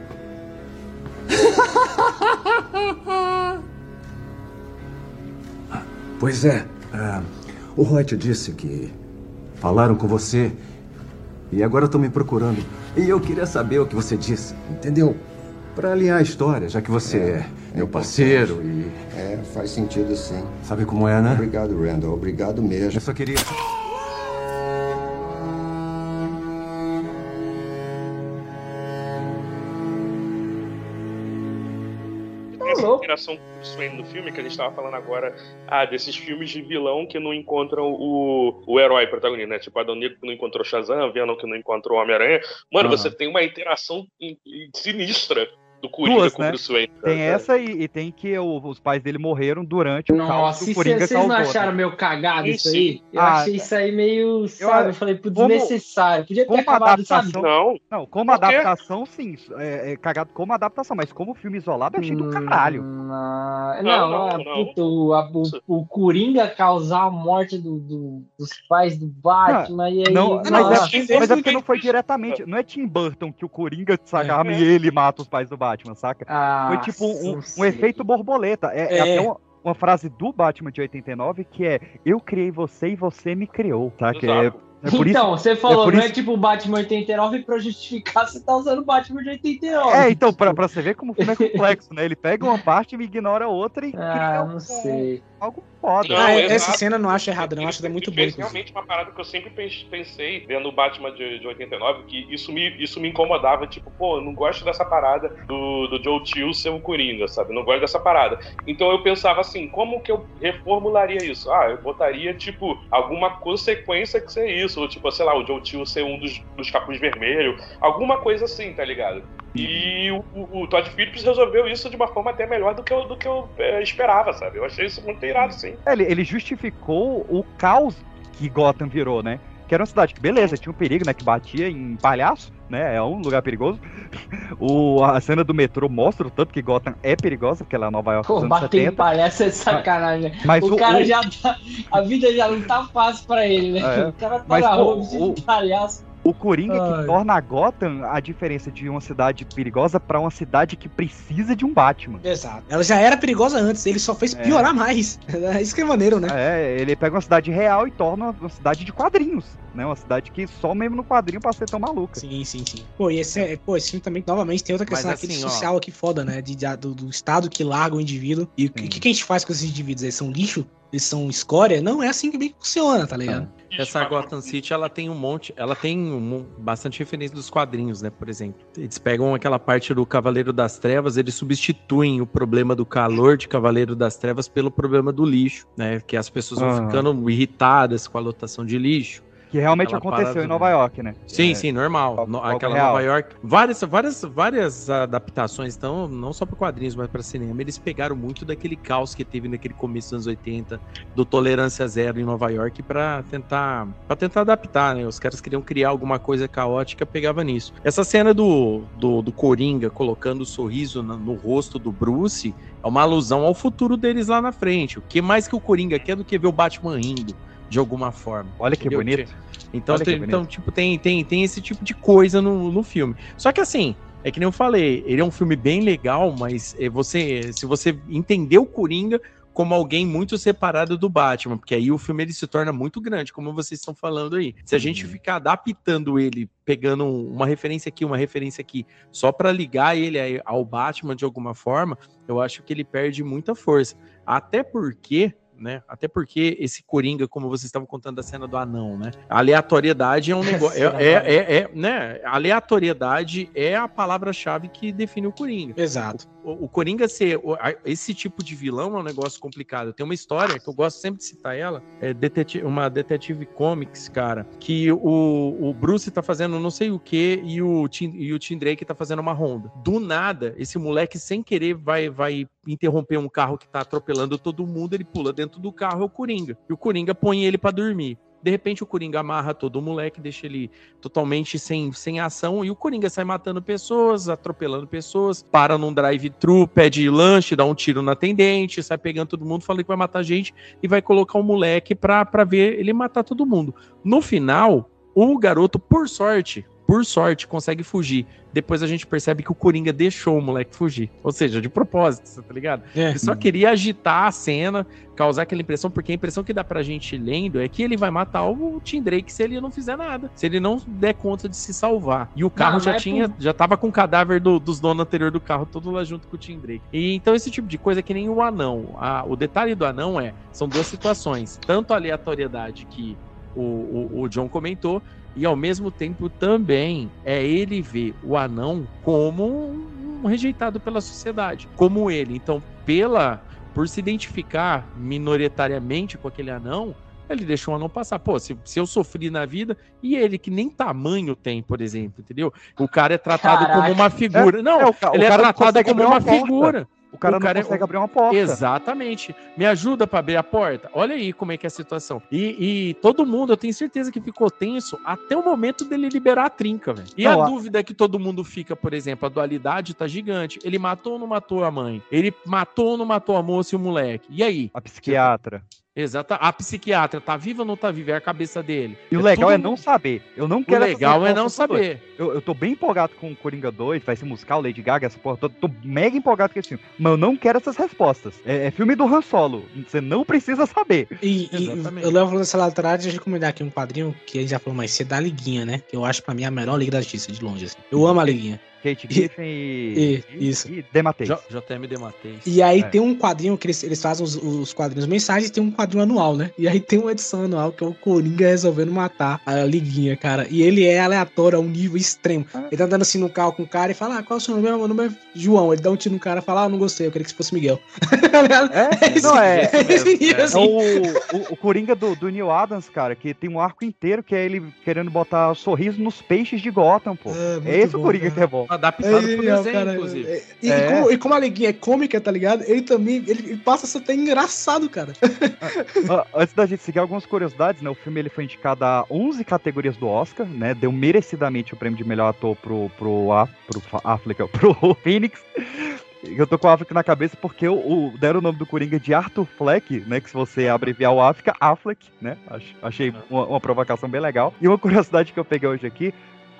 *laughs* Pois é. ah, o Reut disse que falaram com você e agora estão me procurando. E eu queria saber o que você disse, entendeu? Pra alinhar a história, já que você é, meu parceiro e. É, faz sentido sim. Sabe como é, né? Obrigado, Randall. Obrigado mesmo. Eu só queria. Essa louco. interação com o Bruce Wayne no filme, que a gente tava falando agora, ah, desses filmes de vilão que não encontram o, o herói protagonista, né? Tipo, Adão Negro que não encontrou Shazam, Venom que não encontrou Homem-Aranha. Mano, Aham. você tem uma interação in- in- sinistra do Coringa Duas, com né? o Bruce Wayne. Tem sabe? essa e, e tem que o- os pais dele morreram durante o caos Nossa, e o Coringa vocês não né? acharam meio cagado isso sim. aí? Eu Ah, achei isso aí meio, sabe? Eu falei, putz, como- desnecessário. Podia ter como acabado, sabe? Não, Não, como Por adaptação, sim. É, é cagado como adaptação, mas como filme isolado, eu achei do caralho. Hum, Não, Não, não, não, ah, não. puta, o, a- o, o Coringa causar a morte do, do- dos pais do Batman e aí. Não, mas, é, acho que mas é esse porque não foi diretamente. Não é Tim Burton que o Coringa se arma É. e ele mata os pais do Batman, saca? Ah, Foi tipo um, um efeito borboleta. É, é É. até uma, uma frase do Batman de 89 que é: Eu criei você e você me criou, tá? Que é, Exato. é isso. então, você falou, por não é isso- tipo o Batman 89 pra justificar você tá usando o Batman de 89. É, então, pra, pra você ver como o filme é complexo, né? Ele pega uma parte e ignora a outra e Ah, cria não um- sei. Algo foda. Ah, é- exato. essa cena eu não acho errada, não. Eu acho que é muito boa. realmente uma parada que eu sempre pens- pensei, vendo o Batman de, de 89, que isso me, isso me incomodava. Tipo, pô, eu não gosto dessa parada do, do Joe Chill ser o Coringa, sabe? Não gosto dessa parada. Então eu pensava assim, como que eu reformularia isso? Ah, eu botaria, tipo, alguma consequência que ser isso. Ou, tipo, sei lá, o Joe Chill ser um dos, dos capuz vermelhos. Alguma coisa assim, tá ligado? E o, o- o Todd Phillips resolveu isso de uma forma até melhor do que eu, do que eu eh, esperava, sabe? Eu achei isso muito irado, sim. É, Ele, ele justificou o caos que Gotham virou, né? Que era uma cidade que, beleza, tinha um perigo, né? Que batia em palhaço, né? É um lugar perigoso. *laughs* O, a cena do metrô mostra o tanto que Gotham é perigosa, porque ela é Nova York Pô, bater em 70. palhaço é sacanagem. Mas o, o- cara o- já tá. A vida já não tá fácil pra ele, né? É. O cara tá Mas, na pô, rua de palhaço. O Coringa Ai. que torna a Gotham a diferença de uma cidade perigosa pra uma cidade que precisa de um Batman. Exato. Ela já era perigosa antes, ele só fez piorar mais. *laughs* Isso que é maneiro, né? É, ele pega uma cidade real e torna uma cidade de quadrinhos, né? Uma cidade que só mesmo no quadrinho pra ser tão maluca. Sim, sim, sim. Pô, e esse, é- pô, esse filme também, novamente, tem outra questão assim, ó. social aqui foda, né? De, de- do, do estado que larga o indivíduo. E o que, que a gente faz com esses indivíduos? Eles são lixo? Eles são escória? Não é assim que bem que funciona, tá ligado? Essa Gotham City, ela tem um monte, ela tem um- bastante referência dos quadrinhos, né, por exemplo. Eles pegam aquela parte do Cavaleiro das Trevas, eles substituem o problema do calor de Cavaleiro das Trevas pelo problema do lixo, né, que as pessoas vão Aham. ficando irritadas com a lotação de lixo. Que realmente Aquela aconteceu parada em Nova York, né? Sim, É, sim, normal. No- algo aquela real. Nova York. Várias, várias, várias adaptações, então, não só para quadrinhos, mas para cinema. Eles pegaram muito daquele caos que teve naquele começo dos anos 80, do Tolerância Zero em Nova York, para tentar para tentar adaptar, né? Os caras queriam criar alguma coisa caótica, pegava nisso. Essa cena do, do, do Coringa colocando o sorriso na- no rosto do Bruce é uma alusão ao futuro deles lá na frente. O que mais que o Coringa quer do que ver o Batman rindo? De alguma forma. Olha que Entendeu? bonito. Então, Olha que tem, bonito. então tipo, tem, tem, tem esse tipo de coisa no, no filme. Só que assim, é que nem eu falei, ele é um filme bem legal, mas é, você, se você entender o Coringa como alguém muito separado do Batman, porque aí o filme ele se torna muito grande, como vocês estão falando aí. Se a gente Uhum. ficar adaptando ele, pegando um- uma referência aqui, uma referência aqui, só para ligar ele ao Batman de alguma forma, eu acho que ele perde muita força. Até porque né? Até porque esse Coringa, como vocês estavam contando da cena do anão, né? A aleatoriedade é um *laughs* negócio. É, é, é- é, né? A aleatoriedade é a palavra-chave que define o Coringa. Exato. O, o Coringa ser o- a- esse tipo de vilão é um negócio complicado. Tem uma história que eu gosto sempre de citar ela, é deteti- uma Detetive Comics, cara, que o, o Bruce tá fazendo não sei o que e o Tim, e o Tim Drake tá fazendo uma ronda. Do nada, esse moleque sem querer vai vai interromper um carro que tá atropelando todo mundo, ele pula dentro do carro, é o Coringa. E o Coringa põe ele pra dormir. De repente o Coringa amarra todo o moleque, deixa ele totalmente sem, sem ação e o Coringa sai matando pessoas, atropelando pessoas, para num drive-thru, pede lanche, dá um tiro na atendente, sai pegando todo mundo, fala que vai matar gente e vai colocar o moleque pra, pra ver ele matar todo mundo. No final, o garoto, por sorte, por sorte, consegue fugir. Depois a gente percebe que o Coringa deixou o moleque fugir. Ou seja, de propósito, tá ligado? É. Ele só queria agitar a cena, causar aquela impressão, porque a impressão que dá pra gente lendo é que ele vai matar o Tim Drake se ele não fizer nada. Se ele não der conta de se salvar. E o carro Não, já é tinha, por- já tava com o cadáver do- dos donos anterior do carro, todo lá junto com o Tim Drake. E então esse tipo de coisa é que nem o anão. A- o detalhe do anão é, são duas situações. Tanto a aleatoriedade que o, o, o John comentou, e ao mesmo tempo também é ele ver o anão como um, rejeitado pela sociedade, como ele. Então, pela por se identificar minoritariamente com aquele anão, ele deixou o anão passar. Pô, se, se eu sofri na vida, e ele que nem tamanho tem, por exemplo, entendeu? O cara é tratado Caraca. como uma figura. É, não, é, o ca- o ele é tratado como uma uma porta. figura. O cara não é- consegue abrir uma porta. Exatamente. Me ajuda para abrir a porta. Olha aí como é que é a situação. E, e todo mundo, eu tenho certeza que ficou tenso até o momento dele liberar a trinca, velho. E Não, a a- dúvida que todo mundo fica, por exemplo, a dualidade tá gigante. Ele matou ou não matou a mãe? Ele matou ou não matou a moça e o moleque? E aí? A psiquiatra. Exato. A psiquiatra tá viva ou não tá viva? É a cabeça dele. E o legal tudo- é não saber. Eu não quero essas legal é não saber. Eu, eu tô bem empolgado com o Coringa 2, vai ser musical, Lady Gaga, essa porra. Tô, tô mega empolgado com esse filme. Mas eu não quero essas respostas. É, é filme do Han Solo. Você não precisa saber. E, e eu levo falando dessa lateral de recomendar aqui um quadrinho que a gente já falou mais cedo da Liguinha, né? Que eu acho pra mim a melhor Liga da Justiça, de longe. assim. Eu amo a Liguinha. Kate Griffin e, e, isso. e Dematei. J- JM Dematei. E aí É. tem um quadrinho que eles, eles fazem os, os quadrinhos mensais e tem um quadrinho anual, né? E aí tem uma edição anual que é o Coringa resolvendo matar a Liguinha, cara. E ele é aleatório a um nível extremo. Ele tá andando assim no carro com o cara e fala: Ah, qual é o seu nome? Meu nome é João. Ele dá um tiro no cara e fala: Ah, não gostei, eu queria que fosse Miguel. É, *laughs* não, é, esse nível, é assim. o, o, o Coringa do, do Neil Adams, cara, que tem um arco inteiro que é ele querendo botar sorriso nos peixes de Gotham, pô. É, esse o Coringa que é bom. Adaptado É pro genial, desenho, cara. inclusive. É, E, É. e como, e como a Liguinha é cômica, tá ligado? Ele também ele, ele passa a ser até engraçado, cara. *laughs* Ah, Antes da gente seguir algumas curiosidades, né? O filme ele foi indicado a 11 categorias do Oscar, né? Deu merecidamente o prêmio de melhor ator pro, pro, A- pro Fa- Affleck, *laughs* pro Phoenix. Eu tô com o Affleck na cabeça porque o, o- deram o nome do Coringa de Arthur Fleck, né? Que se você abreviar o A, fica Affleck, né? Ach- Achei uma, uma provocação bem legal. E uma *laughs* curiosidade que eu peguei hoje aqui,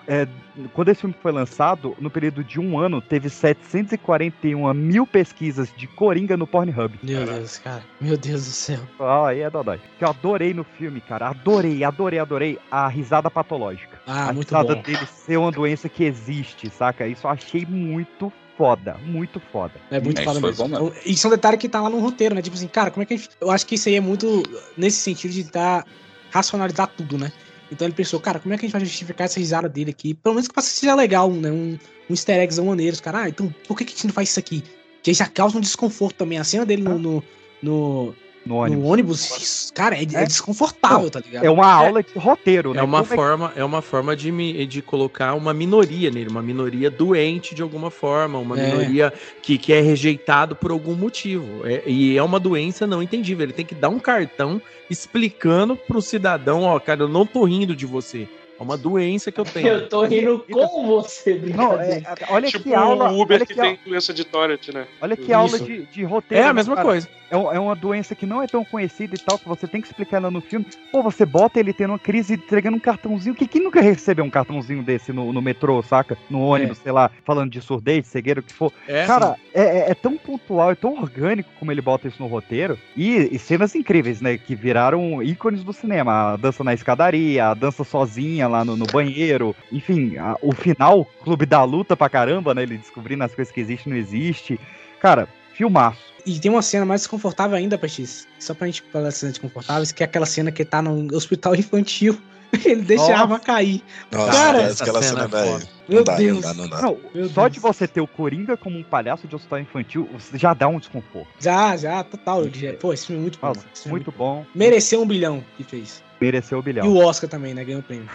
é, quando esse filme foi lançado, no período de um ano, teve 741 mil pesquisas de Coringa no Pornhub. Meu Deus, cara. Meu Deus do céu. Ah, aí é dodói. Que eu adorei no filme, cara. Adorei, adorei, adorei a risada patológica. Ah, a muito risada bom. dele ser uma doença que existe, saca? Isso eu achei muito foda, muito foda. É muito E- foda mesmo. Então, Isso é um detalhe que tá lá no roteiro, né? Tipo assim, cara, como é que a gente. Eu acho que isso aí é muito nesse sentido de tentar racionalizar tudo, né? Então ele pensou, cara, como é que a gente vai justificar essa risada dele aqui? Pelo menos que pra seja legal, né? Um, um easter eggzão maneiro. Os caras, ah, então por que, que a gente não faz isso aqui? Que aí já causa um desconforto também. A cena dele no, no, no, no ônibus, isso, cara, é, é desconfortável, tá ligado? É uma aula de roteiro, né? É uma Como forma, é uma forma de, mi- de colocar uma minoria nele, uma minoria doente de alguma forma, uma É. minoria que, que é rejeitado por algum motivo. É- e é uma doença não entendível. Ele tem que dar um cartão explicando pro cidadão, ó, cara, eu não tô rindo de você. É uma doença que eu tenho. Eu tô rindo com você, Não, é, olha tipo que aula. o Uber olha que, que, a- tem doença de Tourette, né? Olha que aula Isso. de, de roteiro. É a mesma cara? coisa. É, é uma doença que não é tão conhecida e tal, que você tem que explicar ela no filme. Pô, você bota ele tendo uma crise entregando um cartãozinho. Que quem nunca recebeu um cartãozinho desse no, no metrô, saca? No ônibus, sei lá, falando de surdez, cegueira, o que for. É, Cara, é, é- é tão pontual, é tão orgânico como ele bota isso no roteiro. E, e cenas incríveis, né? Que viraram ícones do cinema. A dança na escadaria, a dança sozinha lá no, no banheiro. Enfim, a- o final, Clube da Luta pra caramba, né? Ele descobrindo as coisas que existem e não existe. Cara, filmaço. E tem uma cena mais desconfortável ainda, Peixes. Só pra gente falar de cenas desconfortáveis, que é aquela cena que tá no hospital *laughs* infantil. Ele deixa a Nossa. arma cair. Nossa, cara, essa aquela cena daí. Meu Não dá, Deus. não dá, não dá. Não, Meu só de você ter o Coringa como um palhaço de hospital infantil, você já dá um desconforto. Já, já, total. Pô, esse filme é muito bom. Nossa, é muito bom. Mereceu um bilhão que fez. Mereceu o bilhão. E o Oscar também, né? Ganhou o prêmio.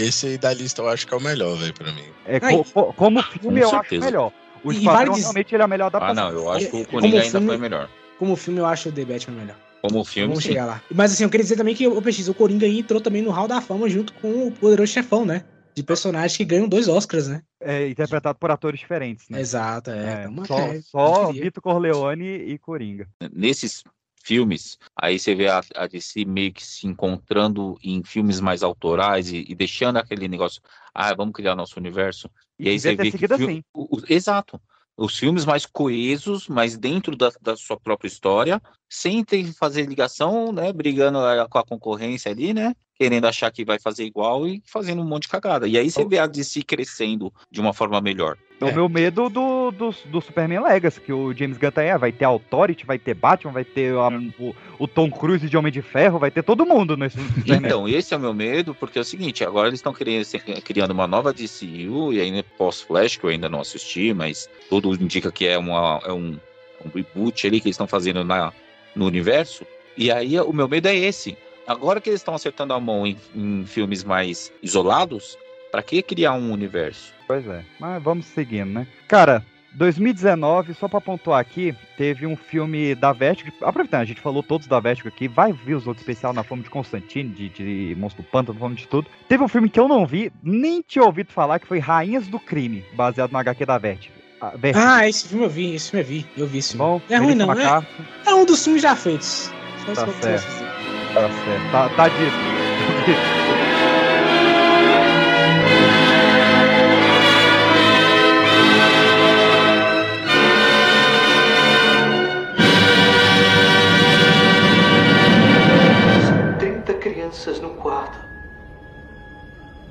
Esse aí da lista eu acho que é o melhor, velho, pra mim. É, Ai. co- co- como filme, Com eu certeza. acho melhor. O Esquadrão dizer- realmente ele é a melhor Ah, adaptação. não, eu acho que o Coringa ainda filme- foi melhor. Como filme, eu acho o The Batman melhor. Como filme, Vamos sim. chegar lá. Mas assim, eu queria dizer também que o PX, o Coringa aí entrou também no Hall da Fama junto com o Poderoso Chefão, né? De personagens que ganham dois Oscars, né? É interpretado por atores diferentes, né? Exato, é. É, Então, só é, só. Vitor Corleone e Coringa. Nesses filmes, aí você vê a, a DC meio que se encontrando em filmes mais autorais e, e deixando aquele negócio, ah, vamos criar nosso universo. E aí você vê que. assim. o- o- exato. Os filmes mais coesos, mas dentro da, da sua própria história, sem ter que fazer ligação, né? Brigando com a concorrência ali, né? Querendo achar que vai fazer igual e fazendo um monte de cagada. E aí você vê a DC crescendo de uma forma melhor. É o meu medo do, do, do Superman Legacy, que o James Gunn tá aí. ah, Vai ter Authority, vai ter Batman, vai ter a- o, o Tom Cruise de Homem de Ferro, vai ter todo mundo nesse *laughs* Superman. Então, esse é o meu medo, porque é o seguinte, agora eles estão criando, criando uma nova DCU, e aí pós-Flash, que eu ainda não assisti, mas tudo indica que é, uma, é um, um reboot ali que eles estão fazendo na, no universo. E aí o meu medo é esse. Agora que eles estão acertando a mão em, em filmes mais isolados, pra que criar um universo? Pois é, mas vamos seguindo, né? Cara, 2019, só pra pontuar aqui, teve um filme da Vertigo. Aproveitando, a gente falou todos da Vertigo aqui, vai vir os outros especial na forma de Constantine, de, de Monstro do Pântano, na forma de tudo. Teve um filme que eu não vi, nem tinha ouvido falar, que foi Rainhas do Crime, baseado no HQ da Vertigo. Vertigo. Ah, esse filme eu vi, esse filme eu vi. Eu vi esse filme. Bom, é ruim, não. É, é um dos filmes já feitos. Tá aconteceu certo. Tá certo. Tá, tá dito. *laughs*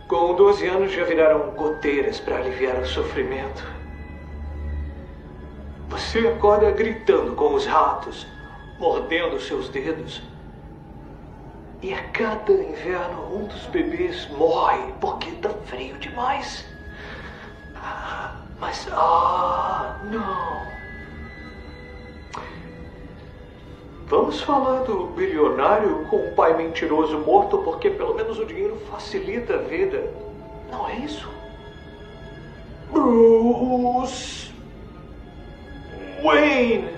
Com 12 anos já viraram goteiras para aliviar o sofrimento. Você acorda gritando com os ratos, mordendo seus dedos. E a cada inverno um dos bebês morre porque tá frio demais. Mas, ah, não. Vamos falar do bilionário com o pai mentiroso morto porque pelo menos o dinheiro facilita a vida. Não é isso? Bruce Wayne.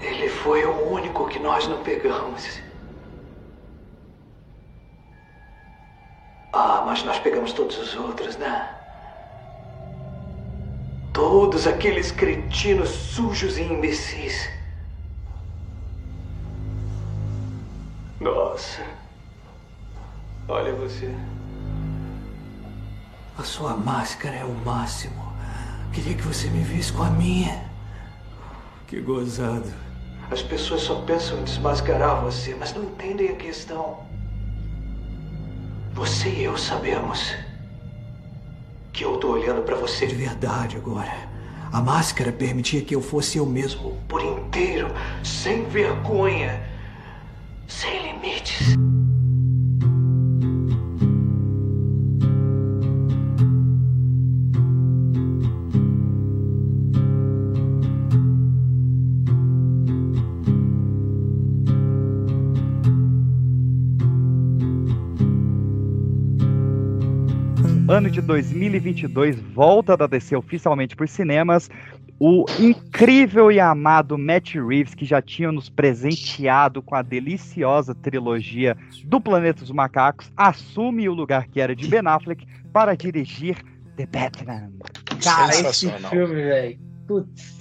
Ele foi o único que nós não pegamos. Ah, mas nós pegamos todos os outros, né? Todos aqueles cretinos sujos e imbecis. Nossa. Olha você. A sua máscara é o máximo. Queria que você me visse com a minha. Que gozado. As pessoas só pensam em desmascarar você, mas não entendem a questão. Você e eu sabemos que eu tô olhando pra você. De verdade agora. A máscara permitia que eu fosse eu mesmo. Por inteiro, sem vergonha, sem Ano de 2022, volta da DC oficialmente por cinemas. O incrível e amado Matt Reeves, que já tinha nos presenteado com a deliciosa trilogia do Planeta dos Macacos, assume o lugar que era de Ben Affleck para dirigir The Batman. Cara, esse Sensacional. filme, velho.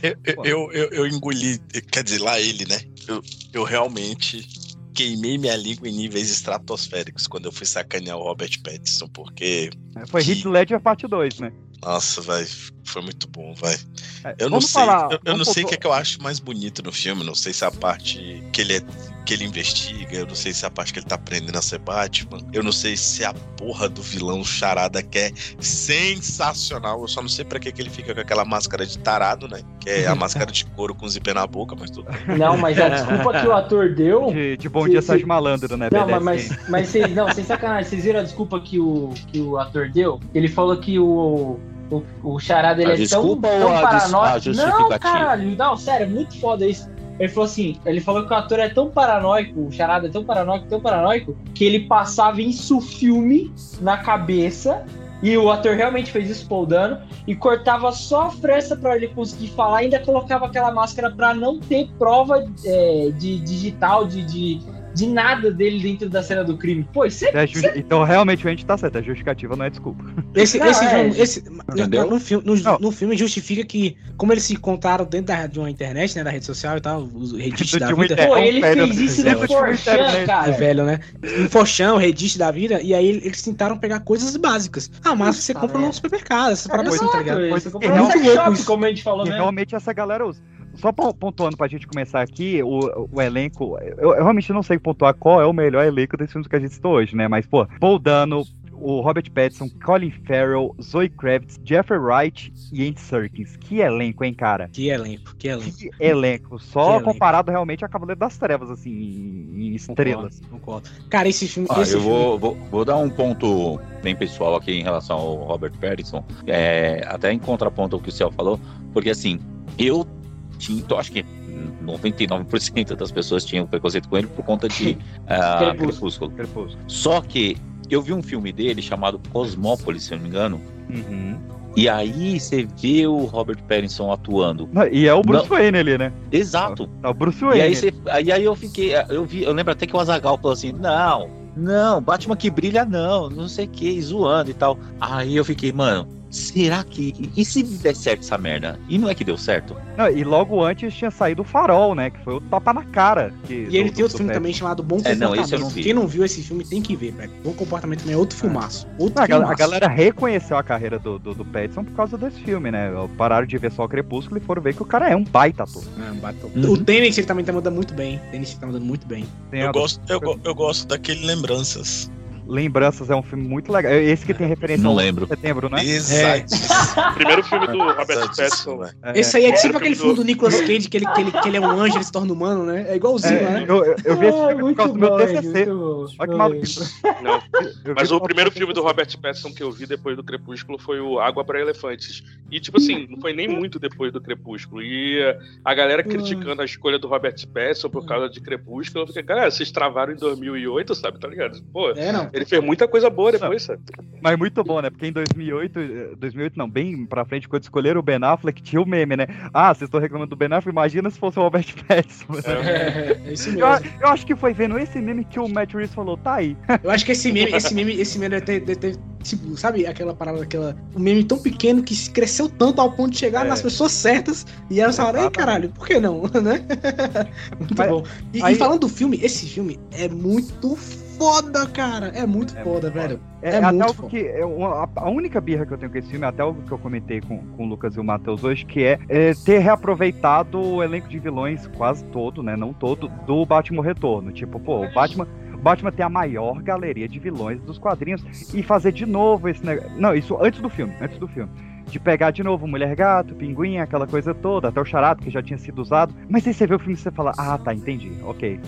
Eu, eu, eu, eu- eu engoli, quer dizer, lá ele, né? Eu, eu realmente queimei minha língua em níveis estratosféricos quando eu fui sacanear o Robert Pattinson, porque, Foi Heath Ledger parte 2, né? Nossa, vai, foi muito bom, vai. É, Eu não sei, falar- eu, eu não sei o que, é que eu acho mais bonito no filme, não sei se é a parte que ele é que ele investiga, eu não sei se é a parte que ele tá aprendendo a ser Batman, eu não sei se é a porra do vilão charada que é sensacional, eu só não sei pra que, que ele fica com aquela máscara de tarado, né? Que é a *laughs* máscara de couro com zíper na boca, mas tudo. Não, mas a desculpa que o ator deu. De, de Bom Dia Sérgio Malandro, né? Não, BDS mas, mas, mas vocês, não, sem sacanagem, vocês viram a desculpa que o, que o ator deu? Ele falou que o, o, o charada ele A é tão, desculpa tão des- paranoico. não, caralho, não, sério, é muito foda isso. Ele falou assim, ele falou que o ator é tão paranoico, o charada é tão paranoico, tão paranoico, que ele passava isso o filme na cabeça, e o ator realmente fez isso poldando, e cortava só a fresta pra ele conseguir falar, e ainda colocava aquela máscara pra não ter prova é, de digital, de, de, de nada dele dentro da cena do crime. Pô, isso é, É ju- Então, realmente, a gente tá certo. A justificativa não é desculpa. *laughs* Esse, Não, esse, é, filme, esse Entendeu? no, filme, no, no filme justifica que, como eles se encontraram dentro da, de uma internet, né, da rede social e tal, os Reddit da vida. Pô, ele fez isso no É, Forchan, cara. É velho, né? No Forchan, o Reddit da vida, e aí eles tentaram pegar coisas básicas. Ah, mas você compra no supermercado, essas paradas assim, tá ligado? No realmente- sex shop, como a gente falou mesmo. realmente essa galera usa. Só pon- pontuando pra gente começar aqui, o, o elenco. Eu, eu realmente não sei pontuar qual é o melhor elenco desses filmes que a gente citou hoje, né? Mas, pô, Paul Dano, o Robert Pattinson, Colin Farrell, Zoe Kravitz, Jeffrey Wright e Andy Serkis. Que elenco, hein, cara? Que elenco, que elenco. Que elenco. Só Que elenco. comparado realmente a Cavaleiro das Trevas, assim, em, em estrelas. Concordo. Cara, esse filme. Ah, esse eu filme- vou, vou, vou dar um ponto bem pessoal aqui em relação ao Robert Pattinson, é, até em contraponto ao que o Ciel falou, porque assim, eu tinha, eu acho que 99% das pessoas tinham preconceito com ele por conta de *laughs* ah, Crepúsculo. Crepúsculo. Só que eu vi um filme dele chamado Cosmópolis, se eu não me engano, Uhum. e aí você vê o Robert Pattinson atuando. E é o Bruce Não. Wayne ali, né? Exato. É o Bruce E Wayne. aí, você, aí, aí eu fiquei, eu vi, eu lembro até que o Azagal falou assim: não, não, Batman que brilha não, não sei o que, zoando e tal. Aí eu fiquei, mano, será que. E se der certo essa merda? E não é que deu certo? Não, e logo antes tinha saído o Farol, né? Que foi o tapa na cara. Que, E ele tem outro filme também chamado Bom É, não, Comportamento. esse eu não vi. Quem não viu esse filme tem que ver, velho. Bom Comportamento também é outro filmaço. Outro A, gal- a filmaço. galera reconheceu a carreira do, do, do Pattinson por causa desse filme, né? Pararam de ver só o Crepúsculo e foram ver que o cara é um baita ator. É, um baita- O Tenet ele também tá mandando muito bem. O Tenet tá mandando muito bem. Eu a- gosto, eu, eu gosto daquele Lembranças. Lembranças é um filme muito legal. Esse que tem referência Não lembro. setembro, né? Exato. *laughs* Primeiro filme do Robert Pattinson. Esse aí é tipo aquele filme do Nicolas Cage, que ele, que, ele, que ele é um anjo, ele se torna humano, né? É igualzinho, É, né? eu, eu, vi esse Ah, filme por causa do meu TCC. Olha que maluco. Não. Mas o primeiro filme do Robert Pattinson que eu vi depois do Crepúsculo foi o Água para Elefantes. E, tipo assim, não foi nem muito depois do Crepúsculo. E a galera criticando a escolha do Robert Pattinson por causa de Crepúsculo, eu fiquei, galera, vocês travaram em 2008, sabe? Tá ligado? Pô, É, não. Ele fez muita coisa boa depois, sabe? Mas muito bom, né? Porque em 2008, eh, 2008 não, bem pra frente, quando escolheram o Ben Affleck, tinha o meme, né? Ah, vocês estão reclamando do Ben Affleck, imagina se fosse o Robert *laughs* Pattinson. É, é isso Eu, mesmo. eu acho que foi vendo esse meme que o Matt Reeves falou, tá aí. *laughs* Eu acho que esse meme, esse meme, esse meme deve ter, deve ter, tipo, sabe aquela parada, aquela. Um meme tão pequeno que cresceu tanto ao ponto de chegar É. nas pessoas certas e elas falaram, ei, caralho, por que não? *laughs* né? Muito Mas- bom. E, e aí- falando do filme, esse filme é muito foda, cara. É muito foda, velho. É, É, até muito algo foda. que. é uma- a, única birra que eu tenho com esse filme, até algo que eu comentei com, com o Lucas e o Matheus hoje, que é, é ter reaproveitado o elenco de vilões, quase todo, né? Não todo, do Batman Retorno. Tipo, pô, o Batman. o Batman tem a maior galeria de vilões dos quadrinhos e fazer de novo esse negócio. Não, isso antes do filme, antes do filme. De pegar de novo Mulher Gato, Pinguim, aquela coisa toda, até o Charado, que já tinha sido usado. Mas aí você vê o filme e você fala, ah, tá, entendi, ok.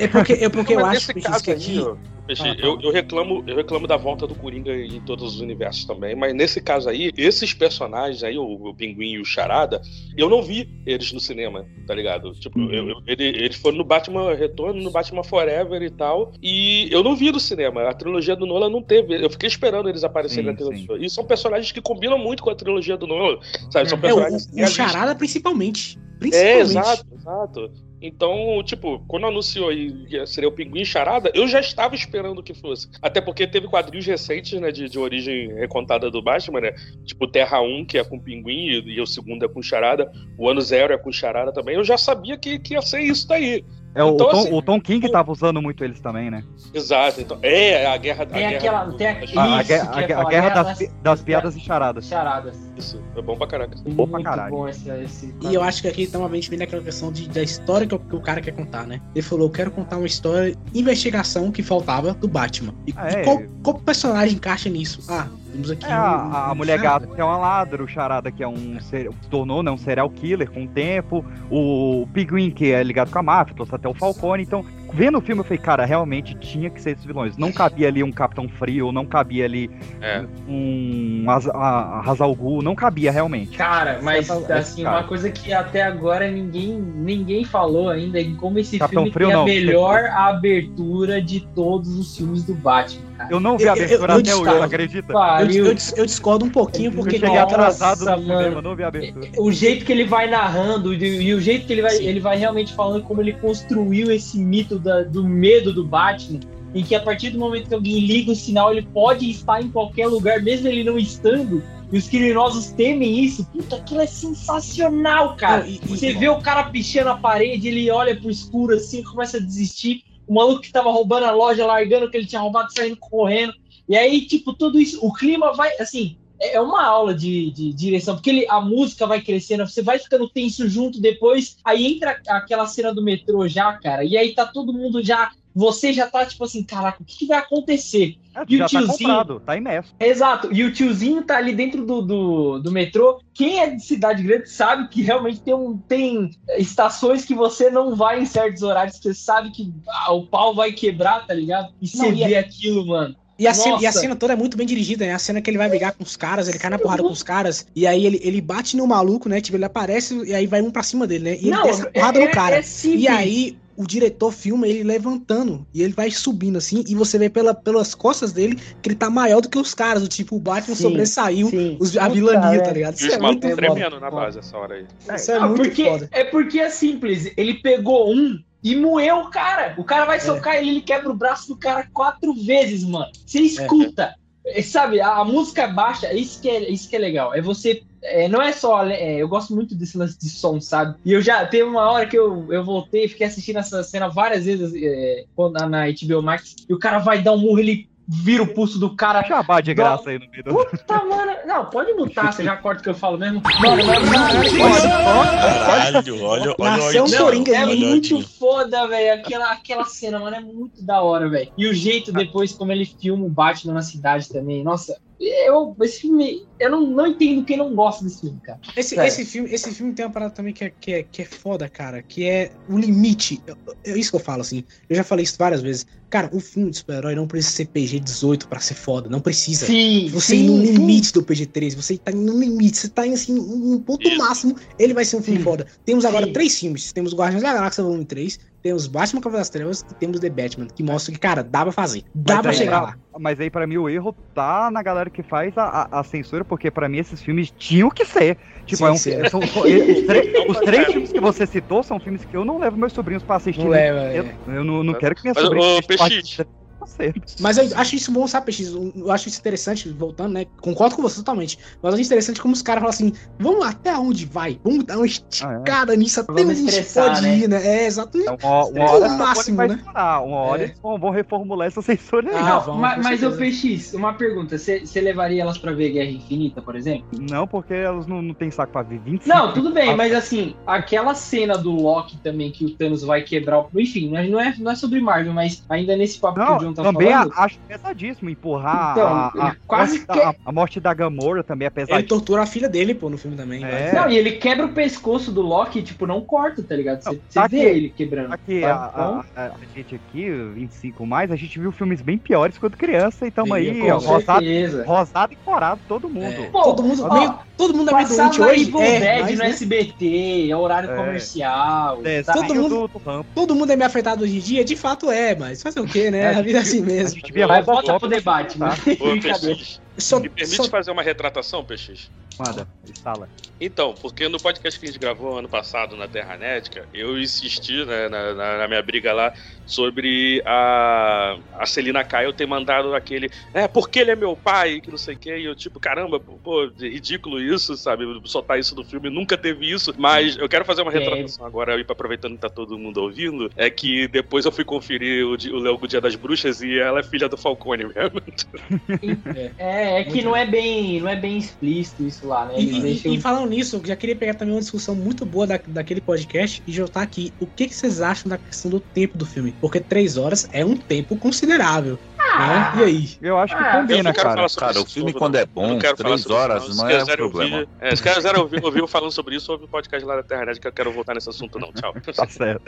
É porque, é porque eu Mas acho caso que aqui. Peixe, Ah, tá. eu, eu reclamo, eu reclamo da volta do Coringa em todos os universos também, mas nesse caso aí, esses personagens aí, o, o Pinguim e o Charada, eu não vi eles no cinema, tá ligado? Tipo, Uhum. eu- eu- ele- eles foram no Batman Retorno, no Batman Forever e tal, e eu não vi no cinema. A trilogia do Nolan não teve. Eu fiquei esperando eles aparecerem Sim, na trilogia. E são personagens que combinam muito com a trilogia do Nolan, sabe? São É, o, personagens o realistas. Charada principalmente. É, Principalmente. exato, exato. Então, tipo, quando anunciou aí que seria o Pinguim Charada, eu já estava esperando que fosse. Até porque teve quadrinhos recentes, né, de, de origem recontada do Batman, né? Tipo Terra 1, que é com Pinguim, e, e o segundo é com Charada. O Ano Zero é com Charada também. Eu já sabia que, que ia ser isso daí. É, o, Então, Tom, assim, o Tom King tava usando muito eles também, né? Exato. Então, é a guerra... Tem a guerra aquela- do- tem a- A, a Isso, a guerra- falar, a guerra guerra das, das- pi- das piadas e charadas. Charadas. Isso, é bom pra caraca. Bom pra Muito caralho. bom esse, esse E eu acho que aqui também vem daquela questão de, da história que o, que o cara quer contar, né? Ele falou: eu quero contar uma história, investigação que faltava do Batman. E, Ah, e é. qual, qual personagem encaixa nisso? Ah, temos aqui. É, um- a, a mulher gato que é uma ladra, o charada que é um ser, se tornou né, um serial killer com o tempo, o pinguim que é ligado com a máfia, trouxe até o Falcone. Então, vendo o filme, eu falei, cara, realmente tinha que ser esses vilões. Não cabia ali um Capitão Frio, não cabia ali É. um Az- a- a Hazal Ghul, não cabia realmente. Cara, mas Essa- assim, cara. uma coisa que até agora ninguém, ninguém falou ainda é como esse Capitão filme Frio, tem a não. melhor abertura de todos os filmes do Batman. Eu não vi a Eu- eu- abertura eu até hoje, discordo. acredita? Eu, eu eu discordo um pouquinho, porque. eu cheguei nossa, atrasado no cinema, mano. eu não vi a abertura. O jeito que ele vai narrando e, e o jeito que ele vai, Sim. ele vai realmente falando como ele construiu esse mito da- do medo do Batman, em que a partir do momento que alguém liga o sinal, ele pode estar em qualquer lugar, mesmo ele não estando. E os criminosos temem isso. Puta, aquilo é sensacional, cara. Não, e- e- Você vê o cara pichando a parede, ele olha pro escuro assim, começa a desistir. O maluco que tava roubando a loja, largando o que ele tinha roubado, saindo correndo. E aí, tipo, tudo isso, o clima vai, assim, é é uma aula de, de direção, porque ele, a música vai crescendo, você vai ficando tenso junto depois, aí entra aquela cena do metrô já, cara, e aí tá todo mundo já, você já tá tipo assim, caraca, o que, que vai acontecer? É, E o já tá tiozinho- comprado, tá imerso. Exato, e o tiozinho tá ali dentro do, do, do metrô. Quem é de cidade grande sabe que realmente tem, um, tem estações que você não vai em certos horários, que você sabe que ah, o pau vai quebrar, tá ligado? E você vê aquilo, mano. E a, cena, e a cena toda é muito bem dirigida, né? A cena que ele vai brigar com os caras, ele cai na porrada com os caras, e aí ele, ele bate no maluco, né? Tipo, ele aparece e aí vai um pra cima dele, né? E ele Não, desce a porrada é- no cara. é simples. e aí o diretor filma ele levantando e ele vai subindo assim, e você vê pela, pelas costas dele que ele tá maior do que os caras. O tipo, o Batman Sim, sobressaiu sim. os, a Puta, vilania, tá ligado? E Isso os é muito foda. tremendo na base essa hora aí. Isso é Ah, muito porque, foda. É porque é simples. Ele pegou um e moeu o cara. O cara vai socar ele, ele quebra o braço do cara quatro vezes, mano. Você escuta. É, Sabe, a, a música baixa, isso que é, isso que é legal. É você. é, não é só. é, eu gosto muito desse lance de som, sabe? E eu já. Teve uma hora que eu, eu voltei, fiquei assistindo essa cena várias vezes é, quando, na HBO Max. E o cara vai dar um murro, ele vira o pulso do cara. Jabá de graça aí no meio do. Puta, mano. Não, pode mutar, você já corta o que eu falo mesmo. Mano, mas. Caralho, olha, olha Nasceu um o Coringa, é olha o muito foda, velho. Aquela, aquela cena, mano, é muito da hora, velho. E o jeito depois, como ele filma o Batman na cidade também. Nossa, eu, esse filme, eu não, não entendo quem não gosta desse filme, cara. Esse, Sério. esse, filme, esse filme tem uma parada também que é, que é, que é foda, cara, que é o limite. É isso que eu falo, assim. Eu já falei isso várias vezes. Cara, um filme de super-herói não precisa ser PG-18 pra ser foda. Não precisa. Sim, Você sim, ir no sim. limite do PG-13, você tá no limite, você tá em assim, um ponto máximo, ele vai ser um filme foda. Temos agora Sim. três filmes. Temos Guardiões da Galáxia Volume 3, temos Batman Cavaleiro das Trevas e temos The Batman, que mostra que, cara, dá pra fazer. Dá Mas pra aí, chegar lá. Mas aí, pra mim, o erro tá na galera que faz a, a, a censura, porque pra mim esses filmes tinham que ser. Tipo, Sim, é um, sim. são- são- os, três, *laughs* os três filmes que você citou são filmes que eu não levo meus sobrinhos pra assistir. Não leva, eu, eu não, não quero que minha Mas, sobrinha ô, você. Mas eu acho isso bom, sabe, PX? Eu acho isso interessante, voltando, né? Concordo com você totalmente. Mas eu acho interessante como os caras falam assim: vamos até onde vai? Vamos dar uma esticada nisso até Vamos onde a gente pode né? ir, né? É, exatamente. Uma, uma É hora o máximo, né? Uma hora É. eles vão, vão reformular essa censura aí. Ah, Não, vamos, mas, o certeza. PX, uma pergunta. Você levaria elas pra ver Guerra Infinita, por exemplo? Não, porque elas não, não têm saco pra ver 25. Não, tudo bem, Ah, mas assim, aquela cena do Loki também que o Thanos vai quebrar o. Enfim, não é- não é, não é sobre Marvel, mas ainda nesse papo que o John Não, tá também falando. a- acho pesadíssimo empurrar Então, a, a, quase morte que- da, a morte da Gamora também é Ele pesadíssimo. tortura a filha dele, pô, no filme também. É. Não, e ele quebra o pescoço do Loki, tipo, não corta, tá ligado? Você tá vê aqui- ele quebrando. Aqui, tá? a, a- a- a gente aqui, 25 mais, a gente viu filmes bem piores quando criança e tamo Sim, aí, ó, rosado, rosado e corado, todo mundo. É. Pô, todo mundo, ó, meio, todo mundo é meio doente hoje. É, mas, no né? SBT, é horário É. comercial. É, todo mundo- do, do rampo. Todo mundo é meio afetado hoje em dia, de fato é, mas fazer o quê, né? É, a vida é assim A mesmo. gente via volta pro debate, mano. Ô, *laughs* Só, me permite só- fazer uma retratação, PX? Manda, instala. Então, porque no podcast que a gente gravou ano passado na Terra Nética, eu insisti né, na, na- na minha briga lá sobre a, a Celina Kyle ter mandado aquele. É, porque ele é meu pai, que não sei o quê. E eu, tipo, caramba, pô, ridículo isso, sabe? Soltar isso do filme, nunca teve isso. Mas eu quero fazer uma É. retratação agora, e aproveitando que tá todo mundo ouvindo. É que depois eu fui conferir o, o Léo Dia das Bruxas e ela é filha do Falcone mesmo. *laughs* É, é que não é bem, não é bem explícito isso lá, né? E, Eles e- deixam- e falando nisso, eu já queria pegar também uma discussão muito boa da, daquele podcast e jogar aqui. O que, que vocês acham da questão do tempo do filme? Porque três horas é um tempo considerável. Ah. né? E aí? Eu acho que Ah, Eu combina, cara. Cara, o filme quando é Eu bom, três horas não é um problema. Ouvir, é, se quiserem ouvir, ouvir eu falando sobre isso, ouve o podcast lá da Terra que eu quero voltar nesse assunto, não. Tchau. *laughs* Tá certo.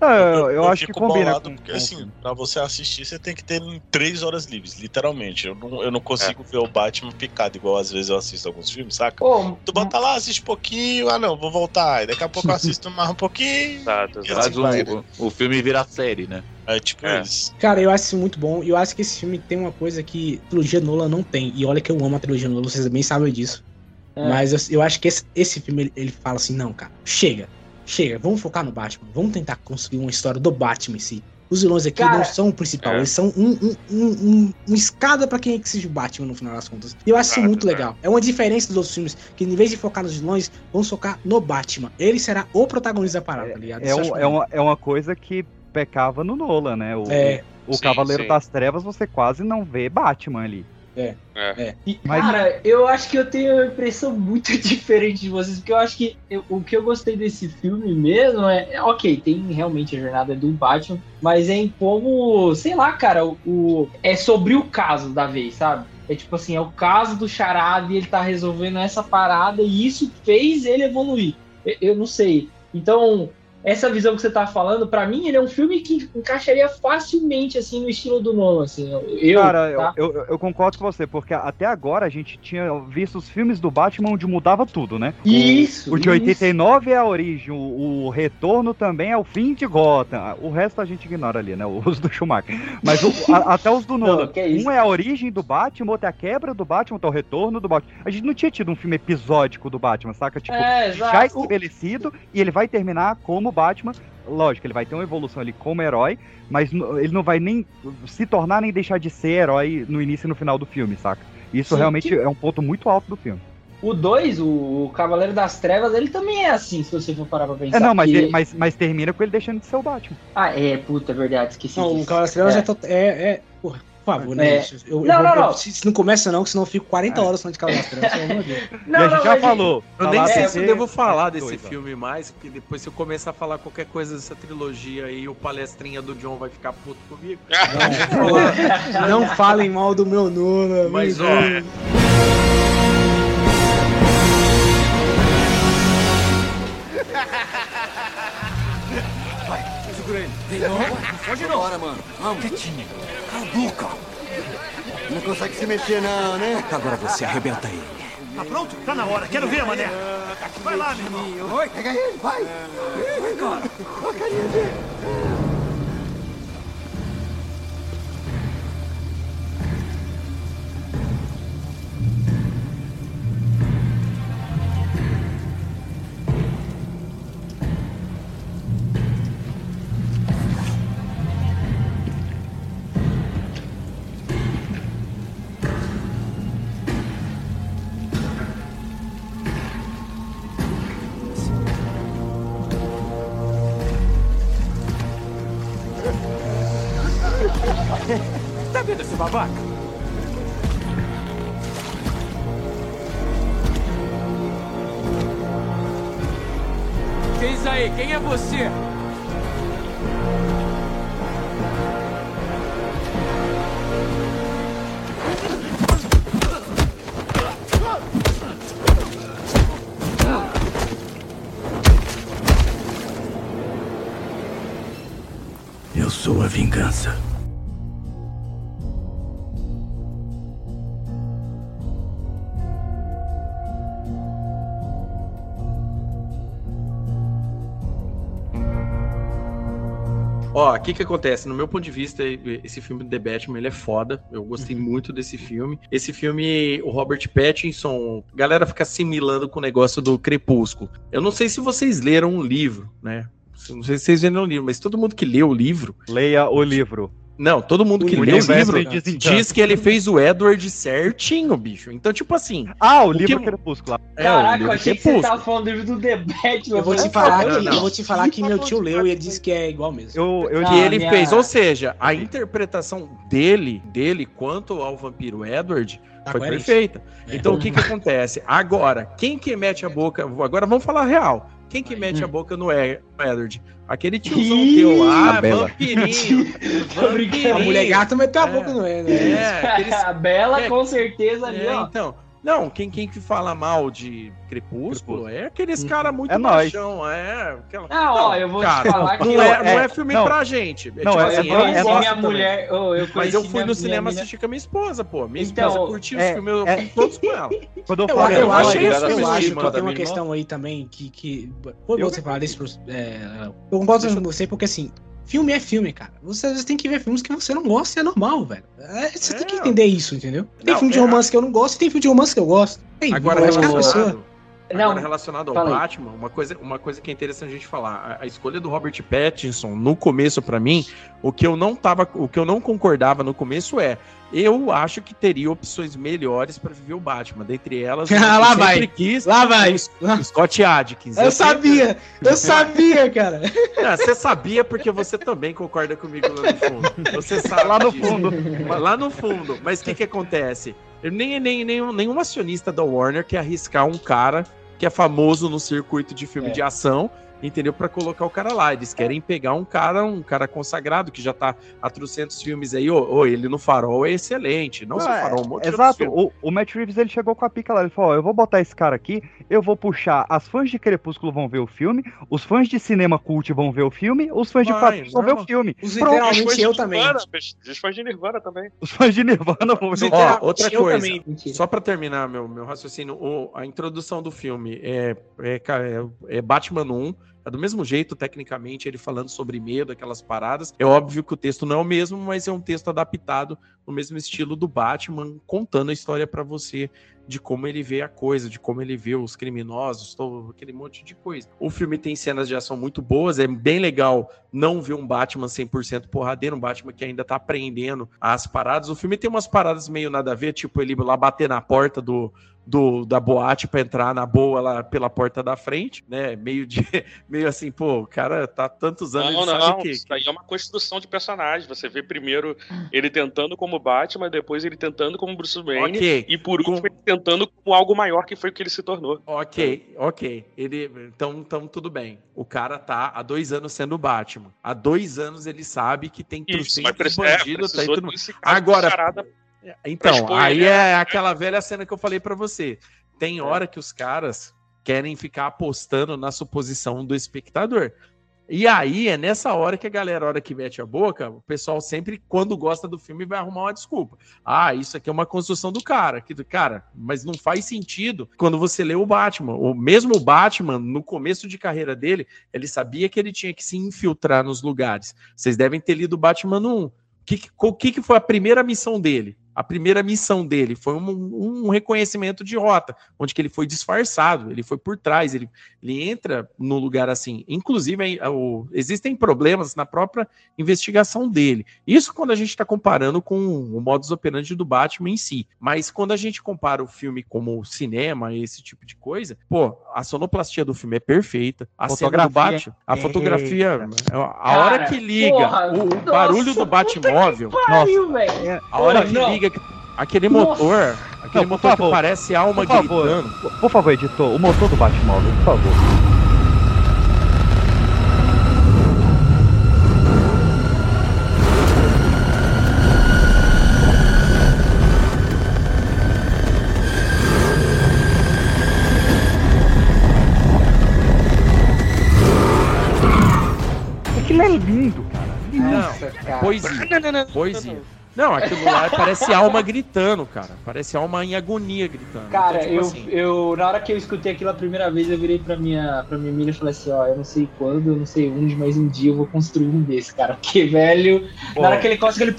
Não, eu, eu acho que combina. bolado, com- porque com- assim, pra você assistir, você tem que ter três horas livres, literalmente. Eu não, eu não consigo ver o Batman picado, igual às vezes eu assisto alguns filmes, saca? Pô, Tu bota lá, assiste um pouquinho, ah não, vou voltar. E daqui a pouco eu *laughs* assisto mais um pouquinho. Exato, E exato. assim o, o, filme virar série, né? É tipo É. isso. Cara, eu acho isso muito bom. E eu acho que esse filme tem uma coisa que a trilogia Nolan não tem. E olha que eu amo a trilogia Nolan, vocês bem sabem disso. É. Mas eu, eu acho que esse, esse filme, ele, ele fala assim, não, cara, chega. Chega, vamos focar no Batman. Vamos tentar construir uma história do Batman em si. Os vilões aqui Cara, não são o principal, é. eles são um, um, um, um- uma escada pra quem é que seja o Batman no final das contas. E eu acho isso muito é. legal. É uma diferença dos outros filmes, que em vez de focar nos vilões, vamos focar no Batman. Ele será o protagonista da parada, tá ligado? É, um- é, uma, é uma coisa que pecava no Nolan, né? O, É. o Sim, Cavaleiro sim. das Trevas, você quase não vê Batman ali. É. E, Mas- Cara, eu acho que eu tenho uma impressão muito *laughs* diferente de vocês, porque eu acho que eu- o que eu gostei desse filme mesmo é, é, ok, tem realmente a jornada do Batman, mas é em como, sei lá, cara, o, o- é sobre o caso da vez, sabe? É tipo assim, é o caso do Charada e ele tá resolvendo essa parada e isso fez ele evoluir. Eu, eu não sei. Então, essa visão que você tá falando, pra mim, ele é um filme que encaixaria facilmente, assim, no estilo do Nolan, assim. Eu, Cara, tá? eu, eu, eu concordo com você, porque até agora a gente tinha visto os filmes do Batman onde mudava tudo, né? O- Isso, O de isso. 89 é a origem, o, o retorno também é o fim de Gotham. O resto a gente ignora ali, né? Os do Schumacher. Mas o- a- *laughs* até os do Não, Nolan. que isso. Um é a origem do Batman, outro é a quebra do Batman, outro é o retorno do Batman. A gente não tinha tido um filme episódico do Batman, saca? Tipo, É, já estabelecido e ele vai terminar como Batman. lógico, ele vai ter uma evolução ali como herói, mas ele não vai nem se tornar nem deixar de ser herói no início e no final do filme, saca? Isso Sim, realmente que- é um ponto muito alto do filme. O 2, o Cavaleiro das Trevas, ele também é assim, se você for parar pra pensar. É, não, mas, porque- ele- mas, mas termina com ele deixando de ser o Batman. Ah, é, puta, é verdade, esqueci Não, disso. o Cavaleiro das Trevas É. é, é, é- favor, né? É. Eu, eu Não, vou- não, eu- não. Se, se não começa não, que senão eu fico 40 horas falando de Deus. *laughs* Não, e a gente não, já falou. Eu nem falar sei se eu devo falar desse doido, ó. filme mais, porque depois se eu começar a falar qualquer coisa dessa trilogia aí, o palestrinha do John vai ficar puto comigo. Não falem mal do meu Nuna. Mas, ó, Deus. Segura ele. Vem, não. Foge não. Bora, mano. Vamos. Quietinho. Não consegue se mexer não, né? Agora você arrebenta ele. Tá pronto? Tá na hora. Quero ver, mané. Vai lá, meu irmão. Oi, pega ele, vai. Vai, cara. Olha a carinha dele. Que que acontece? No meu ponto de vista, esse filme The Batman, ele é foda. Eu gostei muito desse filme. Esse filme, o Robert Pattinson, a galera fica assimilando com o negócio do Crepúsculo. Eu não sei se vocês leram um livro, né? Não sei se vocês leram um livro, mas todo mundo que leu o livro... Leia o livro. Não, todo mundo que O leu o livro desencanto. diz que ele fez o Edward certinho, bicho. Então, tipo assim... Ah, o o livro que- Crepúsculo. É, o Caraca, livro eu achei que você tava falando do livro do The Batman. Eu vou te falar "Pô, que, não. eu vou te falar que meu tio leu e ele disse que é igual mesmo. Eu, eu que Ah, ele minha- fez, ou seja, a interpretação dele, dele quanto ao vampiro Edward foi coerente. perfeita. Então o que que acontece? Agora, quem que mete a boca, agora vamos falar real. Quem que mete a boca no Edward? Aquele tiozão Ih, teu lá, a Bela. vampirinho. Brincando. A mulher gata meteu a É. boca no é, né? É, aqueles *laughs* a Bela, É. com certeza, ali, É, ó. então. Não, quem, quem que fala mal de Crepúsculo é aqueles cara muito É machão, é. Aquela... Ah, ó, eu vou te cara, falar que não, eu- é, não é é, filme não. pra gente. É, Não, tipo é- assim, eu é eu no- conheci é gosto minha mulher. oh, eu Mas eu fui minha- no minha cinema mina- assistir com a minha esposa, pô. Minha Então, esposa curtiu é- os filmes, eu é- fui todos com ela. Quando eu Eu, falo, eu, eu acho, achei eu, eu acho de que tem uma minha questão aí também que. que foi Eu- bom você falar pros- É, eu concordo com você, porque assim, filme é filme, cara. Você às vezes tem que ver filmes que você não gosta e é normal, velho. É, você tem que É. entender isso, entendeu? Tem Não, filme de é- romance que eu não gosto e tem filme de romance que eu gosto. Ei, Agora, que a pessoa. Relacionado, Não, agora, relacionado ao fala aí. Batman, uma coisa, uma coisa que é interessante a gente falar. A, a escolha do Robert Pattinson, no começo, pra mim, o que eu não tava, o que eu não concordava no começo é. Eu acho que teria opções melhores pra viver o Batman. Dentre elas, *laughs* eu Lá sempre vai. quis Lá vai. o Scott Adkins. Eu sempre- sabia! Eu *laughs* sabia, cara! Você sabia porque você também concorda comigo lá no fundo. Você *laughs* sabe Lá no disso. fundo. Lá no fundo. Mas o que que acontece? Eu nem, nem, nem, nenhum acionista da Warner quer arriscar um cara que é famoso no circuito de filme É. de ação, entendeu? Pra colocar o cara lá. Eles querem pegar um cara, um cara consagrado que já tá há trocentos filmes aí. Ô, ô, ele no Farol é excelente. Não só Ah, Farol, um monte de Exato, o, o Matt Reeves ele chegou com a pica lá, ele falou, ó, eu vou botar esse cara aqui, eu vou puxar, as fãs de Crepúsculo vão ver o filme, os fãs de cinema cult vão ver o filme, os fãs de Vai, quadrinhos vão ver o filme, Os Pronto, literalmente eu de também. Nirvana, Depois de Nirvana também. os fãs de Nirvana vão ver o Ó, outra coisa, também. só pra terminar meu, meu raciocínio, o- a introdução do filme é, é, é- é Batman 1, é do mesmo jeito, tecnicamente, ele falando sobre medo, aquelas paradas. É óbvio que o texto não é o mesmo, mas é um texto adaptado no mesmo estilo do Batman, contando a história para você de como ele vê a coisa, de como ele vê os criminosos, todo aquele monte de coisa. O filme tem cenas de ação muito boas, é bem legal não ver um Batman 100% porradeiro, um Batman que ainda tá aprendendo as paradas. O filme tem umas paradas meio nada a ver, tipo ele lá bater na porta do, do, da boate para entrar na boa lá pela porta da frente, né? Meio de *laughs* meio assim, pô, o cara tá tantos anos Não, não, sabe que isso daí é uma construção de personagem. Você vê primeiro ele tentando como Batman, depois ele tentando como Bruce Wayne, Ok. e por último ele tentando como algo maior que foi o que ele se tornou. Ok, ok. Ele, então, então tudo bem. O cara tá há dois anos sendo Batman. Há dois anos ele sabe que tem mas trucentos preci- é, tá aí cara Agora, então, expor aí ele, é né? aquela velha cena que eu falei pra você. Tem hora que os caras querem ficar apostando na suposição do espectador. E aí é nessa hora que a galera, a hora que mete a boca, o pessoal sempre, quando gosta do filme, vai arrumar uma desculpa. Ah, isso aqui é uma construção do cara. Que, cara, mas não faz sentido quando você lê o Batman. O mesmo Batman, no começo de carreira dele, ele sabia que ele tinha que se infiltrar nos lugares. Vocês devem ter lido o Batman 1. O que, que, que foi a primeira missão dele? A primeira missão dele foi um, um reconhecimento de rota, onde que ele foi disfarçado, ele foi por trás, ele, ele entra no lugar assim. Inclusive, existem problemas na própria investigação dele. Isso quando a gente está comparando com o modus operandi do Batman em si. Mas quando a gente compara o filme como cinema, esse tipo de coisa, pô, a sonoplastia do filme é perfeita. A cena do Fotografia. Batman, a fotografia, a Cara, hora que liga, porra, o, o nossa, barulho do Batmóvel. Pariu, velho. A hora que não. liga aquele Nossa. motor, aquele Não, motor favor. que parece alma Por favor, gritando. por- favor, editor, o motor do Batmóvel, por favor. Aquilo é lindo, cara. Lindo. Não, poesia. Poesia. Não, aquilo lá parece alma gritando, cara. Parece alma em agonia gritando. Cara, Então, tipo eu, assim, eu, na hora que eu escutei aquilo a primeira vez, eu virei pra minha, pra minha mina e falei assim, ó, eu não sei quando, eu não sei onde, mas um dia eu vou construir um desse, cara. *laughs* Porque, velho, Pô. na hora que ele costa, ele...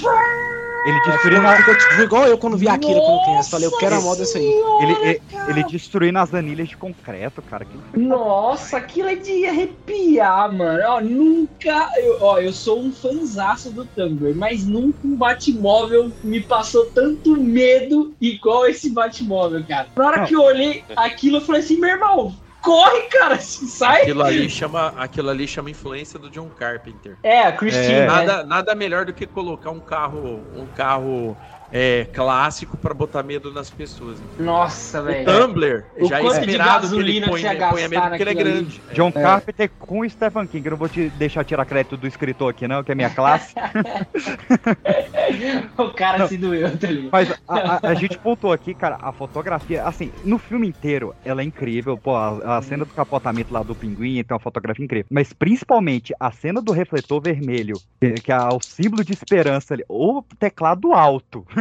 Ele É, destruindo a... ficou, tipo, igual eu quando vi aquilo quando criança. Falei, eu quero a moda dessa aí. Ele, ele, ele destruindo as anilhas de concreto, cara. aquilo Nossa, aquilo é de arrepiar, mano. Ó, nunca. Eu, ó, eu sou um fanzaço do Tumblr, mas nunca um Batmóvel me passou tanto medo igual esse Batmóvel, cara. Na hora Não. que eu olhei aquilo, eu falei assim, meu irmão, corre, cara, *laughs* sai. aquilo ali chama, aquilo ali chama influência do John Carpenter. É, a Christine, né? Nada, nada melhor do que colocar um carro, um carro é, clássico pra botar medo nas pessoas. Nossa, O velho. Tumblr O já é quanto de esperado que ele que ponha, ia ponha medo porque ele é naquilo ali. grande. John É. Carpenter com Stephen King. Eu não vou te deixar tirar crédito do escritor aqui, não, que é minha classe. *laughs* o cara Não. se doeu, tá ligado? Mas a, a- a gente pontuou aqui, cara, a fotografia, assim, no filme inteiro, ela é incrível. Pô, a, a cena do capotamento lá do pinguim tem uma fotografia incrível. Mas principalmente a cena do refletor vermelho, que, que é o símbolo de esperança ali, o teclado alto. *laughs*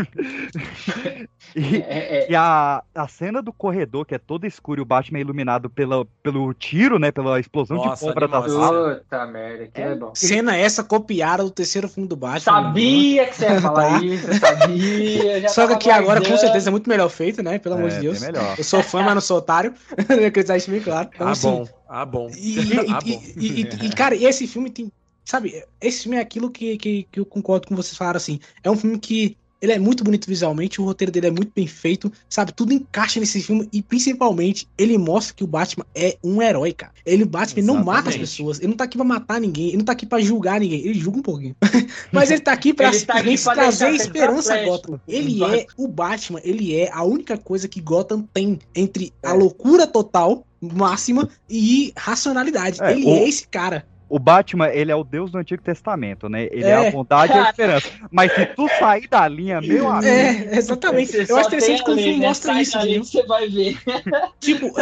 e É, e a, a cena do corredor, que é todo escuro e o Batman é iluminado pela, pelo tiro, né? Pela explosão Nossa, de pólvora da sala. Puta merda, que é bom. Cena essa copiada do terceiro filme do Batman. Sabia que você ia falar Tá. isso, sabia. Só que aqui agora, com certeza, é muito melhor feito, né? Pelo amor É, de Deus. Eu sou fã, mas não sou otário. *laughs* Eu queria deixar isso bem claro. Então, Ah, assim, bom. Ah, bom. E, e- *laughs* ah, bom. e- e- e, cara, esse filme tem. Sabe, esse filme é aquilo que, que, que eu concordo com vocês falaram assim. É um filme que. Ele é muito bonito visualmente, o roteiro dele é muito bem feito, sabe? Tudo encaixa nesse filme e principalmente ele mostra que o Batman é um herói, cara. Ele, o Batman, ele não mata as Exatamente. pessoas, ele não tá aqui pra matar ninguém, ele não tá aqui pra julgar ninguém, ele julga um pouquinho. *laughs* Mas ele tá aqui pra tá aqui pra trazer esperança a. Gotham. Ele é o Batman, ele é a única coisa que Gotham tem entre a loucura total, máxima, e racionalidade. É, ele o- é esse cara. O Batman, ele é o deus do Antigo Testamento, né? Ele é, É. a bondade e a *laughs* esperança. Mas se tu sair da linha, meu amigo. É, exatamente. Eu acho interessante como o a filme né? mostra Sai isso, que Você vai ver. *laughs* Tipo,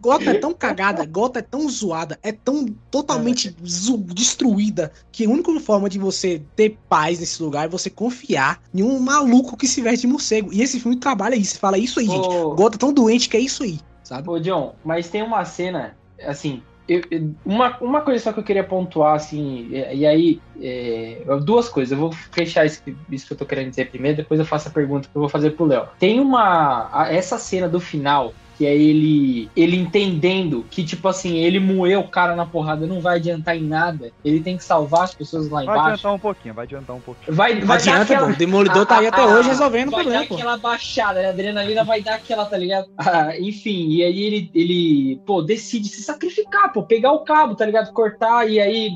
Gota é tão cagada, Gota é tão zoada, é tão totalmente zo- destruída, que a única forma de você ter paz nesse lugar é você confiar em um maluco que se veste de morcego. E esse filme trabalha isso, fala isso aí, gente. Gota é tão doente que é isso aí, sabe? Ô, John, mas tem uma cena, assim, uma, uma coisa só que eu queria pontuar, assim, e, e aí, é, duas coisas. Eu vou fechar isso, que- isso que eu tô querendo dizer primeiro, depois eu faço a pergunta que eu vou fazer pro Léo. Tem uma. a- essa cena do final. Que é ele, ele entendendo que, tipo assim, ele moeu o cara na porrada, não vai adiantar em nada. Ele tem que salvar as pessoas lá Vai embaixo. adiantar um pouquinho, vai adiantar um pouquinho. Vai, vai adianta, dar aquela... pô. O Demolidor tá aí até hoje resolvendo o vai problema, dar pô. aquela baixada, né? A adrenalina vai dar aquela, tá ligado? Ah, enfim, e aí ele, ele, pô, decide se sacrificar, pô, pegar o cabo, tá ligado? Cortar, e aí,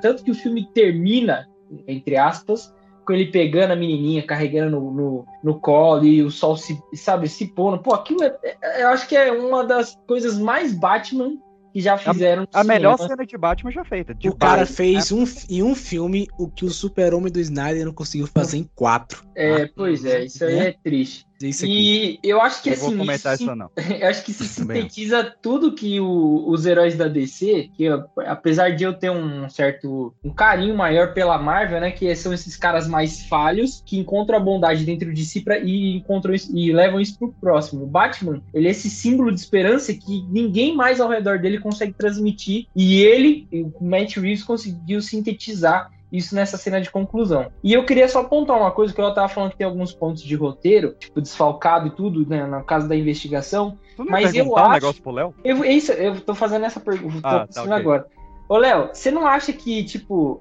tanto que o filme termina, entre aspas, com ele pegando a menininha, carregando no, no, no colo e o sol se, sabe, se pondo. Pô, aquilo é, é- eu acho que é uma das coisas mais Batman que já fizeram. no A melhor cena de Batman já feita. de O cara Batman, fez né? um, em um filme o que o super-homem do Snyder não conseguiu fazer em quatro. É, pois é, isso aí é triste. Isso aqui. E eu acho que Não assim. vou comentar isso isso não. Eu acho que se sintetiza tudo que o- os heróis da DC, que eu- apesar de eu ter um certo um carinho maior pela Marvel, né, que são esses caras mais falhos que encontram a bondade dentro de si pra, e encontram isso- e levam isso pro próximo. O Batman, ele é esse símbolo de esperança que ninguém mais ao redor dele consegue transmitir e ele, o Matt Reeves conseguiu sintetizar isso nessa cena de conclusão. E eu queria só apontar uma coisa que eu tava falando que tem alguns pontos de roteiro, tipo desfalcado e tudo, né, no caso da investigação. Mas eu perguntar um acho. negócio pro Léo? Eu, isso, eu tô fazendo essa pergunta, tô Ah, tá, pensando ok. agora. Ô, Léo, você não acha que, tipo,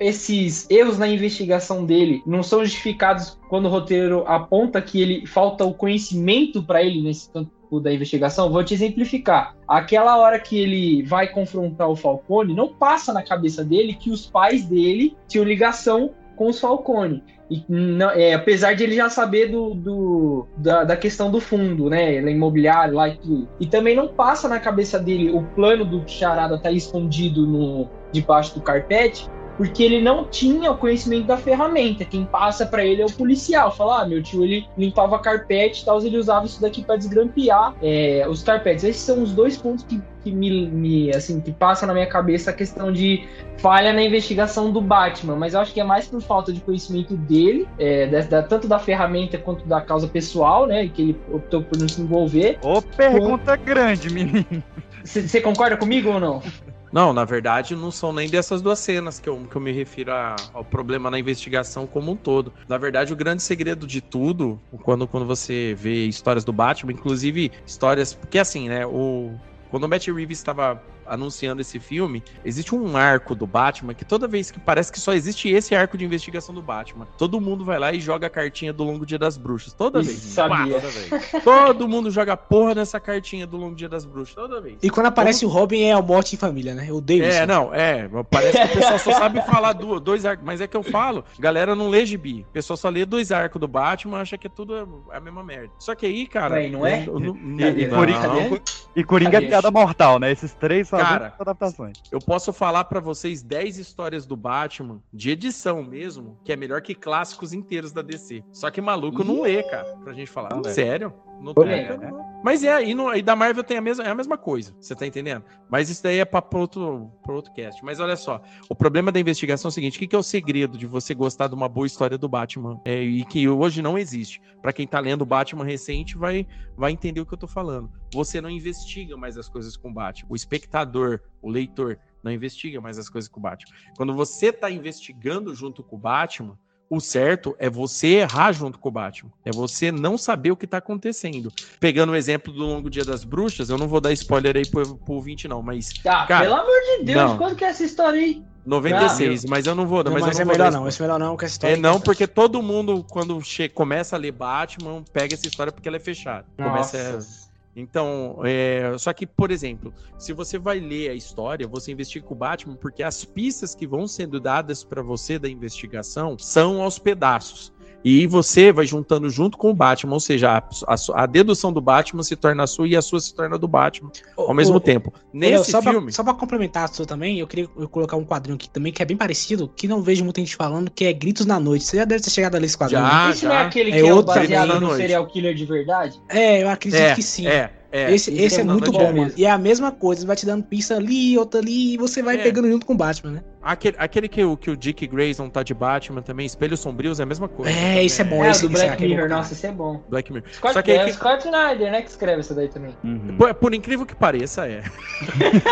esses erros na investigação dele não são justificados quando o roteiro aponta que ele falta o conhecimento pra ele nesse campo da investigação? Vou te exemplificar. Aquela hora que ele vai confrontar o Falcone, não passa na cabeça dele que os pais dele tinham ligação com os Falcone. E não- é, apesar de ele já saber do, do- da, da questão do fundo, né? Ele é imobiliário lá e tudo. E também não passa na cabeça dele o plano do Charada tá escondido no, debaixo do carpete, porque ele não tinha o conhecimento da ferramenta. Quem passa pra ele é o policial. Fala, ah, meu tio ele limpava carpete e tal, ele usava isso daqui pra desgrampear é, os carpetes. Esses são os dois pontos que, que me, me, assim, que passa na minha cabeça a questão de falha na investigação do Batman, mas eu acho que é mais por falta de conhecimento dele, é, da- da- tanto da ferramenta quanto da causa pessoal, né? Que ele optou por não se envolver. Ô, pergunta grande, menino. Você concorda comigo ou não? *laughs* Não, na verdade, não são nem dessas duas cenas que eu, que eu me refiro a- ao problema na investigação como um todo. Na verdade, o grande segredo de tudo, quando, quando você vê histórias do Batman, inclusive histórias. Porque assim, né? O, quando o Matt Reeves estava anunciando esse filme, existe um arco do Batman que toda vez que parece que só existe esse arco de investigação do Batman. Todo mundo vai lá e joga a cartinha do Longo Dia das Bruxas. Toda Isso, vez. sabia. Toda vez. Todo mundo joga a porra nessa cartinha do Longo Dia das Bruxas. Toda vez. E quando aparece o Robin é a morte em família, né? Eu odeio isso. É, não, é. Parece que o pessoal só sabe falar do- dois arcos. Mas é que eu falo, galera não lê gibi. O pessoal só lê dois arcos do Batman, acha que é tudo a mesma merda. Só que aí, cara. Ué, não é? eu E, e não. Coringa, e Coringa é piada mortal, né? Esses três Cara, adaptações. Eu posso falar pra vocês 10 histórias do Batman, de edição mesmo, que é melhor que clássicos inteiros da DC. Só que maluco não lê, cara, pra gente falar. Não. Sério? Não Polêmica, tem. Mas é, e, no, e da Marvel tem a mesma, é a mesma coisa, você tá entendendo? Mas isso daí é pra outro, pra outro cast. Mas olha só, o problema da investigação é o seguinte: o que, que é o segredo de você gostar de uma boa história do Batman? É, e que hoje não existe. Pra quem tá lendo Batman recente, vai, vai entender o que eu tô falando. Você não investiga mais as coisas com o Batman. O espectador, o leitor, não investiga mais as coisas com o Batman. Quando você tá investigando junto com o Batman, o certo é você errar junto com o Batman. É você não saber o que tá acontecendo. Pegando o exemplo do Longo Dia das Bruxas, eu não vou dar spoiler aí pro, pro ouvinte, não, mas. Ah, cara, pelo amor de Deus, não. quando que é essa história aí? 96, mas eu não vou dar. Não, mas, mas, eu é melhor dar não, esse é melhor não, que essa história. É não, porque todo mundo, quando che- começa a ler Batman, pega essa história porque ela é fechada. Começa Nossa. Então, é, só que, por exemplo, se você vai ler a história, você investiga o Batman, porque as pistas que vão sendo dadas para você da investigação são aos pedaços. E você vai juntando junto com o Batman, ou seja, a, a- a dedução do Batman se torna a sua e a sua se torna do Batman ao mesmo ô, tempo. Léo, Nesse só filme. Pra, só pra complementar a sua também, eu queria eu colocar um quadrinho aqui também que é bem parecido, que não vejo muita gente falando, que é Gritos na Noite. Você já deve ter chegado a ler esse quadrinho. Já, né? Esse não é aquele que É é, o baseado no serial killer de verdade? É, eu acredito É, que sim. é, É, esse isso esse é é muito bom, mano. E é a mesma coisa, vai te dando pista ali, outra ali, e você vai É. pegando junto com o Batman, né? Aquele, aquele que, o, que o Dick Grayson tá de Batman também, Espelhos Sombrios, é a mesma coisa. É, isso é bom, É, esse, do Black é Mirror, cara. nossa, esse é bom. Black Mirror. Scott, Só que é que- Scott Snyder, né, que escreve isso daí também. Por, por incrível que pareça, é. *laughs*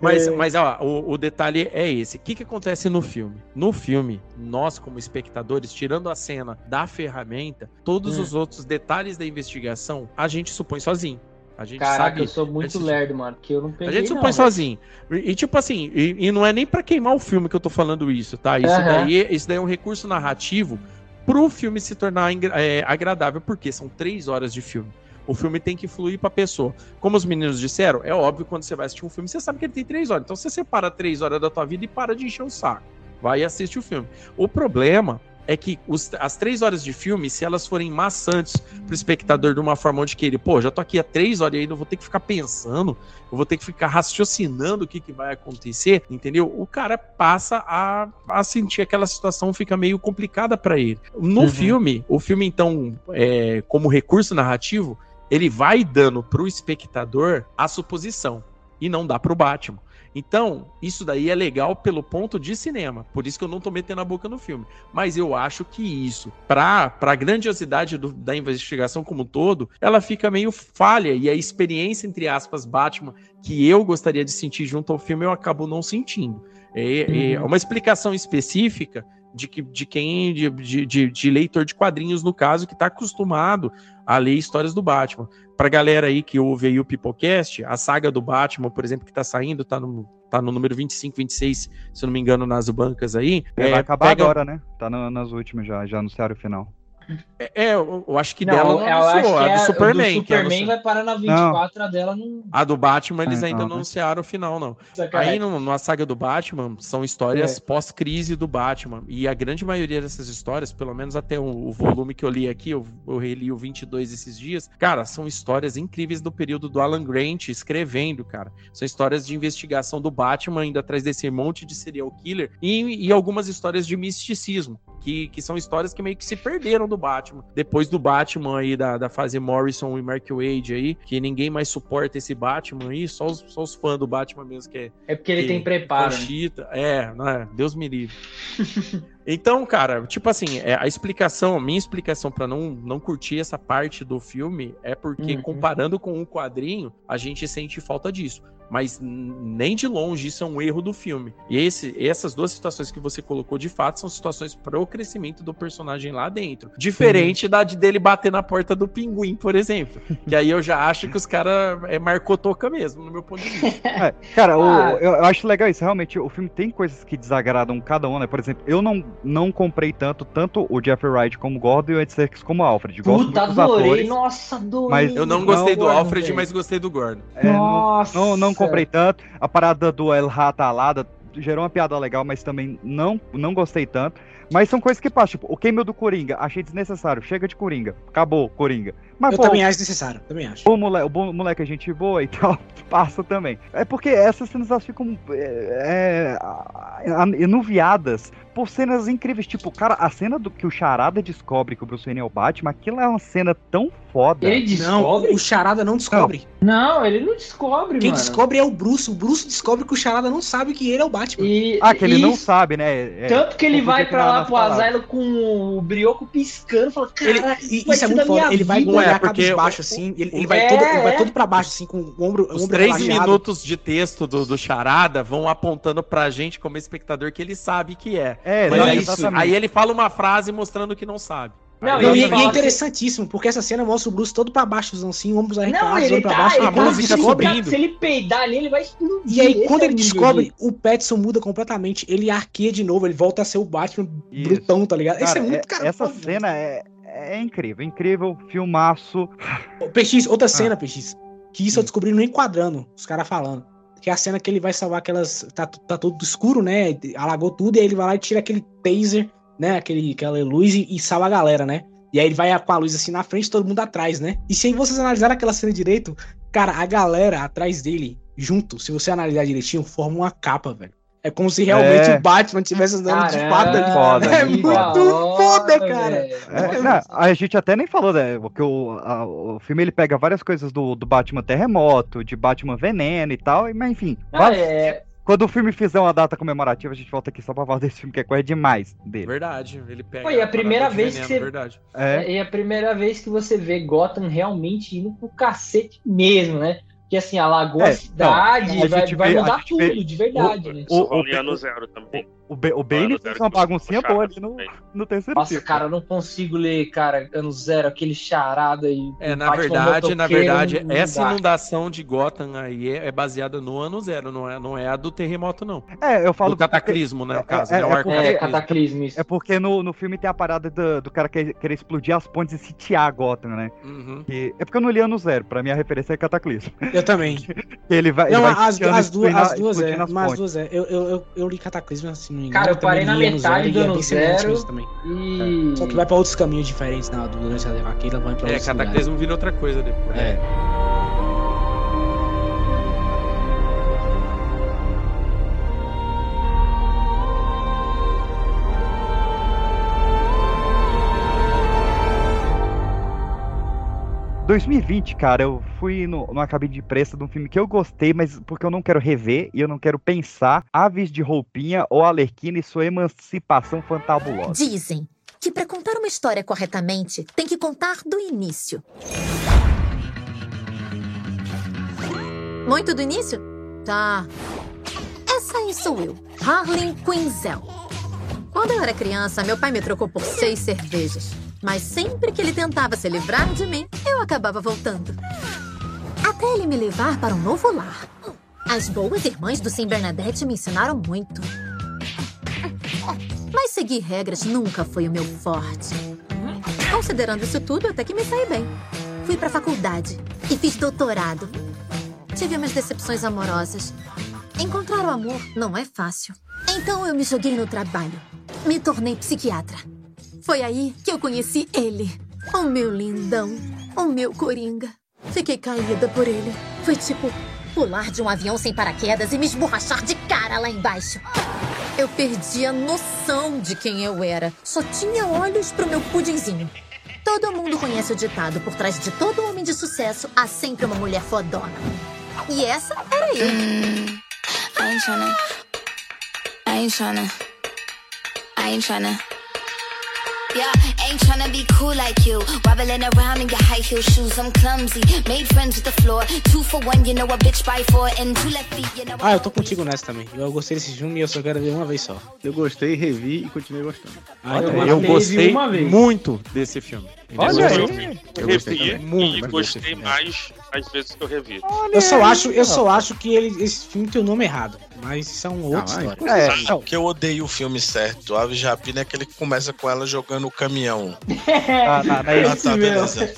mas, mas ó, o, o detalhe é esse. O que, que acontece no filme? No filme, nós, como espectadores, tirando a cena da ferramenta, todos Hum. os outros detalhes da investigação, a gente supõe sozinho. A gente Caraca, sabe. eu sou muito gente- lerdo, mano, porque eu não peguei A gente não, supõe velho. sozinho. E, e, tipo assim, e, e não é nem pra queimar o filme que eu tô falando isso, tá? Isso, Aham. daí, isso daí é um recurso narrativo pro filme se tornar é, agradável, porque são três horas de filme. O filme tem que fluir pra pessoa. Como os meninos disseram, é óbvio quando você vai assistir um filme, você sabe que ele tem três horas. Então você separa três horas da tua vida e para de encher o saco. Vai e assiste o filme. O problema é que os- as três horas de filme, se elas forem maçantes pro espectador de uma forma onde que ele, pô, já tô aqui há três horas e ainda vou ter que ficar pensando, eu vou ter que ficar raciocinando o que, que vai acontecer, entendeu? O cara passa a, a sentir aquela situação, fica meio complicada para ele. No Uhum. filme, o filme, então, é, como recurso narrativo, ele vai dando pro espectador a suposição e não dá pro Batman. Então, isso daí é legal pelo ponto de cinema. Por isso que eu não tô metendo a boca no filme. Mas eu acho que isso, pra, pra grandiosidade do- da investigação como um todo, ela fica meio falha. E a experiência, entre aspas, Batman, que eu gostaria de sentir junto ao filme, eu acabo não sentindo. É, é Uhum. uma explicação específica de, que, de quem, de, de, de- de leitor de quadrinhos, no caso, que tá acostumado a ler histórias do Batman. Pra galera aí que ouve aí o Pipocast, a saga do Batman, por exemplo, que tá saindo, tá no, tá no número 25, 26, se eu não me engano, nas bancas aí. É, vai É, acabar pega- agora, né? Tá na- nas últimas já, já anunciaram o final. É, eu, eu acho que Não, dela não anunciou, a é- do Superman. do é Superman vai parar na 24, a dela não. A do Batman eles Ah, ainda não né? anunciaram o final, não. Sacanagem. Aí no, na saga do Batman são histórias É. pós-crise do Batman. E a grande maioria dessas histórias, pelo menos até o, o volume que eu li aqui, eu, eu reli o 22 esses dias, cara, são histórias incríveis do período do Alan Grant escrevendo, cara. São histórias de investigação do Batman indo atrás desse monte de serial killer e, e algumas histórias de misticismo. Que, que são histórias que meio que se perderam do Batman. Depois do Batman aí, da, da fase Morrison e Mark Wade aí, que ninguém mais suporta esse Batman aí, só os, só os fãs do Batman mesmo que é. É porque ele que- tem preparo. né? É, né? Deus me livre. *laughs* Então, cara, tipo assim, é, a explicação, a minha explicação pra não, não curtir essa parte do filme é porque, Uhum. comparando com o quadrinho, a gente sente falta disso. Mas nem de longe isso é um erro do filme. E esse, essas duas situações que você colocou, de fato, são situações pro crescimento do personagem lá dentro. Diferente da de dele bater na porta do pinguim, por exemplo. *laughs* Que aí eu já acho que os caras é, marcou toca mesmo, no meu ponto de vista. *laughs* É, cara, o- Ah. eu, eu acho legal isso. Realmente, o filme tem coisas que desagradam cada um, né? Por exemplo, eu não, não comprei tanto, tanto o Jeffrey Wright como Gordon e o Ed Serkis como Alfred. Gosto Puta, muito dos adorei. atores. Nossa, adorei. Mas Eu não gostei do Gordon, Alfred, mas gostei do Gordon. É, não, Nossa. não, não comprei tanto. A parada do El Ratalada gerou uma piada legal, mas também não, não gostei tanto. Mas são coisas que passam. Tipo, o cameo do Coringa, achei desnecessário. Chega de Coringa. Acabou, Coringa. Mas, Eu pô, também acho necessário, também acho. o moleque, o bom moleque é gente boa e *laughs* tal, passa também. É porque essas cenas elas ficam é, é, enuviadas por cenas incríveis. Tipo, cara, a cena do que o Charada descobre que o Bruce Wayne é o Batman, aquilo é uma cena tão foda. Ele descobre? Não, o Charada não descobre. Não, ele não descobre, Quem mano. descobre é o Bruce. O Bruce descobre que o Charada não sabe que ele é o Batman. E, Ah, que ele não sabe, né? É, Tanto que ele vai pra na- lá nas pro palavras. asilo com o brioco piscando, fala, Ele, cara, e vai isso é muito foda. Ele vai vida. Não é, olhar porque cabisbaixo o- assim. Ele, ele vai É, todo, ele vai é. todo pra baixo, assim, com o ombro, Os ombro três relaxado. minutos de texto do, do Charada vão apontando pra gente, como espectador, que ele sabe que é. É, Mas não, aí, exatamente. aí ele fala uma frase mostrando que não sabe. Não, Não, ele e, e é que- interessantíssimo, porque essa cena mostra o Bruce todo pra baixo, assim, ombros ele olho pra tá, baixo. ele a tá música fica descobrindo. subindo. Se ele peidar ali, ele vai explodir. E aí, Esse quando é ele descobre, de- o Petson muda completamente. Ele arqueia de novo, ele volta a ser o Batman Isso. brutão, tá ligado? Isso Cara, é muito é- cara. essa foda. cena é, é incrível, incrível, filmaço. PX, Ah. outra cena, PX. Que Hum. isso eu descobri no enquadrando, os caras falando. Que é a cena que ele vai salvar aquelas. Tá, tá tudo escuro, né? Alagou tudo, e aí ele vai lá e tira aquele taser, né? Aquele, aquela luz e, e salva a galera, né? E aí ele vai com a luz assim na frente, todo mundo atrás, né? E se vocês analisarem aquela cena direito, cara, a galera atrás dele, junto, se você analisar direitinho, forma uma capa, velho. É como se realmente É. o Batman tivesse andando de Caramba, fato ali. Foda, é muito da foda, cara. É, não, a gente até nem falou, né? Porque o, a- o filme ele pega várias coisas do, do Batman Terremoto, de Batman Veneno e tal, e- mas enfim. Ah, vários- é. Quando o filme fizer uma data comemorativa, a gente volta aqui só pra falar desse filme que é coisa demais dele. Verdade, ele pega. Foi a parada primeira de vez veneno, que você- Verdade. É. É a primeira vez que você vê Gotham realmente indo pro cacete mesmo, né? Porque assim, alagou É, a cidade, não, a vai, vai vê- a mudar gente vê tudo, de verdade, né? o- o- em ano zero também. O, Ba- o Bane fez uma baguncinha boa ali no, *laughs* no terceiro Nossa, filme. cara, eu não consigo ler, cara, ano zero, aquele charada e. É, na verdade, na verdade, não essa dá. inundação de Gotham aí é, é baseada no ano zero, não é, não é a do terremoto, não. É, eu falo. Do cataclismo, né, no caso, é, né? O é arco porque- É, cataclismo. cataclismo, isso. É porque no, no filme tem a parada do, do cara querer, querer explodir as pontes e sitiar Gotham, né? Uhum. Que- é porque eu não li ano zero, pra mim a referência é Cataclismo. Eu também. *laughs* Ele vai, Não, ele vai as, as duas, as duas é. Mas as duas é. Eu, eu, eu, eu li Cataclismo assim, não me Cara, engano, eu parei na metade Zero, do e é ano zero também. e. Só que vai pra outros caminhos diferentes na, durante a ela vai pra É, outros cataclismo vira outra coisa depois. lugares. É. 2020, cara, eu fui no, numa cabine de preço de um filme que eu gostei, mas porque eu não quero rever e eu não quero pensar Aves de Roupinha ou Alerquina e sua emancipação fantabulosa. Dizem que para contar uma história corretamente, tem que contar do início. Muito do início? Tá. Essa aí sou eu, Harley Quinzel. Quando eu era criança, meu pai me trocou por seis cervejas. Mas sempre que ele tentava se livrar de mim, eu acabava voltando. Até ele me levar para um novo lar. As boas irmãs do Sim Bernadette me ensinaram muito. Mas seguir regras nunca foi o meu forte. Considerando isso tudo, até que me saí bem. Fui pra faculdade e fiz doutorado. Tive umas decepções amorosas. Encontrar o amor não é fácil. Então eu me joguei no trabalho. Me tornei psiquiatra. Foi aí que eu conheci ele. O meu lindão. O meu coringa. Fiquei caída por ele. Foi tipo pular de um avião sem paraquedas e me esborrachar de cara lá embaixo. Eu perdi a noção de quem eu era. Só tinha olhos pro meu pudinzinho. Todo mundo conhece o ditado: por trás de todo homem de sucesso há sempre uma mulher fodona. E essa era eu. I ain't tryna. I ain't tryna. I ain't tryna. Yeah, ain't tryna be cool like you. Wobbling around in your high heel shoes. I'm clumsy. Made friends with the floor. Two for one, you know a bitch by four. And two left feet, you know. Ah, eu tô contigo nessa também. Eu gostei desse filme e eu só quero ver uma vez só. Eu gostei, revi e continuei gostando. Ah, então eu vai. gostei uma vez. muito desse filme. Olha Eu aí. Eu revi muito e gostei mais as vezes que eu revi. Eu só acho, eu só acho que ele, esse filme tem o nome errado. Mas isso é Ah, história. É, não, que eu odeio o filme certo. Aves de Rapina é aquele que começa com ela jogando o caminhão. na, na, na Ah, tá, beleza.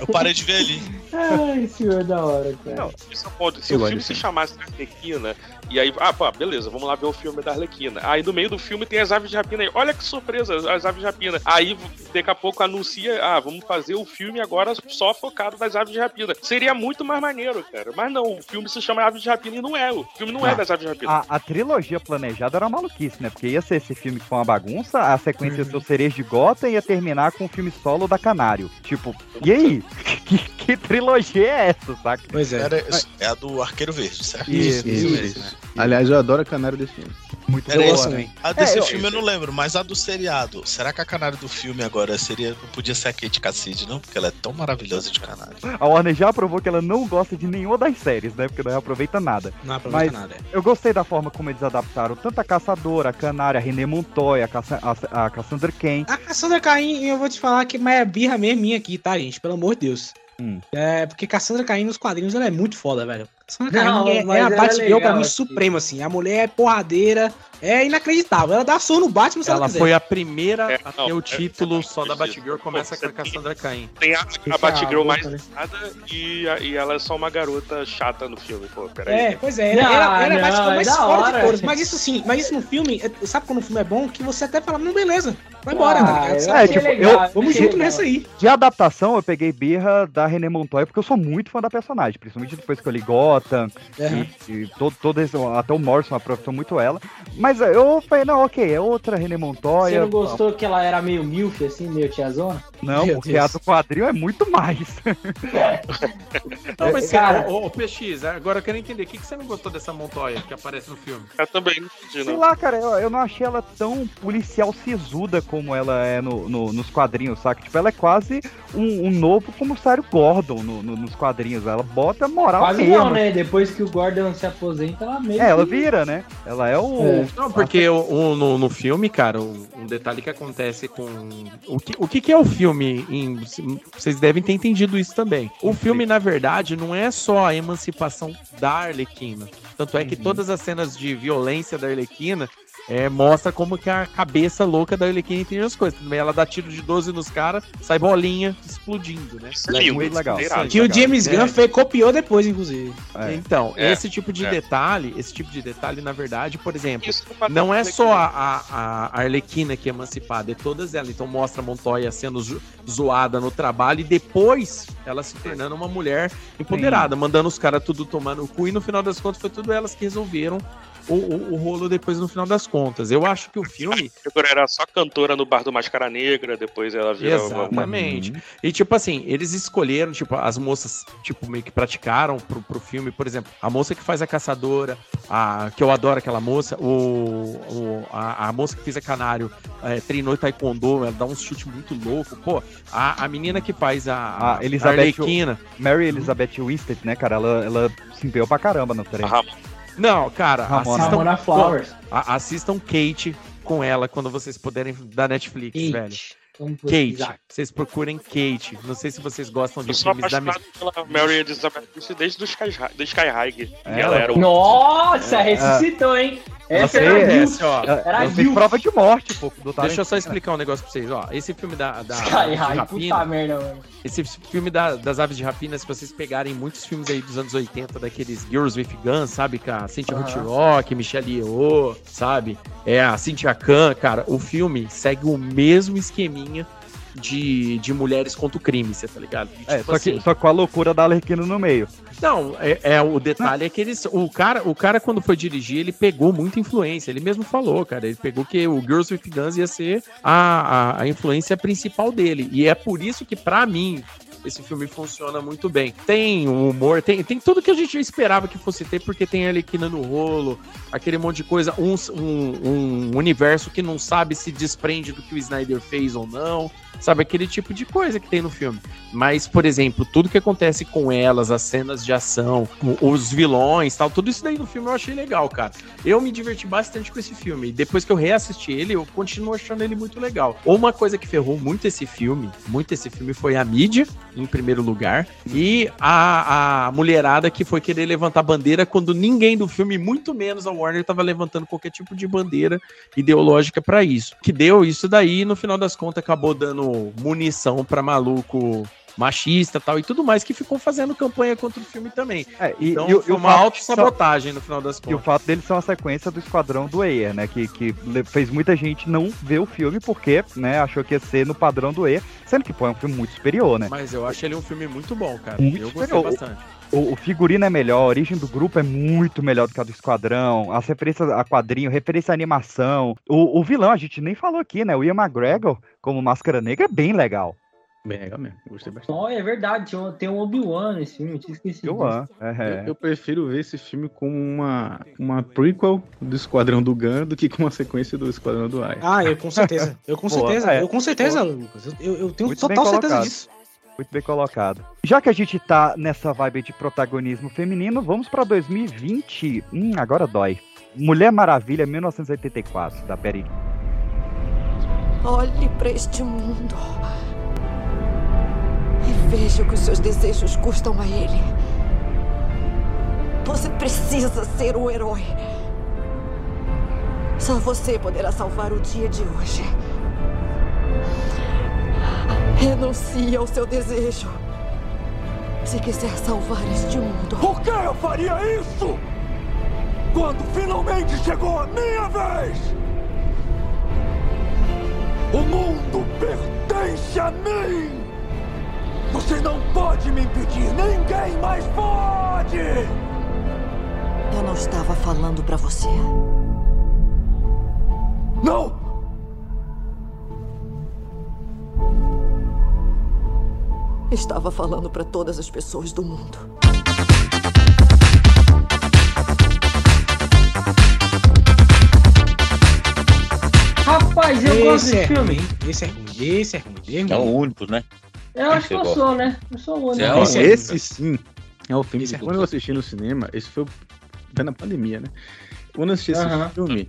Eu parei de ver ali. Ai, filme é da hora, cara. Não, isso é ponto. Se Eu o filme se chamasse Arlequina, e aí, ah, pá, beleza, vamos lá ver o filme da Arlequina. Aí no meio do filme tem as aves de rapina aí. Olha que surpresa, as- as aves de rapina. Aí daqui a pouco anuncia, ah, vamos fazer o filme agora só focado nas aves de rapina. Seria muito mais maneiro, cara. Mas não, o filme se chama Aves de Rapina e não é. O filme não é Ah, das aves de rapina. a, a trilogia planejada era maluquice, né? Porque ia ser esse filme que foi uma bagunça, a sequência ia ser o Cerejo de Gota e ia terminar com o filme solo da Canário. Tipo, e aí? *laughs* que, que trilogia é essa, saca? Pois é. Era- é a do Arqueiro Verde, certo? Isso, isso, isso. Aliás, eu adoro a canário desse filme. Muito Era boa, esse, né? A desse É, eu- filme eu não lembro, mas a do seriado. Será que a canário do filme agora seria. Podia ser a Kate Cassidy, não? Porque ela é tão maravilhosa de canário. A Warner já provou que ela não gosta de nenhuma das séries, né? Porque não aproveita nada. Não aproveita Mas nada. é. eu gostei da forma como eles adaptaram tanto a Caçadora, a Canária, a René Montoya, a, Caça- a- a Cassandra Cain. A Cassandra Caim, eu vou te falar que é birra mesmo minha aqui, tá, gente? Pelo amor de Deus. Hum. É, porque Cassandra Caim nos quadrinhos ela é muito foda, velho. Cassandra Não, Caim é, é a ela é Batgirl pra mim assim. suprema, assim. A mulher é porradeira, é inacreditável. Ela dá sono no Batman se ela, Ela quiser. foi a primeira É, a não, ter o é- título é- só da é- Batgirl, é- começa com a Cassandra Cain. Tem a, a Batgirl a mais né? nada e, a- e ela é só uma garota chata no filme. Pô, peraí. É, pois é, ela, Não, ela, ela é não, Batgirl é mais da fora hora. de todos. Mas isso sim, mas isso no filme, é- sabe quando o filme é bom? Que você até fala, não, beleza, vai embora, Ah, tá? É, tipo, legal, eu- Vamos junto legal. nessa aí. De adaptação, eu peguei birra da René Montoya, porque eu sou muito fã da personagem, principalmente depois que eu li Gotham, e, e todo, todo esse, até o Morrison aproveitou muito ela. Mas eu falei, não, ok, é outra René Montoya. Você não gostou que ela era meio milf, assim, meio tiazona? Não, Meu porque Deus. a do quadril é muito mais. *laughs* Não, mas Cara- ô, ô, PX, agora eu quero entender, o que, que você não gostou dessa Montoya que aparece no filme? Eu também não entendi, Sei não. lá, cara, eu, eu não achei ela tão policial sisuda como ela é no, no- nos quadrinhos, saca? Tipo, ela é quase um, um novo comissário Gordon no- no- nos quadrinhos. Ela bota moral Quase mesmo. não, né? Depois que o Gordon se aposenta, ela meio É, ela vira, né? Ela é o. É. Não, porque o, o- no, no filme, cara, o- um detalhe que acontece com. O que, o que, que é o filme? em- vocês devem ter entendido isso também. O filme, na verdade, não é só a emancipação da Arlequina. Tanto é que todas as cenas de violência da Arlequina. É, mostra como que a cabeça louca da Arlequina entende as coisas. Também ela dá tiro de 12 nos caras, sai bolinha explodindo, né? Isso é muito legal. é irado. Que o James Gunn É. fez, copiou depois, inclusive. É. Então, É, esse tipo de é. detalhe, esse tipo de detalhe, na verdade, por exemplo, não é só a, a, a Arlequina que é emancipada, é todas elas. Então mostra a Montoya sendo zo- zoada no trabalho e depois ela se tornando uma mulher empoderada, mandando os caras tudo tomar no cu e no final das contas foi tudo elas que resolveram o, o, o rolo depois no final das contas. Eu acho que o filme *laughs* Agora era só cantora no bar do Máscara Negra, depois ela vira uma- uma Exatamente. E tipo assim, eles escolheram, tipo, as moças, tipo, meio que praticaram pro, pro filme, por exemplo, a moça que faz a caçadora, a que eu adoro aquela moça, o, o- a, a moça que fez a canário é, treinou taekwondo, ela dá um chute muito louco. Pô, a, a menina que faz a, a, A Elizabeth- Arlequina. Mary Elizabeth Winstead, né, cara? Ela, ela se empenhou pra caramba no trem. Não, cara, Ramona. assistam, Ramona Flowers. a- assistam Kate com ela quando vocês puderem da Netflix, Kate. velho. Vamos Kate, vocês procurem Kate. Não sei se vocês gostam de Eu filmes da apaixonado pela Mary Elizabeth desde do Sky, do Sky High. É, ela era o... Nossa, ressuscitou, hein? Essa Você- era a esse, Gilf. ó. Era Gil. prova de morte, pô. Do Deixa eu só explicar um negócio pra vocês, ó. Esse filme da, da Sky High, puta merda, mano. esse filme da- das Aves de Rapina, se vocês pegarem muitos filmes aí dos anos 80, daqueles Girls with Guns, sabe, com a Cynthia Aham. Rothrock, Michelle Yeoh, sabe? É a Cynthia Khan, cara, o filme segue o mesmo esqueminha de, de mulheres contra o crime, você tá ligado? E, É, tipo só, que, assim, só com a loucura da Arlequina no meio. Não, é, é, o detalhe é que eles, o cara, o cara quando foi dirigir, ele pegou muita influência. Ele mesmo falou, cara, ele pegou que o Girls with Guns ia ser a, a, a influência principal dele. E é por isso que pra mim esse filme funciona muito bem. Tem o humor, tem, tem tudo que a gente esperava que fosse ter, porque tem a Arlequina no rolo, aquele monte de coisa, um, um, um universo que não sabe se desprende do que o Snyder fez ou não, sabe? Aquele tipo de coisa que tem no filme. Mas, por exemplo, tudo que acontece com elas, as cenas de ação, os vilões tal, tudo isso daí no filme eu achei legal, cara. Eu me diverti bastante com esse filme. E depois que eu reassisti ele, eu continuo achando ele muito legal. Uma coisa que ferrou muito esse filme, muito esse filme, foi a mídia, em primeiro lugar, e a, a mulherada que foi querer levantar bandeira quando ninguém do filme, muito menos a Warner, tava levantando qualquer tipo de bandeira ideológica pra isso. Que deu isso daí, no final das contas, acabou dando munição pra maluco machista tal e tudo mais que ficou fazendo campanha contra o filme também. É, e, então e e uma auto-sabotagem no final das E o contas. fato deles ser uma sequência do Esquadrão do Ayer, né? Que, que fez muita gente não ver o filme porque, né, achou que ia ser no padrão do Ayer, sendo que pô, é um filme muito superior, né? Mas eu acho ele um filme muito bom, cara. Muito eu gostei superior. bastante. O, o figurino é melhor, a origem do grupo é muito melhor do que a do Esquadrão, as referências a quadrinho, referência à animação. O, o vilão, a gente nem falou aqui, né? O Ian McGregor, como Máscara Negra, é bem legal. Bem legal mesmo, gostei bastante. Não, é verdade, um- tem um Obi-Wan nesse filme, eu tinha esquecido. Amo. É. Eu, eu prefiro ver esse filme como uma, uma prequel do Esquadrão do Gun do que com uma sequência do Esquadrão do Ai. Ah, eu com certeza. Eu com *laughs* certeza. é. Eu com certeza. Lucas. Eu, eu tenho Muito total certeza disso. Muito bem colocado. Já que a gente tá nessa vibe de protagonismo feminino, vamos pra 2020. Hum, agora dói. Mulher Maravilha 1984, da Perry. Olhe para este mundo e veja o que os seus desejos custam a ele. Você precisa ser o herói. Só você poderá salvar o dia de hoje. Renuncie ao seu desejo. Se quiser salvar este mundo. Por que eu faria isso? Quando finalmente chegou a minha vez! O mundo pertence a mim! Você não pode me impedir, ninguém mais pode! Eu não estava falando pra você. Não! Estava falando pra todas as pessoas do mundo. Rapaz, eu gosto Esse é desse filme. ruim, esse é ruim, esse é ruim. esse é É o ruim. único, né? Eu acho que eu sou, né? Eu sou o único. Você é o Esse, esse sim é o filme. Esse é Quando eu assisti no cinema, esse foi, na pandemia, né? Quando eu assisti esse filme,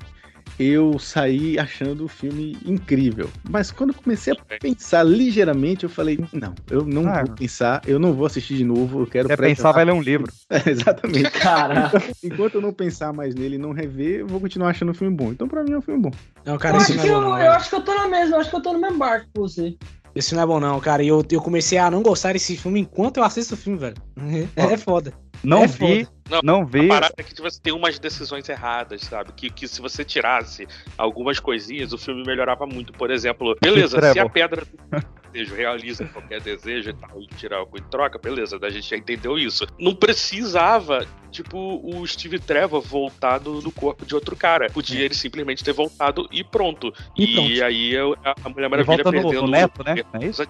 eu saí achando o filme incrível. Mas quando eu comecei a pensar ligeiramente, eu falei, não, eu não Ah. vou pensar, eu não vou assistir de novo, eu quero pensar, vai ler um livro. *laughs* É, exatamente. Cara, *laughs* Enquanto eu não pensar mais nele e não rever, eu vou continuar achando o filme bom. Então, pra mim, é um filme bom. Não, eu cara, esse acho, filme que é eu, bom, não. eu acho que eu tô na mesma, eu acho que eu tô no mesmo barco que você. Esse não é bom, não, cara. E eu, eu comecei a não gostar desse filme enquanto eu assisto o filme, velho. *laughs* É, foda. Não É vi, foda. Não, não vi. A parada é que você tem umas decisões erradas, sabe? Que, que se você tirasse algumas coisinhas, o filme melhorava muito. Por exemplo, *laughs* beleza, se a pedra do *laughs* desejo realiza qualquer desejo e tal, e tirar algo em troca, beleza, a gente já entendeu isso. Não precisava, tipo, o Steve Trevor voltar no, no corpo de outro cara. Podia ele simplesmente ter voltado e pronto. E E, pronto. aí eu- a, a Mulher Maravilha volta perdendo. no neto, né? Não é isso?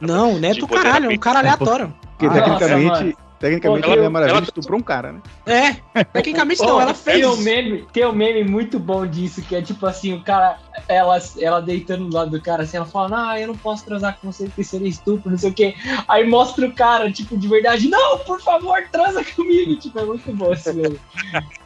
Não, o Neto caralho, é um cara aleatório. Porque, Ah, tecnicamente. Tecnicamente, Pô, a Mulher Maravilha ela- estuprou um cara, né? É, *laughs* tecnicamente não, ela fez. Tem um, meme, tem um meme muito bom disso, que é tipo assim, o cara, ela, ela deitando do lado do cara, assim, ela fala, ah, eu não posso transar com você porque seria estupro, não sei o quê. Aí mostra o cara, tipo, de verdade, não, por favor, transa comigo. Tipo, é muito bom esse meme. *laughs*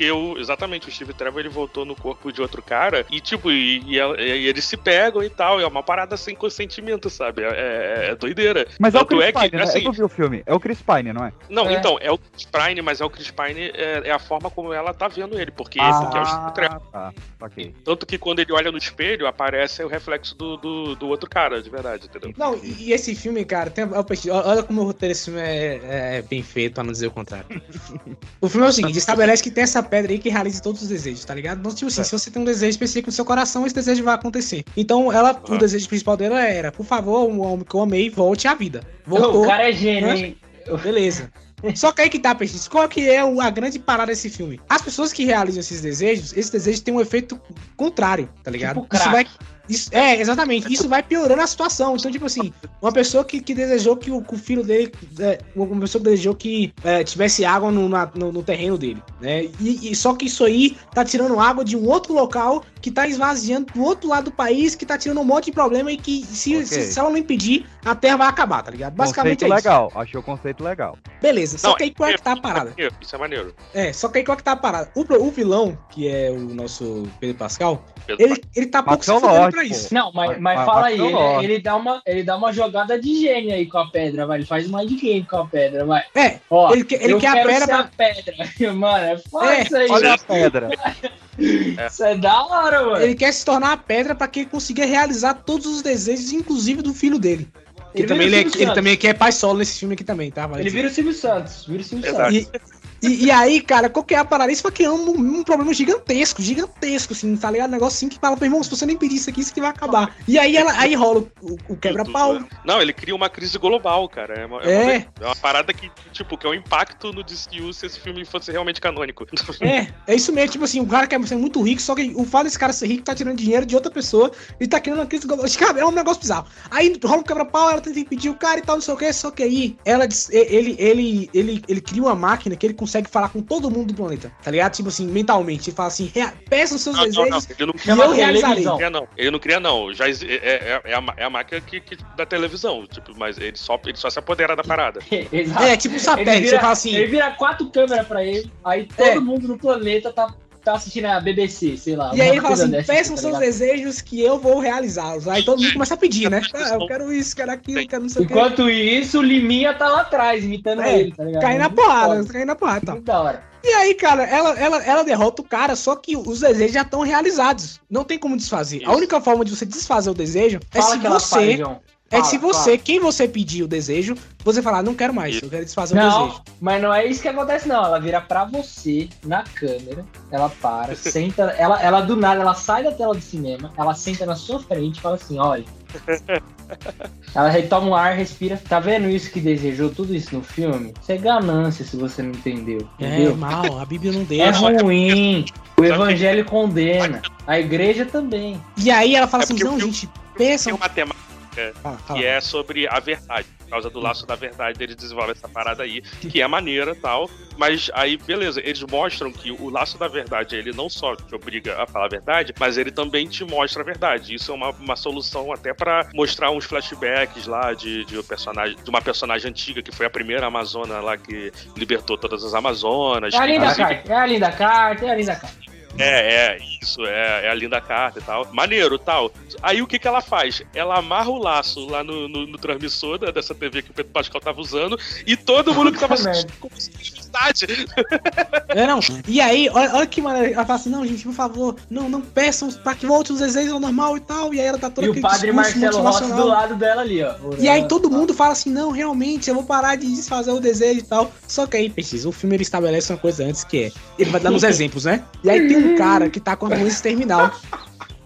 Porque o, exatamente, o Steve Trevor ele voltou no corpo de outro cara e, tipo, e, e, e eles se pegam e tal. É uma parada sem consentimento, sabe? É, é- é doideira. Mas é o Tanto Chris é que, Pine, né? assim, Eu vi o filme. É o Chris Pine, não é? Não, É. então, é o Chris Pine, mas é o Chris Pine, é, é a forma como ela tá vendo ele, porque, porque é o Steve Trevor. tá. Ok. Tanto que quando ele olha no espelho, aparece o reflexo do, do, do outro cara, de verdade, entendeu? Não, e e esse filme, cara, tem, olha como o roteiro desse filme é, é bem feito, pra não dizer o contrário. *laughs* o filme é o seguinte, estabelece que tem essa pedra aí que realiza todos os desejos, tá ligado? Então, tipo assim, se você tem um desejo específico no seu coração, esse desejo vai acontecer. Então, ela, o desejo principal dela era, por favor, o homem que eu amei, volte à vida. Voltou. O cara é gênio, hein? Beleza. Só que aí que tá, Peixes. Qual que é a grande parada desse filme? As pessoas que realizam esses desejos, esses desejos têm um efeito contrário, tá ligado? Tipo isso vai. Isso- é, exatamente. Isso vai piorando a situação. Então, tipo assim, uma pessoa que, que desejou que o, que o filho dele. é, uma pessoa que desejou que é, tivesse água no, na- no, no terreno dele, né? E, e só que isso aí tá tirando água de um outro local que tá esvaziando do outro lado do país, que tá tirando um monte de problema e que se, Ok. se, se ela não impedir, a terra vai acabar, tá ligado? Basicamente conceito é isso. legal. Achei o conceito legal. Beleza, só Não, que aí qual é que tá a parada? maneiro, Isso é maneiro. É, só que aí qual é que tá a parada? O, o vilão, que é o nosso Pedro Pascal, ele, ele tá pouco se fudendo pra isso. Não, mas, Mas- fala aí, ele, ele dá uma, ele dá uma jogada de gênio aí com a pedra, vai. Ele faz um mind game com a pedra, vai. É, Ó, ele, quer- ele eu quer a quero pedra ser pra... a pedra. *laughs* Mano, é foda É, isso aí. Olha a pedra. *laughs* Isso é da hora, mano. Ele quer se tornar a pedra pra que ele consiga realizar todos os desejos, inclusive do filho dele. Ele também ele, é, ele também quer pai solo nesse filme aqui também, tá? Vale Ele dizer. vira o Silvio Santos. Vira o Silvio Exato. Santos. E, e, e aí, cara, qual que é a parada? Isso foi criando um, um problema gigantesco, gigantesco, assim, tá ligado? Um negócio assim que fala, meu irmão, se você nem pedir isso aqui, isso aqui vai acabar. E aí, ela, aí rola o, o quebra-pau. Não, ele cria uma crise global, cara. É uma, é É. uma, é uma parada que, tipo, que é um impacto no DCU se esse filme fosse realmente canônico. *laughs* É, é isso mesmo, tipo assim, o cara quer ser muito rico, só que o fato desse cara ser rico tá tirando dinheiro de outra pessoa e tá criando uma crise global. Cara, é um negócio bizarro. Aí rola um quebra-pau, ela tenta impedir o cara e tal, não sei o que, só que aí ela, diz- ele, ele, ele, ele cria uma máquina que ele consegue falar com todo mundo do planeta, tá ligado? Tipo assim, mentalmente, ele fala assim, "Rea- peça os seus Não, não, não. desejos Ele não e cria eu não. realizarei. Ele não cria, não. Ele não cria, não. Já exi- é, é, é a, é a máquina que, que- da televisão. Tipo, mas ele só, ele só se apodera da parada. *laughs* Exato. É, tipo um Ele satélite, vira, você fala assim, ele vira quatro câmeras pra ele, aí todo É. mundo no planeta tá, tá assistindo a BBC, sei lá. E aí ele fala assim, dessa, peçam tá seus desejos que eu vou realizá-los. Aí todo mundo começa a pedir, né? Ah, eu quero isso, quero aquilo, quero não sei o que. Enquanto isso, o Liminha tá lá atrás, imitando É, ele, tá ligado? Cai na porrada, foda, cai na porrada. e. Muito da hora. E aí, cara, ela, ela, ela derrota o cara, só que os desejos já estão realizados. Não tem como desfazer. A Isso. única forma de você desfazer o desejo é Fala se que ela você. faz. É Fala, se você, fala. quem você pedir o desejo, você falar, não quero mais, eu quero desfazer o Não, desejo. mas não é isso que acontece, não. Ela vira pra você na câmera, ela para, *laughs* senta, ela, ela do nada, ela sai da tela do cinema, ela senta na sua frente e fala assim: olha, *laughs* Ela retoma um ar, respira. Tá vendo isso que desejou? Tudo isso no filme? Isso é ganância se você não entendeu. É Entendeu? mal, a Bíblia não É deixa. ruim. *laughs* O evangelho condena. A igreja também. E aí ela fala É assim, o não, filme- gente, pensa. Tem uma temática Fala, fala. que é sobre a verdade. Por causa do laço da verdade, eles desenvolvem essa parada aí, que é maneira e tal. Mas aí, beleza, eles mostram que o laço da verdade, ele não só te obriga a falar a verdade, mas ele também te mostra a verdade. Isso é uma, uma solução até pra mostrar uns flashbacks lá de, de, um personagem, de uma personagem antiga, que foi a primeira Amazona lá que libertou todas as Amazonas. É a linda carta, é a linda carta, é a linda carta. É, é, isso, é, é a linda carta e tal. Maneiro tal. Aí o que que ela faz? Ela amarra o laço lá no, no, no transmissor da- dessa TV que o Pedro Pascal tava usando e todo mundo que tava assistindo verdade. É, não. E aí, olha, olha que maneira. Ela fala assim: não, gente, por favor, não, não peçam pra que volte os desejos ao normal e tal. E aí ela tá toda E o padre Marcelo Rossi do lado dela ali, ó. E aí todo mundo fala assim, não, realmente, eu vou parar de desfazer o desejo e tal. Só que aí, precisa, o filme ele estabelece uma coisa antes que é, ele vai dando os *laughs* exemplos, né? E aí tem um cara que tá com a doença terminal.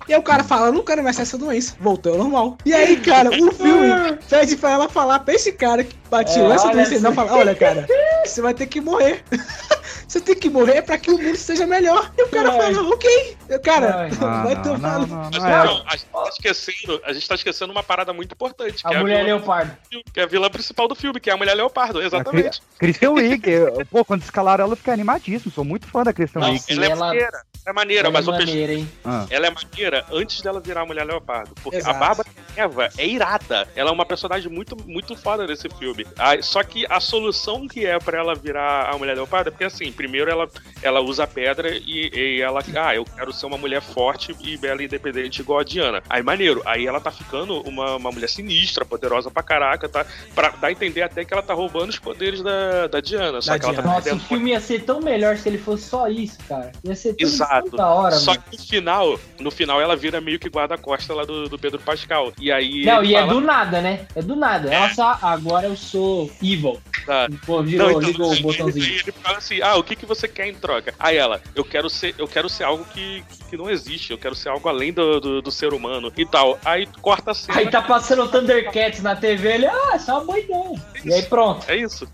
E aí o cara fala, eu não quero mais ter essa doença. Voltou ao normal. E aí, cara, o filme pede pra ela falar pra esse cara que bateu É, essa doença. Ele não fala, olha, cara, você vai ter que morrer. *laughs* Você tem que morrer pra que o mundo seja melhor. E o cara fala, ok. Eu, Cara, *laughs* vai tomar. no- Mas, não, a gente tá esquecendo, a gente tá esquecendo uma parada muito importante. A que mulher é a vilã, leopardo. que é a vilã principal do filme, que é a mulher leopardo, exatamente. Christian Wiig, pô, quando escalaram ela, eu fiquei animadíssimo. Sou muito fã da Christian Não, Wiig. ela é maneira. É maneira, ela mas é o maneira, peixe- hein? Ah. Ela é maneira antes dela virar a Mulher Leopardo. Porque Exato. a Bárbara Eva é irada. Ela é uma personagem muito, muito foda desse filme. Ah, só que a solução que é pra ela virar a Mulher Leopardo é porque, assim, primeiro ela, ela usa a pedra e, e ela... Ah, eu quero ser uma mulher forte e bela e independente igual a Diana. Aí, maneiro. Aí ela tá ficando uma, uma mulher sinistra, poderosa pra caraca, tá? Pra dar a entender até que ela tá roubando os poderes da, da Diana. Só Da que ela tá Diana. Nossa, o filme ia ser tão melhor se ele fosse só isso, cara. Ia ser tudo Exato. tão da hora, Só mano. que no final, no final ela vira meio que guarda-costa lá do, do Pedro Pascal. E aí. Não, ele e é fala- do nada, né? É do nada. Ela só, agora eu sou evil. Tá. Pô, virou, Não, então, ligou o botãozinho. Ele fala assim: ah, o que, que você quer em troca? Aí ela, eu quero ser, eu quero ser algo que, que não existe, eu quero ser algo além do, do, do ser humano e tal. Aí corta a cena. Aí tá passando o Thundercats na TV, ele, ah, é uma boa ideia. E aí pronto. É isso.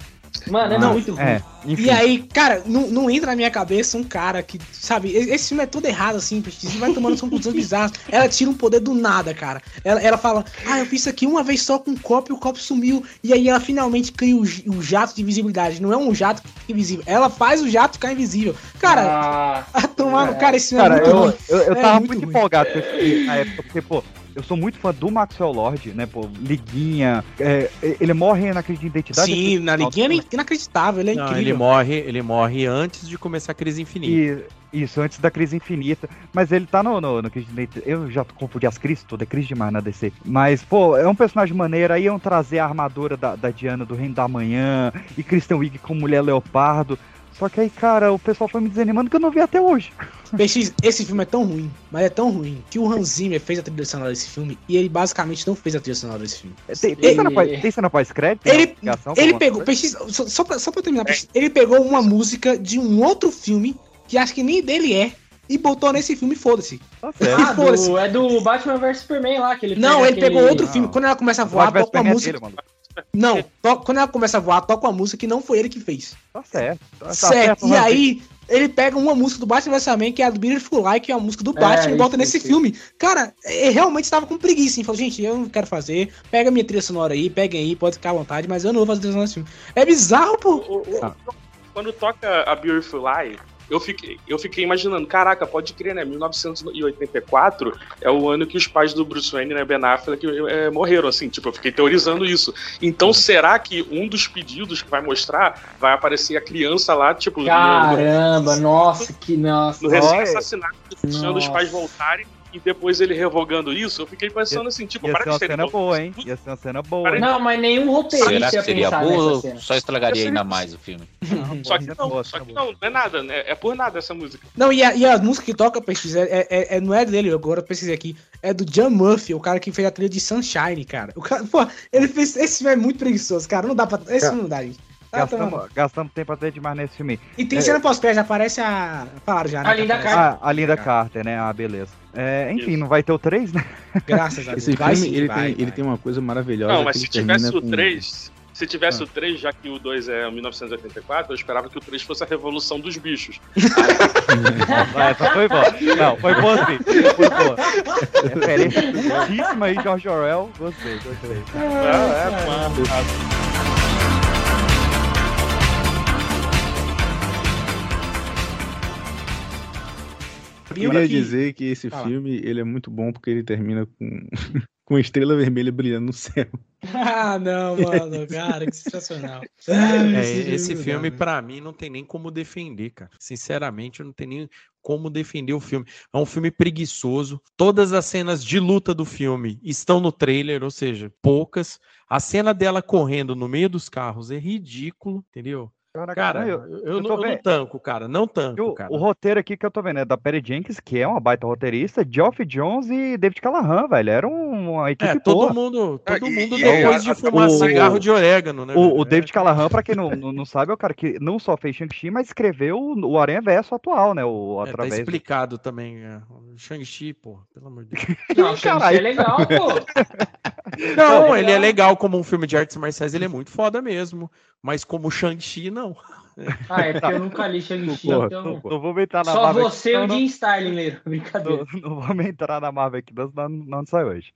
Mano, é Não, muito ruim. É, enfim. E aí, cara, não, não entra na minha cabeça um cara que, sabe, esse filme é todo errado, assim, você vai tomando conclusões *laughs* bizarras. Ela tira um poder do nada, cara. Ela, ela fala, ah, eu fiz isso aqui uma vez só com um copo e o copo sumiu. E aí ela finalmente cria o, o jato de visibilidade. Não é um jato que fica invisível. Ela faz o jato ficar invisível. Cara, Ah, *laughs* a tomar no cara, esse filme é Cara, muito eu, ruim. eu, eu É tava muito empolgado com esse filme na época, porque, pô, eu sou muito fã do Maxwell Lord, né, pô, Liguinha, é, ele morre na crise de identidade. Sim, na liguinha ele é inacreditável, ele é Não, incrível. ele morre, ele morre antes de começar a crise infinita. E, isso, antes da crise infinita. Mas ele tá no, no, no crise de identidade. Eu já confundi as crises todas, é crise demais na DC. Mas, pô, é um personagem maneiro. Aí iam trazer a armadura da, da Diana do Reino da Manhã e Christian Wiig com Mulher Leopardo. Só que aí, cara, o pessoal foi me desanimando que eu não vi até hoje. *laughs* PX, esse filme é tão ruim, mas é tão ruim, que o Hans Zimmer fez a trilha sonora desse filme e ele basicamente não fez a trilha sonora desse filme. Tem, tem cena pós- tem cena pós-crédito? Ele, ele pegou? PX, só, só, pra, só pra terminar, PX, ele pegou uma música de um outro filme, que acho que nem dele é, e botou nesse filme, foda-se. Tá Ah, foda-se. do, é do Batman vs Superman lá, que ele Não, pega ele pegou aquele- outro filme. Quando ela começa a voar, toca uma é música. dele, mano. Não, to- quando ela começa a voar, toca uma música que não foi ele que fez. Tá certo. Tá, certo. E aí, ele pega uma música do Batman vs Superman, que é a do Beautiful Life, que é a música do Batman, e bota isso, nesse isso. filme. Cara, ele realmente estava com preguiça, hein? Falou, gente, eu não quero fazer. Pega minha trilha sonora aí, peguem aí, pode ficar à vontade, mas eu não vou fazer trilha sonora nesse filme. É bizarro, pô. O- o- Quando toca a Beautiful Lie, eu fiquei, eu fiquei imaginando, caraca, pode crer, né? 1984 é o ano que os pais do Bruce Wayne, né, Ben Affleck, é, morreram, assim, tipo, eu fiquei teorizando isso. Então, será que um dos pedidos que vai mostrar vai aparecer a criança lá, tipo, no- Caramba, nossa, que nossa. no, no recém-assassinato, deixando os pais voltarem e depois ele revogando isso? Eu fiquei pensando assim, tipo, Ia para ser de uma ser cena boa, hein? Ia ser uma cena boa, hein? Não, mas nenhum roteirista Será que ia seria pensar boa só estragaria ainda mais o filme? *laughs* Só que não, só que não, não é nada, né? É por nada essa música. Não, e a, e a música que toca, pesquisa, é, é, é- não é dele, agora eu pesquisei aqui. É do John Murphy, o cara que fez a trilha de Sunshine, cara. O cara, pô, ele fez. Esse filme é muito preguiçoso, cara. Não dá pra. Esse filme não dá, gente. Tá Gastamos, tomando. gastamos tempo até demais nesse filme. E tem É, cena pós-crédito, aparece a. Falaram já, né? A Linda aparece- Ah, a Linda Carter, né? Ah, beleza. É, enfim, não vai ter o 3, né? Graças a Deus. Esse Vai filme, sim, ele, vai, tem, ele tem uma coisa maravilhosa. Não, mas que se tivesse o com- 3, se tivesse Ah. o 3, já que o 2 é 1984, eu esperava que o 3 fosse a revolução dos bichos. Vai, *laughs* essa foi boa. Não, foi boa sim. Foi boa. Referência curtíssima aí, George Orwell. Gostei, gostei. É, é, mano. Queria que- dizer que esse Fala. filme ele é muito bom porque ele termina com, *laughs* com a estrela vermelha brilhando no céu. Ah, não, mano, *laughs* cara, que sensacional. É, Ai, esse não filme, dá, pra mim, não tem nem como defender, cara. Sinceramente, não tem nem como defender o filme. É um filme preguiçoso. Todas as cenas de luta do filme estão no trailer, ou seja, poucas. A cena dela correndo no meio dos carros é ridículo, entendeu? Cara, eu, eu eu não, tô eu não tanco, cara. Não tanco, O, cara. o roteiro aqui que eu tô vendo é da Perry Jenkins, que é uma baita roteirista, Geoff Jones e David Callahan, velho. Era um- uma equipe É, todo boa. mundo, todo e- mundo e depois a- de a- fumar o- cigarro de orégano, né? O, o David Callahan, pra quem *laughs* não, não, não sabe, é o cara que não só fez Shang-Chi, mas escreveu o Aranha Verso atual, né? O, É, tá através do- explicado também. É. O Shang-Chi, pô, pelo amor de *laughs* Deus. Não, Shang-Chi é legal, pô. *laughs* Não, É ele é legal. como um filme de artes marciais, ele é muito foda mesmo. Mas como Shang-Chi, não. Ah, é porque eu nunca li Shang-Chi, então... Não vamos entrar na Só Marvel. você e o Jim Starlin leram. Brincadeira. não, não vamos entrar na Marvel aqui, não, não sai hoje.